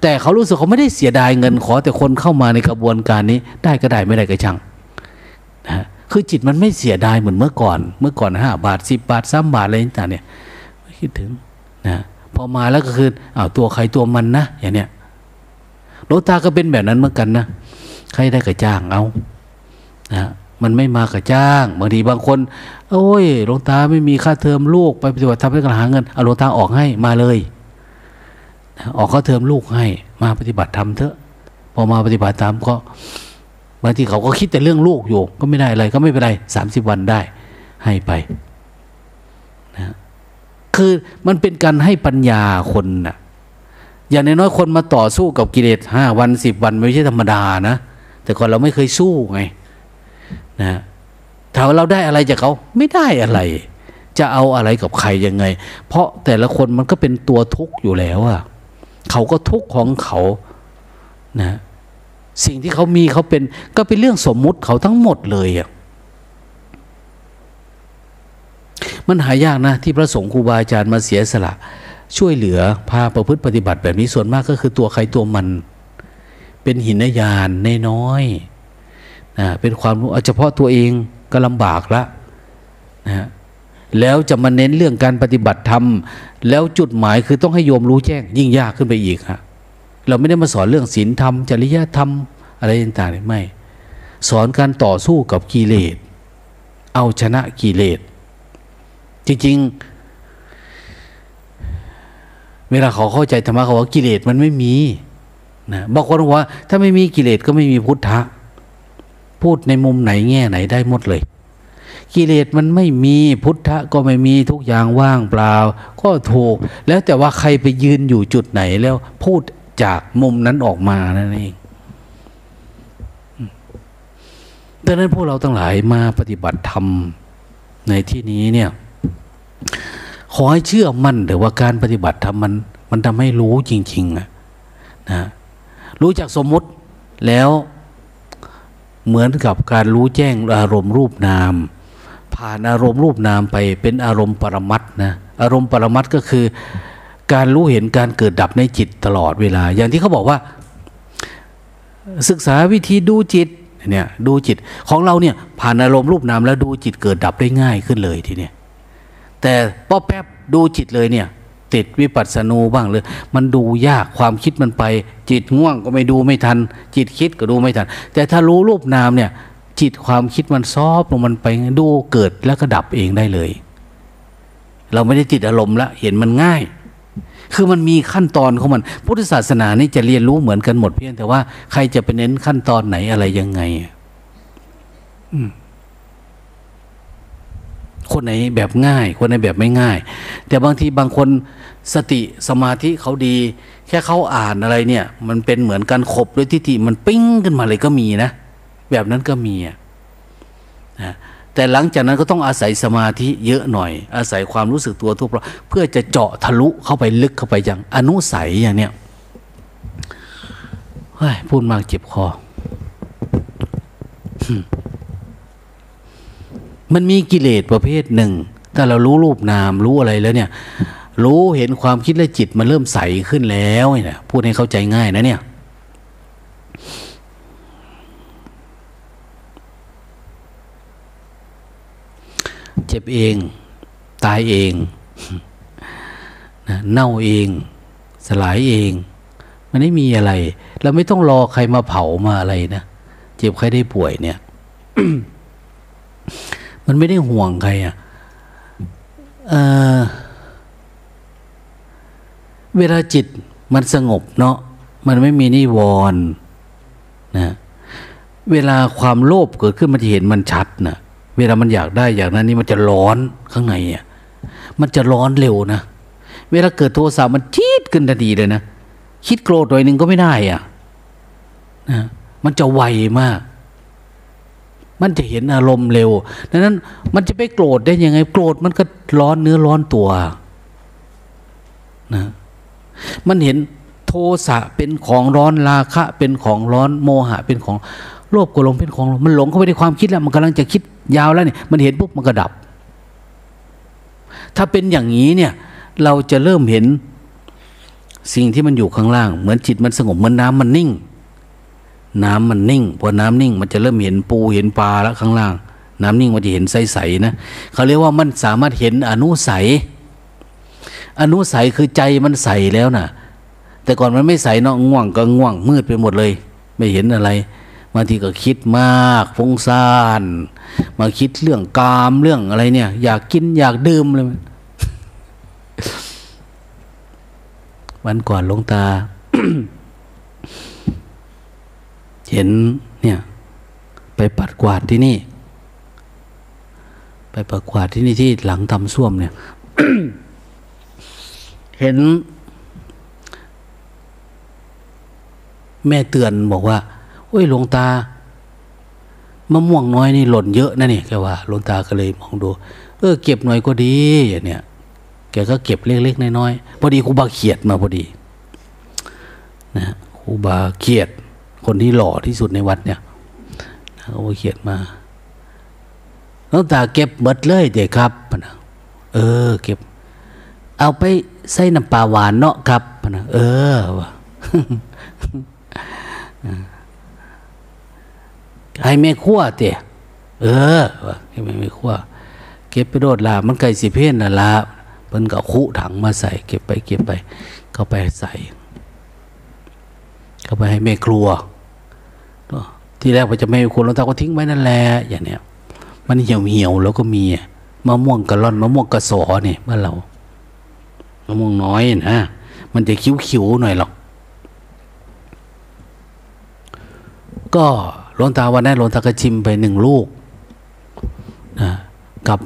แต่เขารู้สึกเขาไม่ได้เสียดายเงินขอแต่คนเข้ามาในกระบวนการนี้ ได้ก็ได้ไม่ได้ก็ช่างนะ คือจิตมันไม่เสียดายเหมือนเมื่อก่อน เมื่อก่อนห้าบาทสิบบาทสามบาทอะไรต่างเนี่ยไม่คิดถึงนะพอมาแล้วก็คืออ้าวตัวใครตัวมันนะอย่างเนี้ยโลตาก็เป็นแบบนั้นเหมือนกันนะใครได้ก็จ้างเอานะมันไม่มากระจ้างบางทีบางคน โอ้ยหลวงตาไม่มีค่าเทอมลูกไปปฏิบัติธรรมให้กันหาเงินเอาหลวงตาออกให้มาเลยออกค่าเทอมลูกให้มาปฏิบัติธรรมเถอะพอมาปฏิบัติธรรมก็ บางทีเขาก็คิดแต่เรื่องลูกอยู่ ก็ไม่ได้อะไรก็ไม่เป็นไรสามสิบวันได้ ให้ไปนะคือมันเป็นการให้ปัญญาคนนะ่ะอย่างน้อยๆคนมาต่อสู้กับกิเลสห้าวันสิบวันไม่ใช่ธรรมดานะแต่ก่อนเราไม่เคยสู้ไงนะถามว่าเราได้อะไรจากเขาไม่ได้อะไร จะเอาอะไรกับใครยังไง เพราะแต่ละคนมันก็เป็นตัวทุกข์อยู่แล้วอะเขาก็ทุกข์ของเขานะ สิ่งที่เขามีเขาเป็น ก็เป็นเรื่องสมมุติเขาทั้งหมดเลยอะมันหายากนะ ที่พระสงฆ์ครูบาอาจารย์มาเสียสละ ช่วยเหลือพาประพฤติปฏิบัติแบบนี้ส่วนมากก็คือตัวใครตัวมัน เป็นหินยานน้อยนะเป็นความรู้เฉพาะตัวเองก็ลำบากละนะแล้วจะมาเน้นเรื่องการปฏิบัติธรรม แล้วจุดหมายคือต้องให้โยมรู้แจ้งยิ่งยากขึ้นไปอีกฮะ เราไม่ได้มาสอนเรื่องศีลธรรม จริยธรรม อะไรต่างๆไม่ สอนการต่อสู้กับกิเลส เอาชนะกิเลส จริงๆ เวลาเขาเข้าใจธรรมะเขาว่ากิเลสมันไม่มีนะบางคนบอกว่า ถ้าไม่มีกิเลสก็ไม่มีพุทธะ พูดในมุมไหนแง่ไหนได้หมดเลย กิเลสมันไม่มีพุทธะก็ไม่มีทุกอย่างว่างเปล่า ก็ถูก แล้วแต่ว่าใครไปยืนอยู่จุดไหนแล้วพูด จากมุมนั้นออกมานั่นเองดังนั้นพวกเราทั้งหลายมาปฏิบัติธรรมในที่นี้เนี่ย ขอให้เชื่อมั่นแต่ว่าการปฏิบัติธรรมมัน มันทำให้รู้จริงๆนะรู้จักสมมุติแล้วเหมือนกับการรู้แจ้งอารมณ์รูปนาม ผ่านอารมณ์รูปนามไปเป็นอารมณ์ปรมัตนะอารมณ์ปรมัตก็คือ การรู้เห็นการเกิดดับในจิตตลอดเวลา อย่างที่เขาบอกว่า ศึกษาวิธีดูจิตเนี่ยดูจิตของเราเนี่ยผ่านอารมณ์รูปนามแล้วดูจิตเกิดดับได้ง่ายขึ้นเลยทีเนี้ยแต่ป้อแป๊บดูจิตเลยเนี่ยติดวิปัสสนูบ้างเลย มันดูยากความคิดมันไป จิตง่วงก็ไม่ดูไม่ทัน จิตคิดก็ดูไม่ทัน แต่ถ้ารู้รูปนามเนี่ย จิตความคิดมันซอฟลงมันไปดูเกิดแล้วก็ดับเองได้เลย เราไม่ได้ติดอารมณ์ละเห็นมันง่าย คือมันมีขั้นตอนของมัน พุทธศาสนานี่จะเรียนรู้เหมือนกันหมดเพียงแต่ว่าใครจะไปเน้นขั้นตอนไหนอะไรยังไงอืมคนไหนแบบง่าย คนไหนแบบไม่ง่าย แต่บางทีบางคนสติสมาธิเขาดี แค่เขาอ่านอะไรเนี่ย มันเป็นเหมือนการขบด้วยทิฏฐิมันปิ้งขึ้นมาเลยก็มีนะ แบบนั้นก็มีนะ แต่หลังจากนั้นก็ต้องอาศัยสมาธิเยอะหน่อย อาศัยความรู้สึกตัวทุกเเพื่อจะเจาะทะลุเข้าไปลึกเข้าไปอย่างอนุสัยอย่างเนี้ยเฮ้ยพูดมากเจ็บคอ มันมีกิเลสประเภทหนึ่ง ถ้าเรารู้รูปนามรู้อะไรแล้วเนี่ย รู้เห็นความคิดและจิตมันเริ่มใสขึ้นแล้วเนี่ยพูดให้เข้าใจง่ายนะเนี่ย เจ็บเอง ตายเองนะเน่าเอง สลายเอง มันไม่มีอะไร เราไม่ต้องรอใครมาเผามาอะไรนะเจ็บใครได้ป่วยเนี่ย มันไม่ได้ห่วงใครอะ่ะเออเวลาจิตมันสงบเนาะมันไม่มีนิวรณ์นะ เวลาความโลภเกิดขึ้นมันจะเห็นมันชัดนะ เวลามันอยากได้อย่างนั้นนี่มันจะร้อนข้างในอะมันจะร้อนเร็วนะ เวลาเกิดโทสะมันจี๊ดขึ้นทันทีเลยนะ คิดโกรธหน่อยหนึ่งก็ไม่ได้อะนะมันจะไวมาก มันจะเห็นอารมณ์เร็วดังนั้น มันจะไปโกรธได้ยังไง โกรธมันก็ร้อนเนื้อร้อนตัวนะมันเห็นโทสะเป็นของร้อนราคะ เป็นของร้อนโมหะเป็นของ โลภโกรธเป็นของมันหลงเข้าไปในความคิดแล้ว มันกำลังจะคิดยาวแล้วเนี่ยมันเห็นปุ๊บมันก็ดับ ถ้าเป็นอย่างนี้เนี่ย เราจะเริ่มเห็นสิ่งที่มันอยู่ข้างล่าง เหมือนจิตมันสงบเหมือนน้ามันนิ่ง น้ำมันนิ่งพอน้ำนิ่ง มันจะเริ่มเห็นปูเห็นปลาแล้วข้างล่าง น้ำนิ่งมันจะเห็นใสๆนะเขาเรียกว่ามันสามารถเห็นอนุใสอนุใสคือใจมันใสแล้วนะ่ะ แต่ก่อนมันไม่ใสเนาะง่วงก็ง่วงมืดไปหมดเลย ไม่เห็นอะไร บางทีก็คิดมากฟุ้งซ่าน มาคิดเรื่องกามเรื่องอะไรเนี่ย อยากกินอยากดื่มเลยวันก่อนลงตา เห็นเนี่ย ไปปัดกวาดที่นี่ ไปปัดกวาดที่นี่ที่หลังทำส้วมเนี่ย เห็น แม่เตือนบอกว่า อ้ยหลวงตามะม่วงน้อยนี่หล่นเยอะนะนี่แกว่าหลวงตาก็เลยมองดู เออ เก็บหน่อยก็ดีอย่างเนี้ยแกก็เก็บเล็กๆน้อยๆพอดีครูบาเขียดมาพอดีนะครูบาเขียด คนที่หล่อที่สุดในวัดเนี่ยครูบาเขียดมาหลวงตาเก็บหมดเลยเด็กครับนะเออ เก็บ เอาไปใส่น้ำปลาหวานเนาะครับนะเออ ให้แม่ขั้วเตะเออวะให้แม่ขั้วเก็บไปโดดลามันไก่สิเพ่นน่ะลาเพิ่นก็คุถังมาใส่ เก็บไปเก็บไป เข้าไปใส่ เข้าไปให้แม่ครัวที่แรกว่าจะไม่ควรเราตาก็ทิ้งไว้นั่นแหละอย่างเนี้ยมันเหี่ยวเหี่ยวแล้วก็มีมะม่วงกระล่อนมะม่วงกระสอเนี่ยบ้านเรามะม่วงน้อยนะมันจะคิ้วๆหน่อยหรอก ก็ หลวงตาวันนั้นหลวงตาก็ชิมไปหนึ่งลูกนะกับ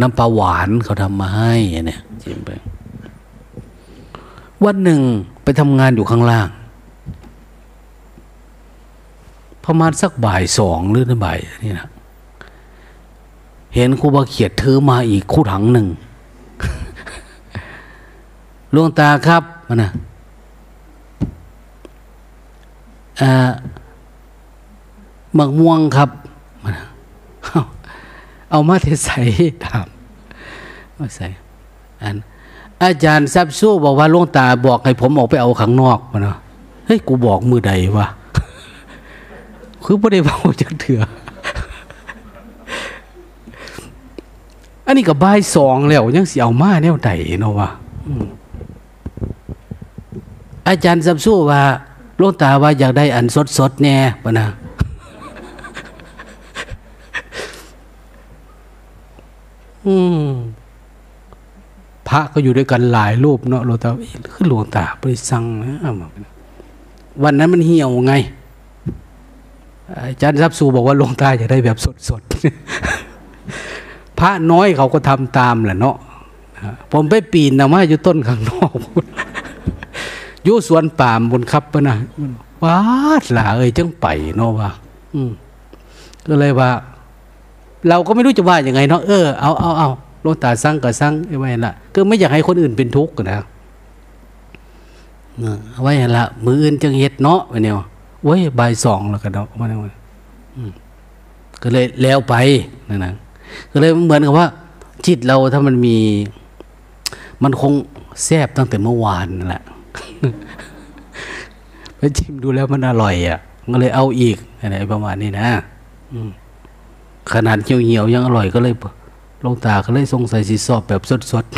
น้ำปลาหวานเขาทำมาให้เนี่ยชิมไป วันหนึ่งไปทำงานอยู่ข้างล่างประมาณสักบ่ายสองหรือบ่ายนี่นะเห็นครูบาเขียดถือมาอีกคู่ถังหนึ่งลวงตาครับมันนะอ่า มักม่วงครับ เอามาเทใส่ถามมาใส่อันอาจารย์ซับสู้บอกว่าลุงตาบอกให้ผมออกไปเอาข้างนอกมาเนาะเฮ้ยกูบอกมือใดวะคือไม่ได้บอกจักเถื่ออันนี้กับบ่ายสองแล้ว ยังเสียเอามาแนวใดเนาะวะอาจารย์ซับสู้ว่าลุงตาว่าอยากได้อันสดสดแน่ปะนะ อืมพระก็อยู่ด้วยกันหลายรูปเนาะหลวงตาขึ้นหลวงตาไปสั่งนะวันนั้นมันเหี่ยวไงอาจารย์ทรัพย์สูบอกว่าหลวงตาจะได้แบบสดๆพระน้อยเขาก็ทำตามแหละเนาะผมไปปีนนะมาอยู่ต้นข้างนอกอยู่สวนป่ามบนครับปะนะว้าหล่าเอ้ยจังไปเนาะว่าก็เลยว่า เราก็ไม่รู้จะว่าอย่างไงเนาะเออเอาเอาเอาโลตาสร้างก็สร้างไว้ละก็ไม่อยากให้คนอื่นเป็นทุกข์นะเอาไว้ละมืออื่นจังเฮ็ดเนาะไปเนี่ยเว้ยใบสองแล้วกันเนาะมาเนี่ยก็เลยแล้วไปนั่นนะก็เลยเหมือนกับว่า จิตเราถ้ามันมี มันคงแซบตั้งแต่เมื่อวานนั่นแหละไปชิมดูแล้วมันอร่อยอะก็เลยเอาอีกอะไรประมาณนี้นะ อืม ขนาดเหี่ยวเหี่ยวยังอร่อยก็เลยลงตาก็เลยสงสัยสีสอบแบบสดๆ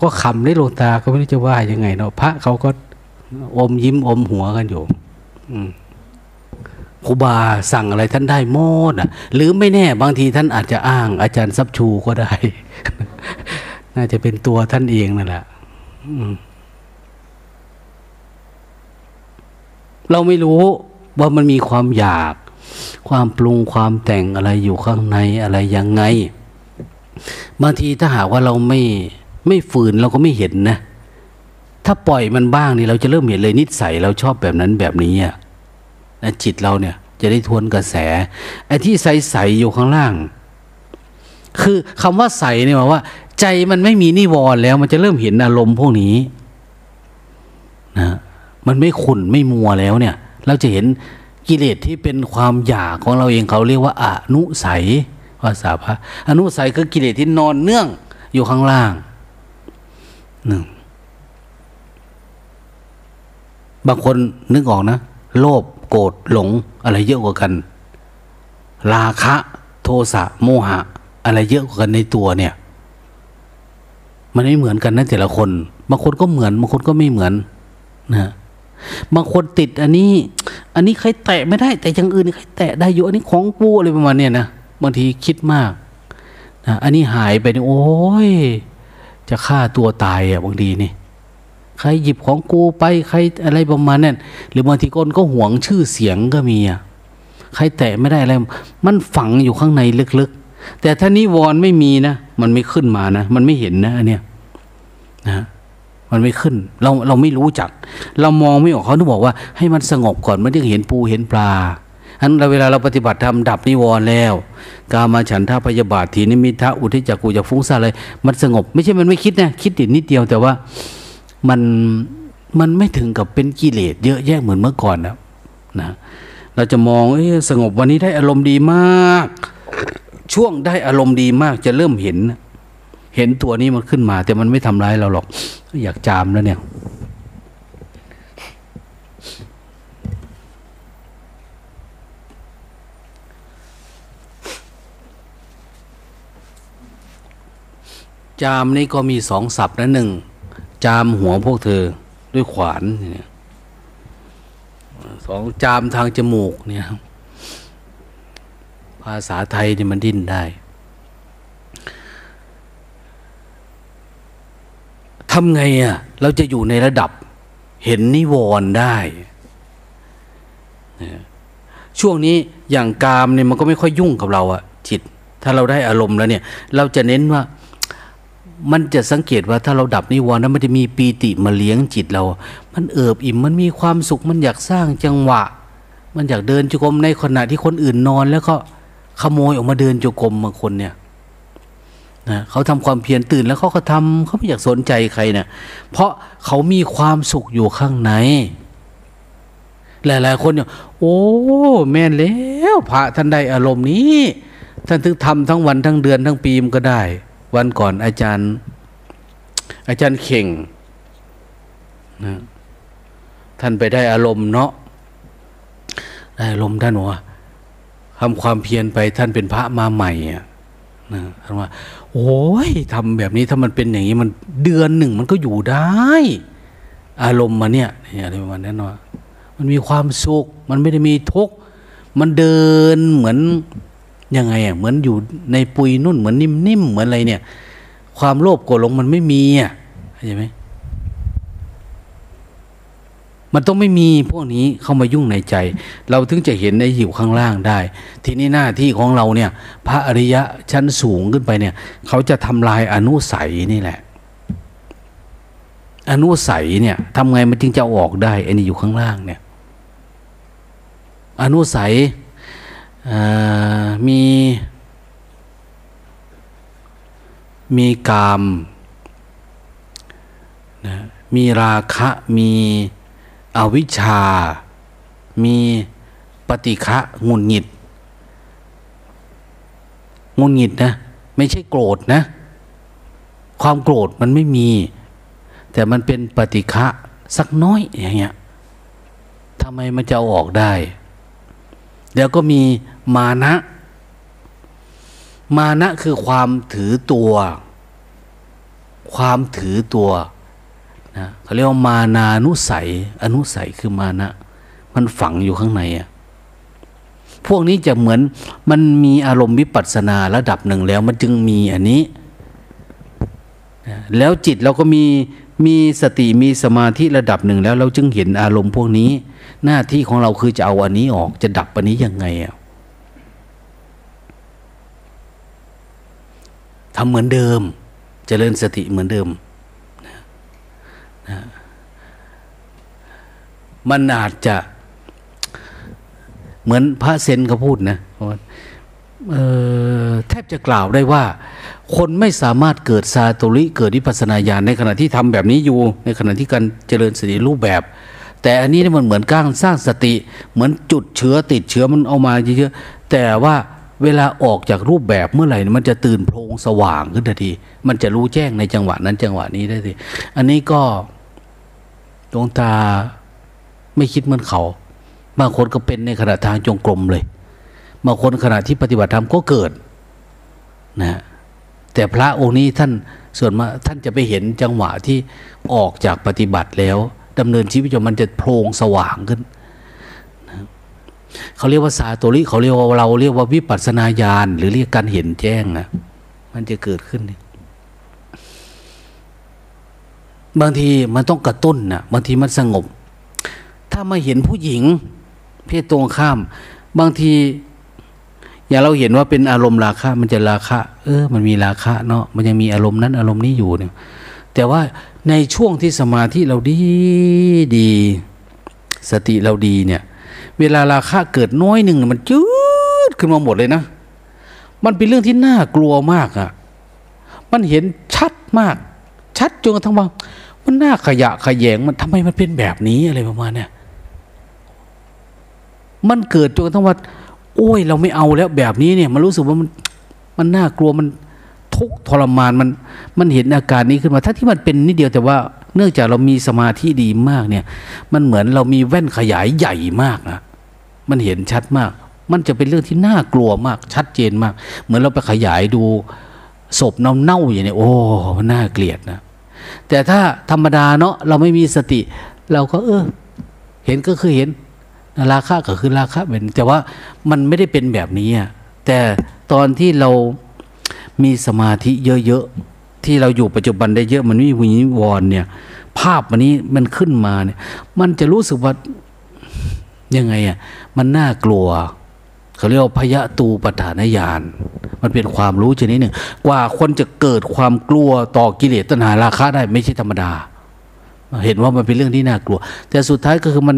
ก็ขำได้โลตาก็ไม่รู้จะว่ายังไงเนาะพระเขาก็อมยิ้มอมหัวกันอยู่ครูบาสั่งอะไรท่านได้หมดอะ หรือไม่แน่บางทีท่านอาจจะอ้าง อาจารย์ซับชูก็ได้ น่าจะเป็นตัวท่านเองนั่นแหละเราไม่รู้ว่ามันมีความอยาก ความปรุงความแต่งอะไรอยู่ข้างในอะไรยังไง บางทีถ้าหากว่าเราไม่ไม่ฝืนเราก็ไม่เห็นนะ ถ้าปล่อยมันบ้างนี่เราจะเริ่มเห็นเลยนิสัยเราชอบแบบนั้นแบบนี้อะจิตเราเนี่ยจะได้ทวนกระแสไอ้ที่ใสๆอยู่ข้างล่าง คือคำว่าใสเนี่ยหมายว่า ใจมันไม่มีนิวรณ์แล้ว มันจะเริ่มเห็นอารมณ์พวกนี้นะมันไม่ขุ่นไม่มัวแล้วเนี่ย เราจะเห็น กิเลสที่เป็นความอยากของเราเองเขาเรียกว่าอนุสัยภาษาพระอนุสัยคือกิเลสที่นอนเนื่องอยู่ข้างล่างหนึ่งบางคนนึกออกนะ โลภโกรธหลงอะไรเยอะกว่ากัน ราคะโทสะโมหะ อะไรเยอะกว่ากันในตัวเนี่ย มันไม่เหมือนกันนะแต่ละคน บางคนก็เหมือน บางคนก็ไม่เหมือนนะ บางคนติดอันนี้ อันนี้ใครแตะไม่ได้ แต่อย่างอื่นใครแตะได้อยู่อันนี้ของกูอะไรประมาณเนี้ยนะบางทีคิดมากนะอันนี้หายไปนี่โอ้ยจะฆ่าตัวตายอะบางทีนี่ใครหยิบของกูไปใครอะไรประมาณนั้นหรือบางทีคนก็หวงชื่อเสียงก็มีอะใครแตะไม่ได้อะไรมันฝังอยู่ข้างในลึกๆ แต่ถ้านิวรณ์ไม่มีนะ มันไม่ขึ้นมานะ มันไม่เห็นนะอันเนี้ยนะ มันไม่ขึ้น เราเราไม่รู้จัก เรามองไม่ออกเขาต้องบอกว่า ให้มันสงบก่อนมันจะเห็นปูเห็นปลาอันเราเวลาเราปฏิบัติธรรมดับนิวรณ์แล้ว กามาฉันทาพยาบาททีนิมิทะอุทิจักกูจะฟุ้งซ่านเลย มันสงบ ไม่ใช่มันไม่คิดนะคิดนิดเดียวแต่ว่ามันมันไม่ถึงกับเป็นกิเลสเยอะแยะเหมือนเมื่อก่อนนะนะเราจะมองอสงบวันนี้ได้อารมณ์ดีมาก ช่วงได้อารมณ์ดีมากจะเริ่มเห็น เห็นตัวนี้มันขึ้นมา แต่มันไม่ทำร้ายเราหรอก อยากจามแล้วเนี่ยจามนี่ก็มีสองศัพท์นะหนึ่งจามหัวพวกเธอด้วยขวานเนี่ยสองจามทางจมูกเนี่ยภาษาไทยเนี่ยมันดิ้นได้ ทำไงอะเราจะอยู่ในระดับเห็นนิวรณ์ได้ช่วงนี้อย่างกามเนี่ยมันก็ไม่ค่อยยุ่งกับเราอะจิต ถ้าเราได้อารมณ์แล้วเนี่ย เราจะเน้นว่ามันจะสังเกตว่าถ้าเราดับนิวรณ์นั้นมันจะมีปีติมาเลี้ยงจิตเรา มันเอิบอิ่มมันมีความสุขมันอยากสร้างจังหวะ มันอยากเดินจุกรมในขณะที่คนอื่นนอน แล้วก็ขโมยออกมาเดินจุกรมบางคนเนี่ย นะเขาทำความเพียรตื่นแล้วเขาก็ทำเขาไม่อยากสนใจใครเนะี่ยเพราะเขามีความสุขอยู่ข้างใน หลายๆคนเนี่ยโอ้แม่นแล้วพระท่านได้อารมณ์นี้ ท่านถึงทำทั้งวันทั้งเดือนทั้งปีมันก็ได้ วันก่อนอาจารย์ อาจารย์เข่งนะท่านไปได้อารมณ์เนาะได้อารมณ์ท่านว่าทำความเพียรไปท่านเป็นพระมาใหม่อะนะท่านว่า โอ้ยทำแบบนี้ถ้ามันเป็นอย่างนี้มันเดือนหนึ่งมันก็อยู่ได้ อารมณ์มาเนี่ยเนี่ยอะไรประมาณนั้นว่ามันมีความสุข มันไม่ได้มีทุกข์มันเดินเหมือนยังไงอะเหมือนอยู่ในปุยนุ่นเหมือนนิ่มๆเหมือนอะไรเนี่ย ความโลภโกรธลงมันไม่มีอะเข้าใจไหม มันต้องไม่มีพวกนี้เข้ามายุ่งในใจ เราถึงจะเห็นในหิวข้างล่างได้ ทีนี้หน้าที่ของเราเนี่ย พระอริยะชั้นสูงขึ้นไปเนี่ย เขาจะทำลายอนุสัยนี่แหละ อนุสัยเนี่ยทำไงมันจึงจะออกได้ไอ้นี่อยู่ข้างล่างเนี่ย อนุสัยมี มีกามนะมีราคะมี อวิชชา มีปฏิฆะงุนหงิดงุนหงิดนะ ไม่ใช่โกรธนะ ความโกรธมันไม่มี แต่มันเป็นปฏิฆะสักน้อยอย่างเงี้ยทำไมมันจะออกได้ แล้วก็มีมานะ มานะคือความถือตัว ความถือตัว นะเขาเรียกว่ามานานุสัย อนุสัยคือมานะ มันฝังอยู่ข้างในอะพวกนี้จะเหมือนมันมีอารมณ์วิปัสสนาระดับหนึ่งแล้ว มันจึงมีอันนี้ แล้วจิตเราก็มีมีสติมีสมาธิระดับหนึ่งแล้ว เราจึงเห็นอารมณ์พวกนี้ หน้าที่ของเราคือจะเอาอันนี้ออกจะดับอันนี้ยังไงอะทำเหมือนเดิมจเจริญสติเหมือนเดิม นะมันอาจจะเหมือนพระเซนเขาพูดนะแทบจะกล่าวได้ว่า คนไม่สามารถเกิดซาตุริเกิดวิปัสนาญาณในขณะที่ทำแบบนี้อยู่ ในขณะที่การเจริญสติรูปแบบ แต่อันนี้มันเหมือนก้างสร้างสติ เหมือนจุดเชื้อติดเชื้อมันเอามาเยอะๆแต่ว่าเวลาออกจากรูปแบบเมื่อไหร่มันจะตื่นโพลงสว่างขึ้นทันที มันจะรู้แจ้งในจังหวะนั้นจังหวะนี้ได้ทีอันนี้ก็ วงตาไม่คิดเหมือนเขา บางคนก็เป็นในขณะทางจงกรมเลย บางคนขณะที่ปฏิบัติธรรมก็เกิดนะแต่พระองค์นี้ท่านส่วนมาท่านจะไปเห็นจังหวะที่ออกจากปฏิบัติแล้วดำเนินชีวิตจนมันจะโพลงสว่างขึ้นนะเขาเรียกว่าสาตุริเขาเรียกว่าเราเรียกว่าวิปัสนาญาณหรือเรียกการเห็นแจ้งนะมันจะเกิดขึ้น บางทีมันต้องกระตุ้นนะบางทีมันสงบ ถ้ามาเห็นผู้หญิง เพศตรงข้าม บางทีอย่างเราเห็นว่าเป็นอารมณ์ราคะมันจะราคะ เออ มันมีราคะเนาะมันยังมีอารมณ์นั้นอารมณ์นี้อยู่เนี่ย แต่ว่าในช่วงที่สมาธิเราดีดี สติเราดีเนี่ย เวลาราคะเกิดน้อยหนึ่งมันจืดขึ้นมาหมดเลยนะ มันเป็นเรื่องที่น่ากลัวมากอะ่ะ มันเห็นชัดมาก ชัดจนกระทั่งว่า มันน่าขยะขยงมันทำไมมันเป็นแบบนี้อะไรประมาณเนี่ยมันเกิดจนกระทั่งว่า โอ้ย เราไม่เอาแล้วแบบนี้เนี่ย มันรู้สึกว่ามันมันน่ากลัวมันทุกทรมานมันมันเห็นอาการนี้ขึ้นมา ถ้าที่มันเป็นนิดเดียวแต่ว่าเนื่องจากเรามีสมาธิดีมากเนี่ย มันเหมือนเรามีแว่นขยายใหญ่มากนะมันเห็นชัดมาก มันจะเป็นเรื่องที่น่ากลัวมาก ชัดเจนมาก เหมือนเราไปขยายดูศพเน่าๆอย่างนี้โอ้มันน่าเกลียดนะ แต่ถ้าธรรมดาเนาะเราไม่มีสติ เราก็เออ เห็นก็คือเห็น ราคะก็คือราคะเป็นแต่ว่ามันไม่ได้เป็นแบบนี้อะแต่ตอนที่เรามีสมาธิเยอะๆที่เราอยู่ปัจจุบันได้เยอะมันไม่มีวิวรเนี่ย ภาพวันนี้มันขึ้นมาเนี่ย มันจะรู้สึกว่ายังไงอะมันน่ากลัว เขาเรียกว่าพยะตูปฐานญาณมันเป็นความรู้ชนิดหนึ่ง กว่าคนจะเกิดความกลัวต่อกิเลสตัณหาราคะได้ไม่ใช่ธรรมดา เห็นว่ามันเป็นเรื่องที่น่ากลัว แต่สุดท้ายก็คือมัน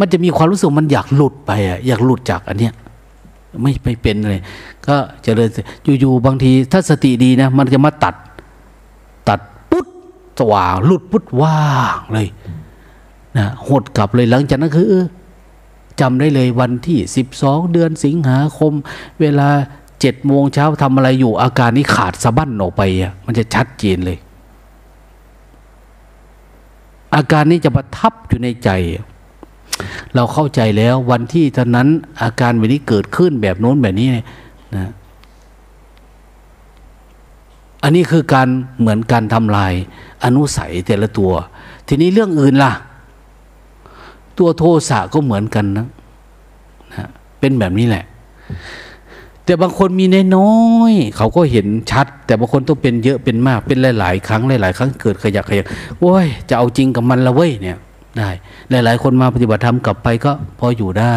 มันจะมีความรู้สึกมันอยากหลุดไปอะอยากหลุดจากอันเนี้ยไม่ไปเป็นเลย ก็เจริญอยู่ๆบางทีถ้าสติดีนะ มันจะมาตัด ตัดปุ๊บสว่างหลุดปุ๊บว่างเลยนะหดกลับเลยหลังจากนั้นคือ จำได้เลยวันที่สิบสองเดือนสิงหาคม เวลาเจ็ดโมงเช้าทำอะไรอยู่อาการนี้ขาดสะบั้นออกไปอะมันจะชัดเจนเลย อาการนี้จะประทับอยู่ในใจ เราเข้าใจแล้ววันที่ตอนนั้นอาการแบบนี้เกิดขึ้นแบบโน้นแบบนี้นะอันนี้คือการเหมือนการทำลายอนุสัยแต่ละตัว ทีนี้เรื่องอื่นล่ะ ตัวโทสะก็เหมือนกันนะนะเป็นแบบนี้แหละ แต่บางคนมีน้อยเขาก็เห็นชัด แต่บางคนต้องเป็นเยอะเป็นมากเป็นหลาย ๆ ครั้งหลาย ๆ ครั้งเกิดขยักขยักโว้ยจะเอาจริงกับมันละเว้ยเนี่ยได้หลาย ๆ คนมาปฏิบัติธรรมกลับไปก็พออยู่ได้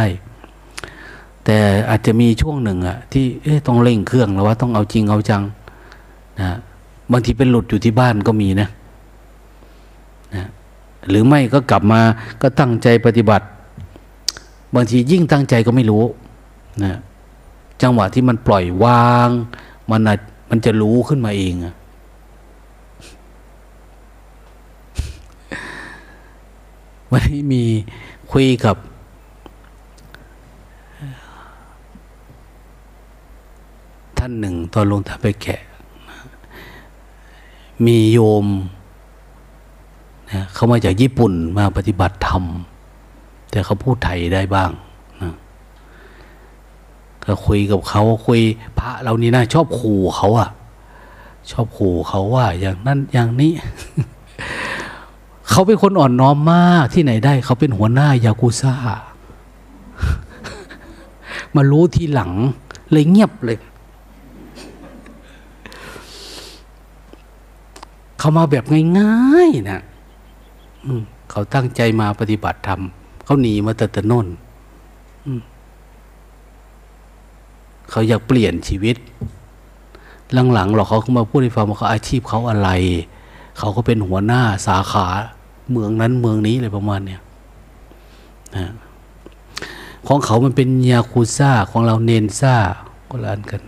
แต่อาจจะมีช่วงหนึ่งอะที่เอ๊ต้องเร่งเครื่องแล้วว่าต้องเอาจริงเอาจังนะบางทีเป็นหลุดอยู่ที่บ้านก็มีนะนะ หรือไม่ก็กลับมาก็ตั้งใจปฏิบัติ บางทียิ่งตั้งใจก็ไม่รู้นะจังหวะที่มันปล่อยวาง มันมันจะรู้ขึ้นมาเองวันนี้มีคุยกับ ท่านหนึ่งตอนลงทาไปแกะ มีโยม นะเขามาจากญี่ปุ่นมาปฏิบัติธรรม แต่เขาพูดไทยได้บ้างนะก็คุยกับเขาคุยพระเรานี่นะชอบขู่เขาอะชอบขู่เขาว่า อย่างนั้นอย่างนี้เขาเป็นคนอ่อนน้อมมากที่ไหนได้ เขาเป็นหัวหน้ายากุซ่า มารู้ทีหลัง เลยเงียบเลย เขามาแบบง่ายๆนะ เขาตั้งใจมาปฏิบัติธรรมเขาหนีมาแต่แต่นนเขาอยากเปลี่ยนชีวิต หลังๆหรอกเขาเข้ามาพูดให้ฟังว่าเขาอาชีพเขาอะไร เขาก็เป็นหัวหน้าสาขาเมืองนั้นเมืองนี้อะไรประมาณเนี้ยนะของเขามันเป็นยาคูซ่าของเราเนนซ่าก็ลานกัน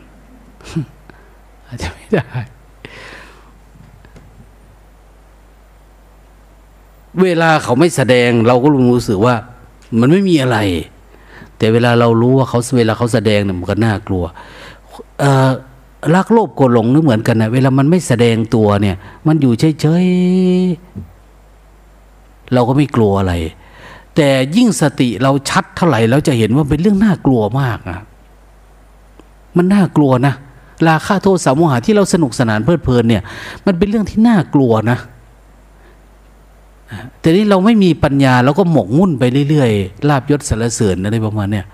อาจจะไม่ได้ เวลาเขาไม่แสดงเราก็รู้สึกว่ามันไม่มีอะไร แต่เวลาเรารู้ว่าเขาเวลาเขาแสดงเนี่ยมันก็น่ากลัวรักโลภโกรธหลงนึกเหมือนกันนะเวลามันไม่แสดงตัวเนี่ย มันอยู่เฉยๆเราก็ไม่กลัวอะไร แต่ยิ่งสติเราชัดเท่าไหร่เราจะเห็นว่าเป็นเรื่องน่ากลัวมากอะมันน่ากลัวนะราคาโทษสามุหาที่เราสนุกสนานเพลิดเพลินเนี่ย มันเป็นเรื่องที่น่ากลัวนะ แต่นี้เราไม่มีปัญญาเราก็หมกมุ่นไปเรื่อยๆลาบยศสารเสริญอะไรประมาณเนี่ย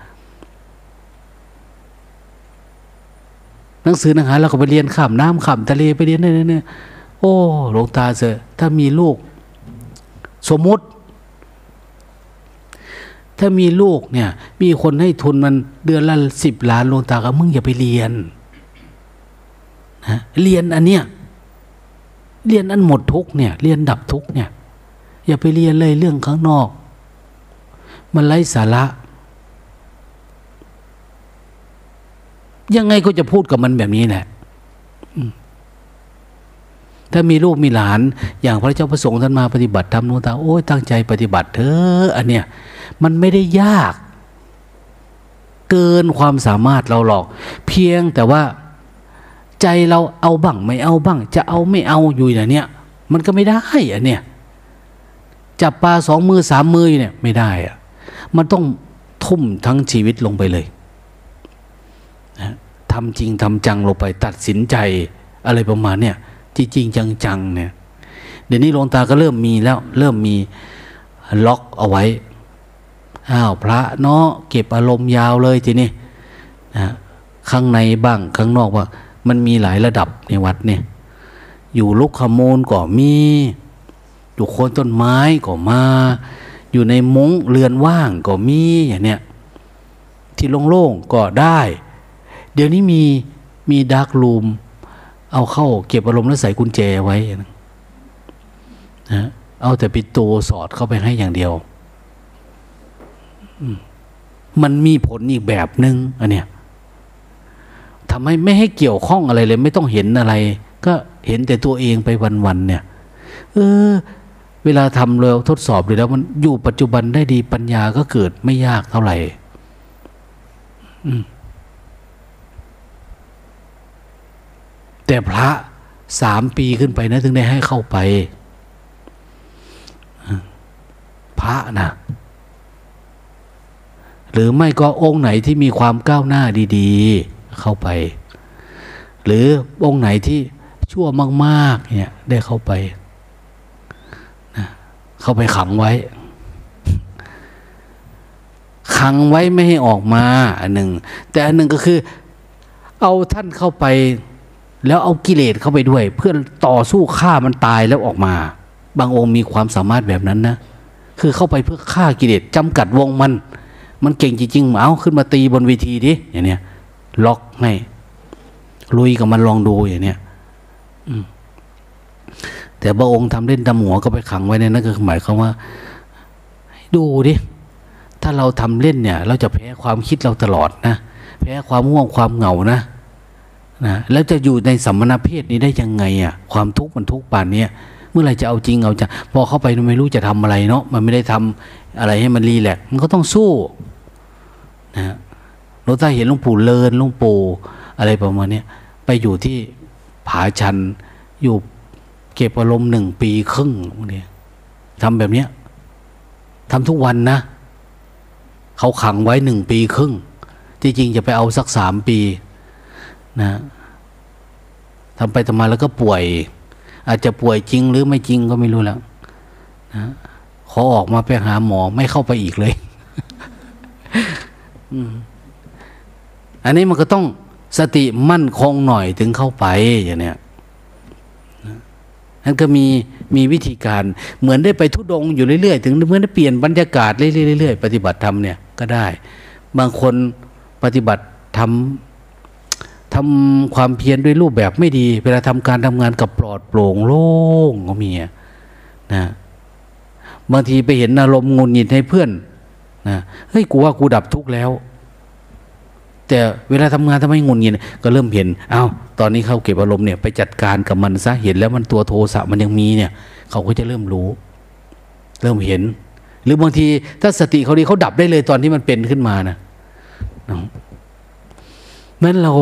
หนังสือหนังหาเราก็ไปเรียนข้ามน้ำข้ามทะเลไปเรียนเนี่ยโอ้หลวงตาเสถ้ามีลูก สมมติ ถ้ามีลูกเนี่ย มีคนให้ทุนมันเดือนละสิบล้านลงตาก็มึงอย่าไปเรียนนะเรียนอันเนี้ยเรียนอันหมดทุกเนี่ย เรียนดับทุกเนี่ย อย่าไปเรียนเลยเรื่องข้างนอก มันไร้สาระ ยังไงก็จะพูดกับมันแบบนี้แหละถ้ามีลูกมีหลาน อย่างพระเจ้าประสงค์ท่านมาปฏิบัติธรรมโนตาโอ้ยตั้งใจปฏิบัติเถอะอันเนี้ยมันไม่ได้ยาก เกินความสามารถเราหรอก เพียงแต่ว่าใจเราเอาบ้างไม่เอาบ้าง จะเอาไม่เอาอยู่อย่างเนี้ยมันก็ไม่ได้อะเนี่ย จับปลาสองมือสามมือเนี่ยไม่ได้อะมันต้องทุ่มทั้งชีวิตลงไปเลยนะทำจริงทำจังลงไปตัดสินใจอะไรประมาณเนี่ยจริงจริงจังๆเนี่ยเดี๋ยวนี้หลวงตาก็เริ่มมีแล้ว เริ่มมีล็อกเอาไว้อ้าวพระเนาะเก็บอารมณ์ยาวเลยทีนี้นะข้างในบ้างข้างนอกว่า มันมีหลายระดับในวัดเนี่ยอยู่ลุกขโมลก็มี อยู่โคนต้นไม้ก็มา อยู่ในมุ้งเรือนว่างก็มีอย่างเนี้ยที่โล่งๆก็ได้ เดี๋ยวนี้มีมีดาร์กรูมเอาเข้าเก็บอารมณ์แล้วใส่กุญแจไว้นะเอาแต่ปิดตัวสอดเข้าไปให้อย่างเดียว มันมีผลอีกแบบหนึง่งอันเนี้ยทำให้ไม่ให้เกี่ยวข้องอะไรเลย ไม่ต้องเห็นอะไร ก็เห็นแต่ตัวเองไปวันๆเนี่ย เออ เวลาทำเราทดสอบเลยแล้วมันอยู่ปัจจุบันได้ดีปัญญาก็เกิดไม่ยากเท่าไหร่แต่พระสามปีขึ้นไปนะ ถึงได้ให้เข้าไป พระนะหรือไม่ก็องค์ไหนที่มีความก้าวหน้าดี ๆ เข้าไป หรือองค์ไหนที่ชั่วมาก ๆ เนี่ยได้เข้าไป เข้าไปขังไว้ ขังไว้ไม่ให้ออกมาอันหนึ่ง แต่อันหนึ่งก็คือ เอาท่านเข้าไป แล้วเอากิเลสเข้าไปด้วย เพื่อต่อสู้ฆ่ามันตายแล้วออกมา บางองค์มีความสามารถแบบนั้นนะคือเข้าไปเพื่อฆ่ากิเลสจำกัดวงมัน มันเก่งจริงๆเอาขึ้นมาตีบนเวทีดิอย่างเนี้ยล็อกให้ลุยกับมันลองดูอย่างเนี้ย แต่พระองค์ทำเล่นตำหัวก็ไปขังไว้ในนั้นก็หมายความว่าดูดิถ้าเราทำเล่นเนี่ย เราจะแพ้ความคิดเราตลอดนะแพ้ความง่วงความเหงานะนะแล้วจะอยู่ในสัมมนาเพศนี้ได้ยังไงอะ่ะความทุกข์มันทุกข์ป่านเนี้ยเมื่อไรจะเอาจริงเอาจะพอเข้าไปไม่รู้จะทำอะไรเนาะมันไม่ได้ทำอะไรให้มันรีแลกมันก็ต้องสู้นะหลวงตาเห็นหลวงปู่เลินหลวงปู่อะไรประมาณนี้ไปอยู่ที่ผาชันอยู่ เก็บอารมณ์หนึ่งปีครึ่งเนี่ยทำแบบเนี้ยทำทุกวันนะ เขาขังไว้หนึ่งปีครึ่ง ที่จริงจะไปเอาสักสามปีนะทำไปทำมาแล้วก็ป่วย อาจจะป่วยจริงหรือไม่จริงก็ไม่รู้แล้วนะขอออกมาไปหาหมอไม่เข้าไปอีกเลยอันนี้มันก็ต้องสติมั่นคงหน่อยถึงเข้าไปอย่างเนี้ย นั่นก็มีมีวิธีการเหมือนได้ไปทุดงอยู่เรื่อยๆ ถึงเหมือนได้เปลี่ยนบรรยากาศเรื่อยๆปฏิบัติธรรมเนี่ยก็ได้ บางคนปฏิบัติทำทำความเพียรด้วยรูปแบบไม่ดี เวลาทำการทำงานกับปลอดโปร่งโล่งก็มีนะบางทีไปเห็นอารมณ์งุนงิดให้เพื่อนนะเฮ้ยกูว่ากูดับทุกข์แล้ว แต่เวลาทำงานทำไมงุนงิดก็เริ่มเห็นอา้าวตอนนี้เขาเก็บอารมณ์เนี่ยไปจัดการกับมันซะเห็นแล้วมันตัวโทสะมันยังมีเนี่ยเขาก็จะเริ่มรู้ เริ่มเห็น หรือบางทีถ้าสติเขาดีเขาดับได้เลยตอนที่มันเป็นขึ้นมานะนั้นเรา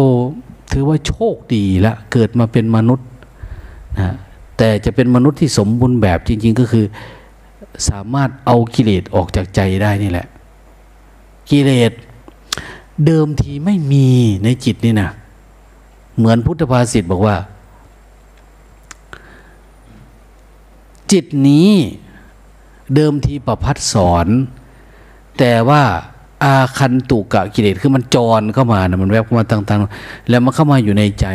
ถือว่าโชคดีละเกิดมาเป็นมนุษย์นะแต่จะเป็นมนุษย์ที่สมบูรณ์แบบจริง ๆ ก็คือ สามารถเอากิเลสออกจากใจได้นี่แหละ กิเลส เดิมทีไม่มีในจิตนี่นะเหมือนพุทธภาษิตบอกว่า จิตนี้เดิมทีประพัดสอน แต่ว่าอาคันตุกะกิเลสคือมันจรเข้ามานะมันแวบเข้ามาต่างๆ แล้วมันเข้ามาอยู่ในใจ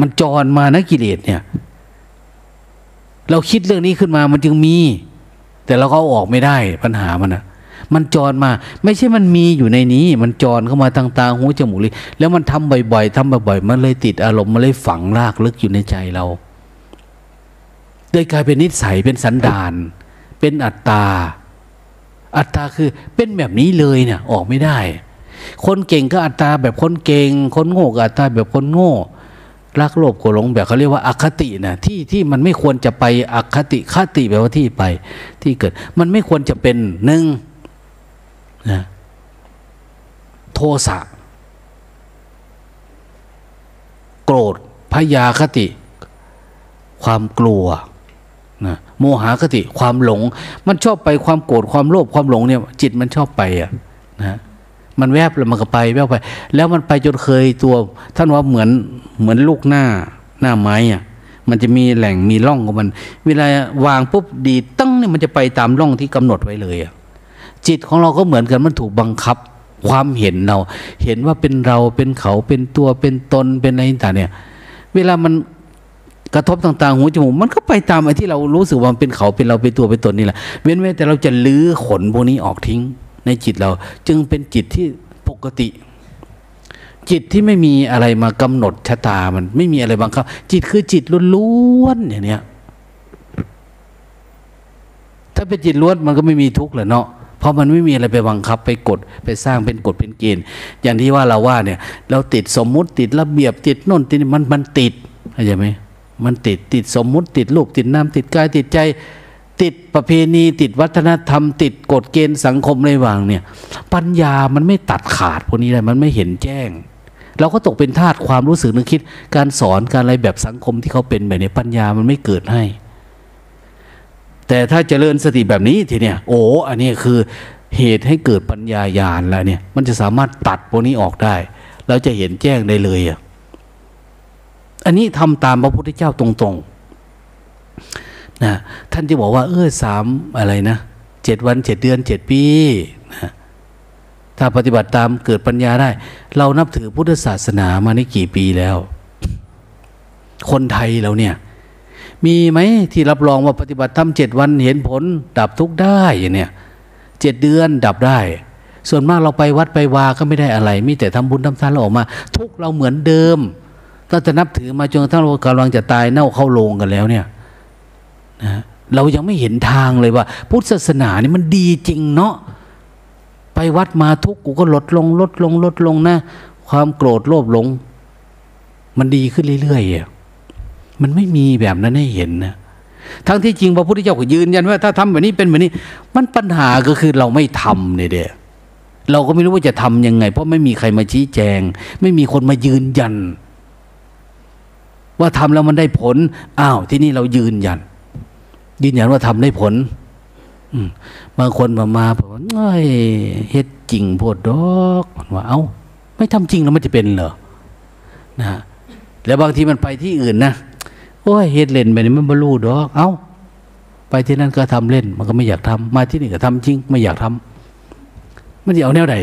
มันจรมานะกิเลสเนี่ย เราคิดเรื่องนี้ขึ้นมามันจึงมี แต่เราก็เอาออกไม่ได้ปัญหามันนะ มันจรมา ไม่ใช่มันมีอยู่ในนี้ มันจรเข้ามาทางตาหูจมูกเลยแล้วมันทำบ่อยๆทำบ่อยๆมันเลยติดอารมณ์มันเลยฝังรากลึกอยู่ในใจเราเลยกลายเป็นนิสัยเป็นสันดาน เป็นอัตตา อัตตาคือเป็นแบบนี้เลยเนี่ยออกไม่ได้ คนเก่งก็อัตตาแบบคนเก่ง คนโง่ก็อัตตาแบบคนโง่รักโลภโกรธหลงแบบเขาเรียกว่าอคตินะที่ที่มันไม่ควรจะไปอคติคติแปลว่าที่ไป ที่เกิด มันไม่ควรจะเป็นหนึ่ง นะโทสะโกรธพยาคติ ความกลัวนะโมหคติความหลง มันชอบไปความโกรธความโลภความหลงเนี่ย จิตมันชอบไปอะนะมันแวบแล้วมันก็ไปแวบไป แล้วมันไปจนเคยตัว ท่านว่าเหมือนเหมือนลูกหน้าหน้าไม้อะมันจะมีแหล่งมีร่องของมัน เวลาวางปุ๊บดีตั้งเนี่ยมันจะไปตามร่องที่กำหนดไว้เลยอะ จิตของเราก็เหมือนกันมันถูกบังคับความเห็นเรา เห็นว่าเป็นเราเป็นเขาเป็นตัวเป็นตนเป็นอะไรต่างเนี่ย เวลามันกระทบต่างๆ หูจมูกมันก็ไปตามไอ้ที่เรารู้สึกว่าเป็นเขาเป็นเราเป็นตัวเป็นตนนี่แหละเว้นไว้แต่เราจะลื้อขนพวกนี้ออกทิ้ง ในจิตเรา จึงเป็นจิตที่ปกติ จิตที่ไม่มีอะไรมากำหนดชะตามัน ไม่มีอะไรบังคับ จิตคือจิตล้วนๆอย่างเนี้ยถ้าเป็นจิตล้วนมันก็ไม่มีทุกข์แหละเนาะ เพราะมันไม่มีอะไรไปบังคับไปกดไปสร้างเป็นกฎเป็นเกณฑ์ อย่างที่ว่าเราว่าเนี่ยเราติดสมมุติติดระเบียบติดน่นติดมันมันติดเข้าใจไหมมันติดติดสมมุติติดลูกติดน้ำติดกายติดใจ ติดประเพณี ติดวัฒนธรรม ติดกฎเกณฑ์สังคมในวางเนี่ย ปัญญามันไม่ตัดขาดพวกนี้เลยมันไม่เห็นแจ้ง เราก็ตกเป็นทาสความรู้สึกนึกคิด การสอนการอะไรแบบสังคมที่เขาเป็นแบบนี้ปัญญามันไม่เกิดให้ แต่ถ้าเจริญสติแบบนี้ทีเนี้ยโอ้อันนี้คือเหตุให้เกิดปัญญาญาณแล้วเนี่ย มันจะสามารถตัดพวกนี้ออกได้เราจะเห็นแจ้งได้เลยอะอันนี้ทำตามพระพุทธเจ้าตรงๆนะท่านจะบอกว่า เออสามอะไรนะเจ็ดวันเจ็ดเดือนเจ็ดปีนะถ้าปฏิบัติตามเกิดปัญญาได้ เรานับถือพุทธศาสนามานี่กี่ปีแล้ว คนไทยเราเนี่ย มีไหมที่รับรองว่าปฏิบัติธรรมเจ็ดวันเห็นผล ดับทุกได้เนี้ยเจ็ดเดือนดับได้ ส่วนมากเราไปวัดไปวาก็ไม่ได้อะไร มีแต่ทำบุญทำทานเราออกมา ทุกเราเหมือนเดิมตั้งแต่นับถือมาจนกระทั่งเรากำลังจะตายเน่าเข้าโลงกันแล้วเนี่ยนะเรายังไม่เห็นทางเลยว่า พุทธศาสนานี่มันดีจริงเนาะไปวัดมาทุกกูก็ลดลงลดลงลดลงนะ ความโกรธโลภหลง มันดีขึ้นเรื่อยๆ มันไม่มีแบบนั้นให้เห็นนะทั้งที่จริงพระพุทธเจ้าก็ยืนยันว่า ถ้าทำแบบนี้เป็นแบบนี้ มันปัญหาก็คือเราไม่ทำเนี่ยเดียเราก็ไม่รู้ว่าจะทํำยังไง เพราะไม่มีใครมาชี้แจง ไม่มีคนมายืนยัน ว่าทำแล้วมันได้ผลอ้าวที่นี่เรายืนยัน ยืนยันว่าทำได้ผลบางคนมามาบอกว่าเฮ็ดจริงโพดดอกว่าเอา้า ไม่ทำจริงแล้วมันจะเป็นเหรอนะแล้วบางทีมันไปที่อื่นนะ อ้ยเฮ็ดเล่นไปนี่มันบรรลุดอก เอา้า ไปที่นั่นก็ทำเล่น มันก็ไม่อยากทำมาที่นี่ก็ทำจริง ไม่อยากทำมันจะเอาแนวใด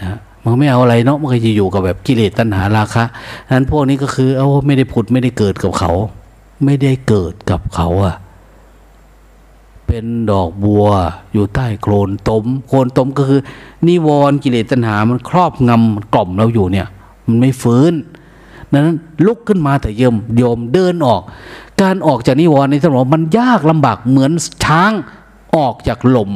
นะมันไม่เอาอะไรเนาะมันก็จะอยู่กับแบบกิเลสตัณหาราคะนั้นพวกนี้ก็คือ เอาไม่ได้ผุดไม่ได้เกิดกับเขา ไม่ได้เกิดกับเขาอะเป็นดอกบัว อยู่ใต้โคลนตมโคลนตมก็คือ นิวรณ์กิเลสตัณหามันครอบงำกล่อมเราอยู่เนี่ย มันไม่ฟื้น ดังนั้นลุกขึ้นมาแต่เยิมโยมเดินออก การออกจากนิวรณ์ในสมองมันยากลำบากเหมือนช้างออกจากลม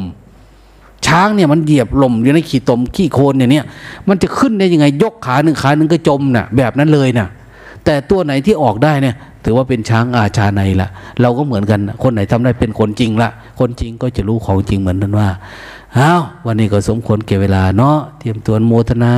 ช้างเนี่ยมันเหยียบลมอยู่ในขี้ตมขี้โคลนเนี่ยมันจะขึ้นได้ยังไงยกขาหนึ่งขาหนึ่งก็จมน่ะแบบนั้นเลยน่ะแต่ตัวไหนที่ออกได้เนี่ย ถือว่าเป็นช้างอาชาในละเราก็เหมือนกัน คนไหนทำได้เป็นคนจริงละคนจริงก็จะรู้ของจริงเหมือนนั้นว่าอ้าววันนี้ก็สมควรเก็บเวลาเนาะเตรียมตัวโมทนา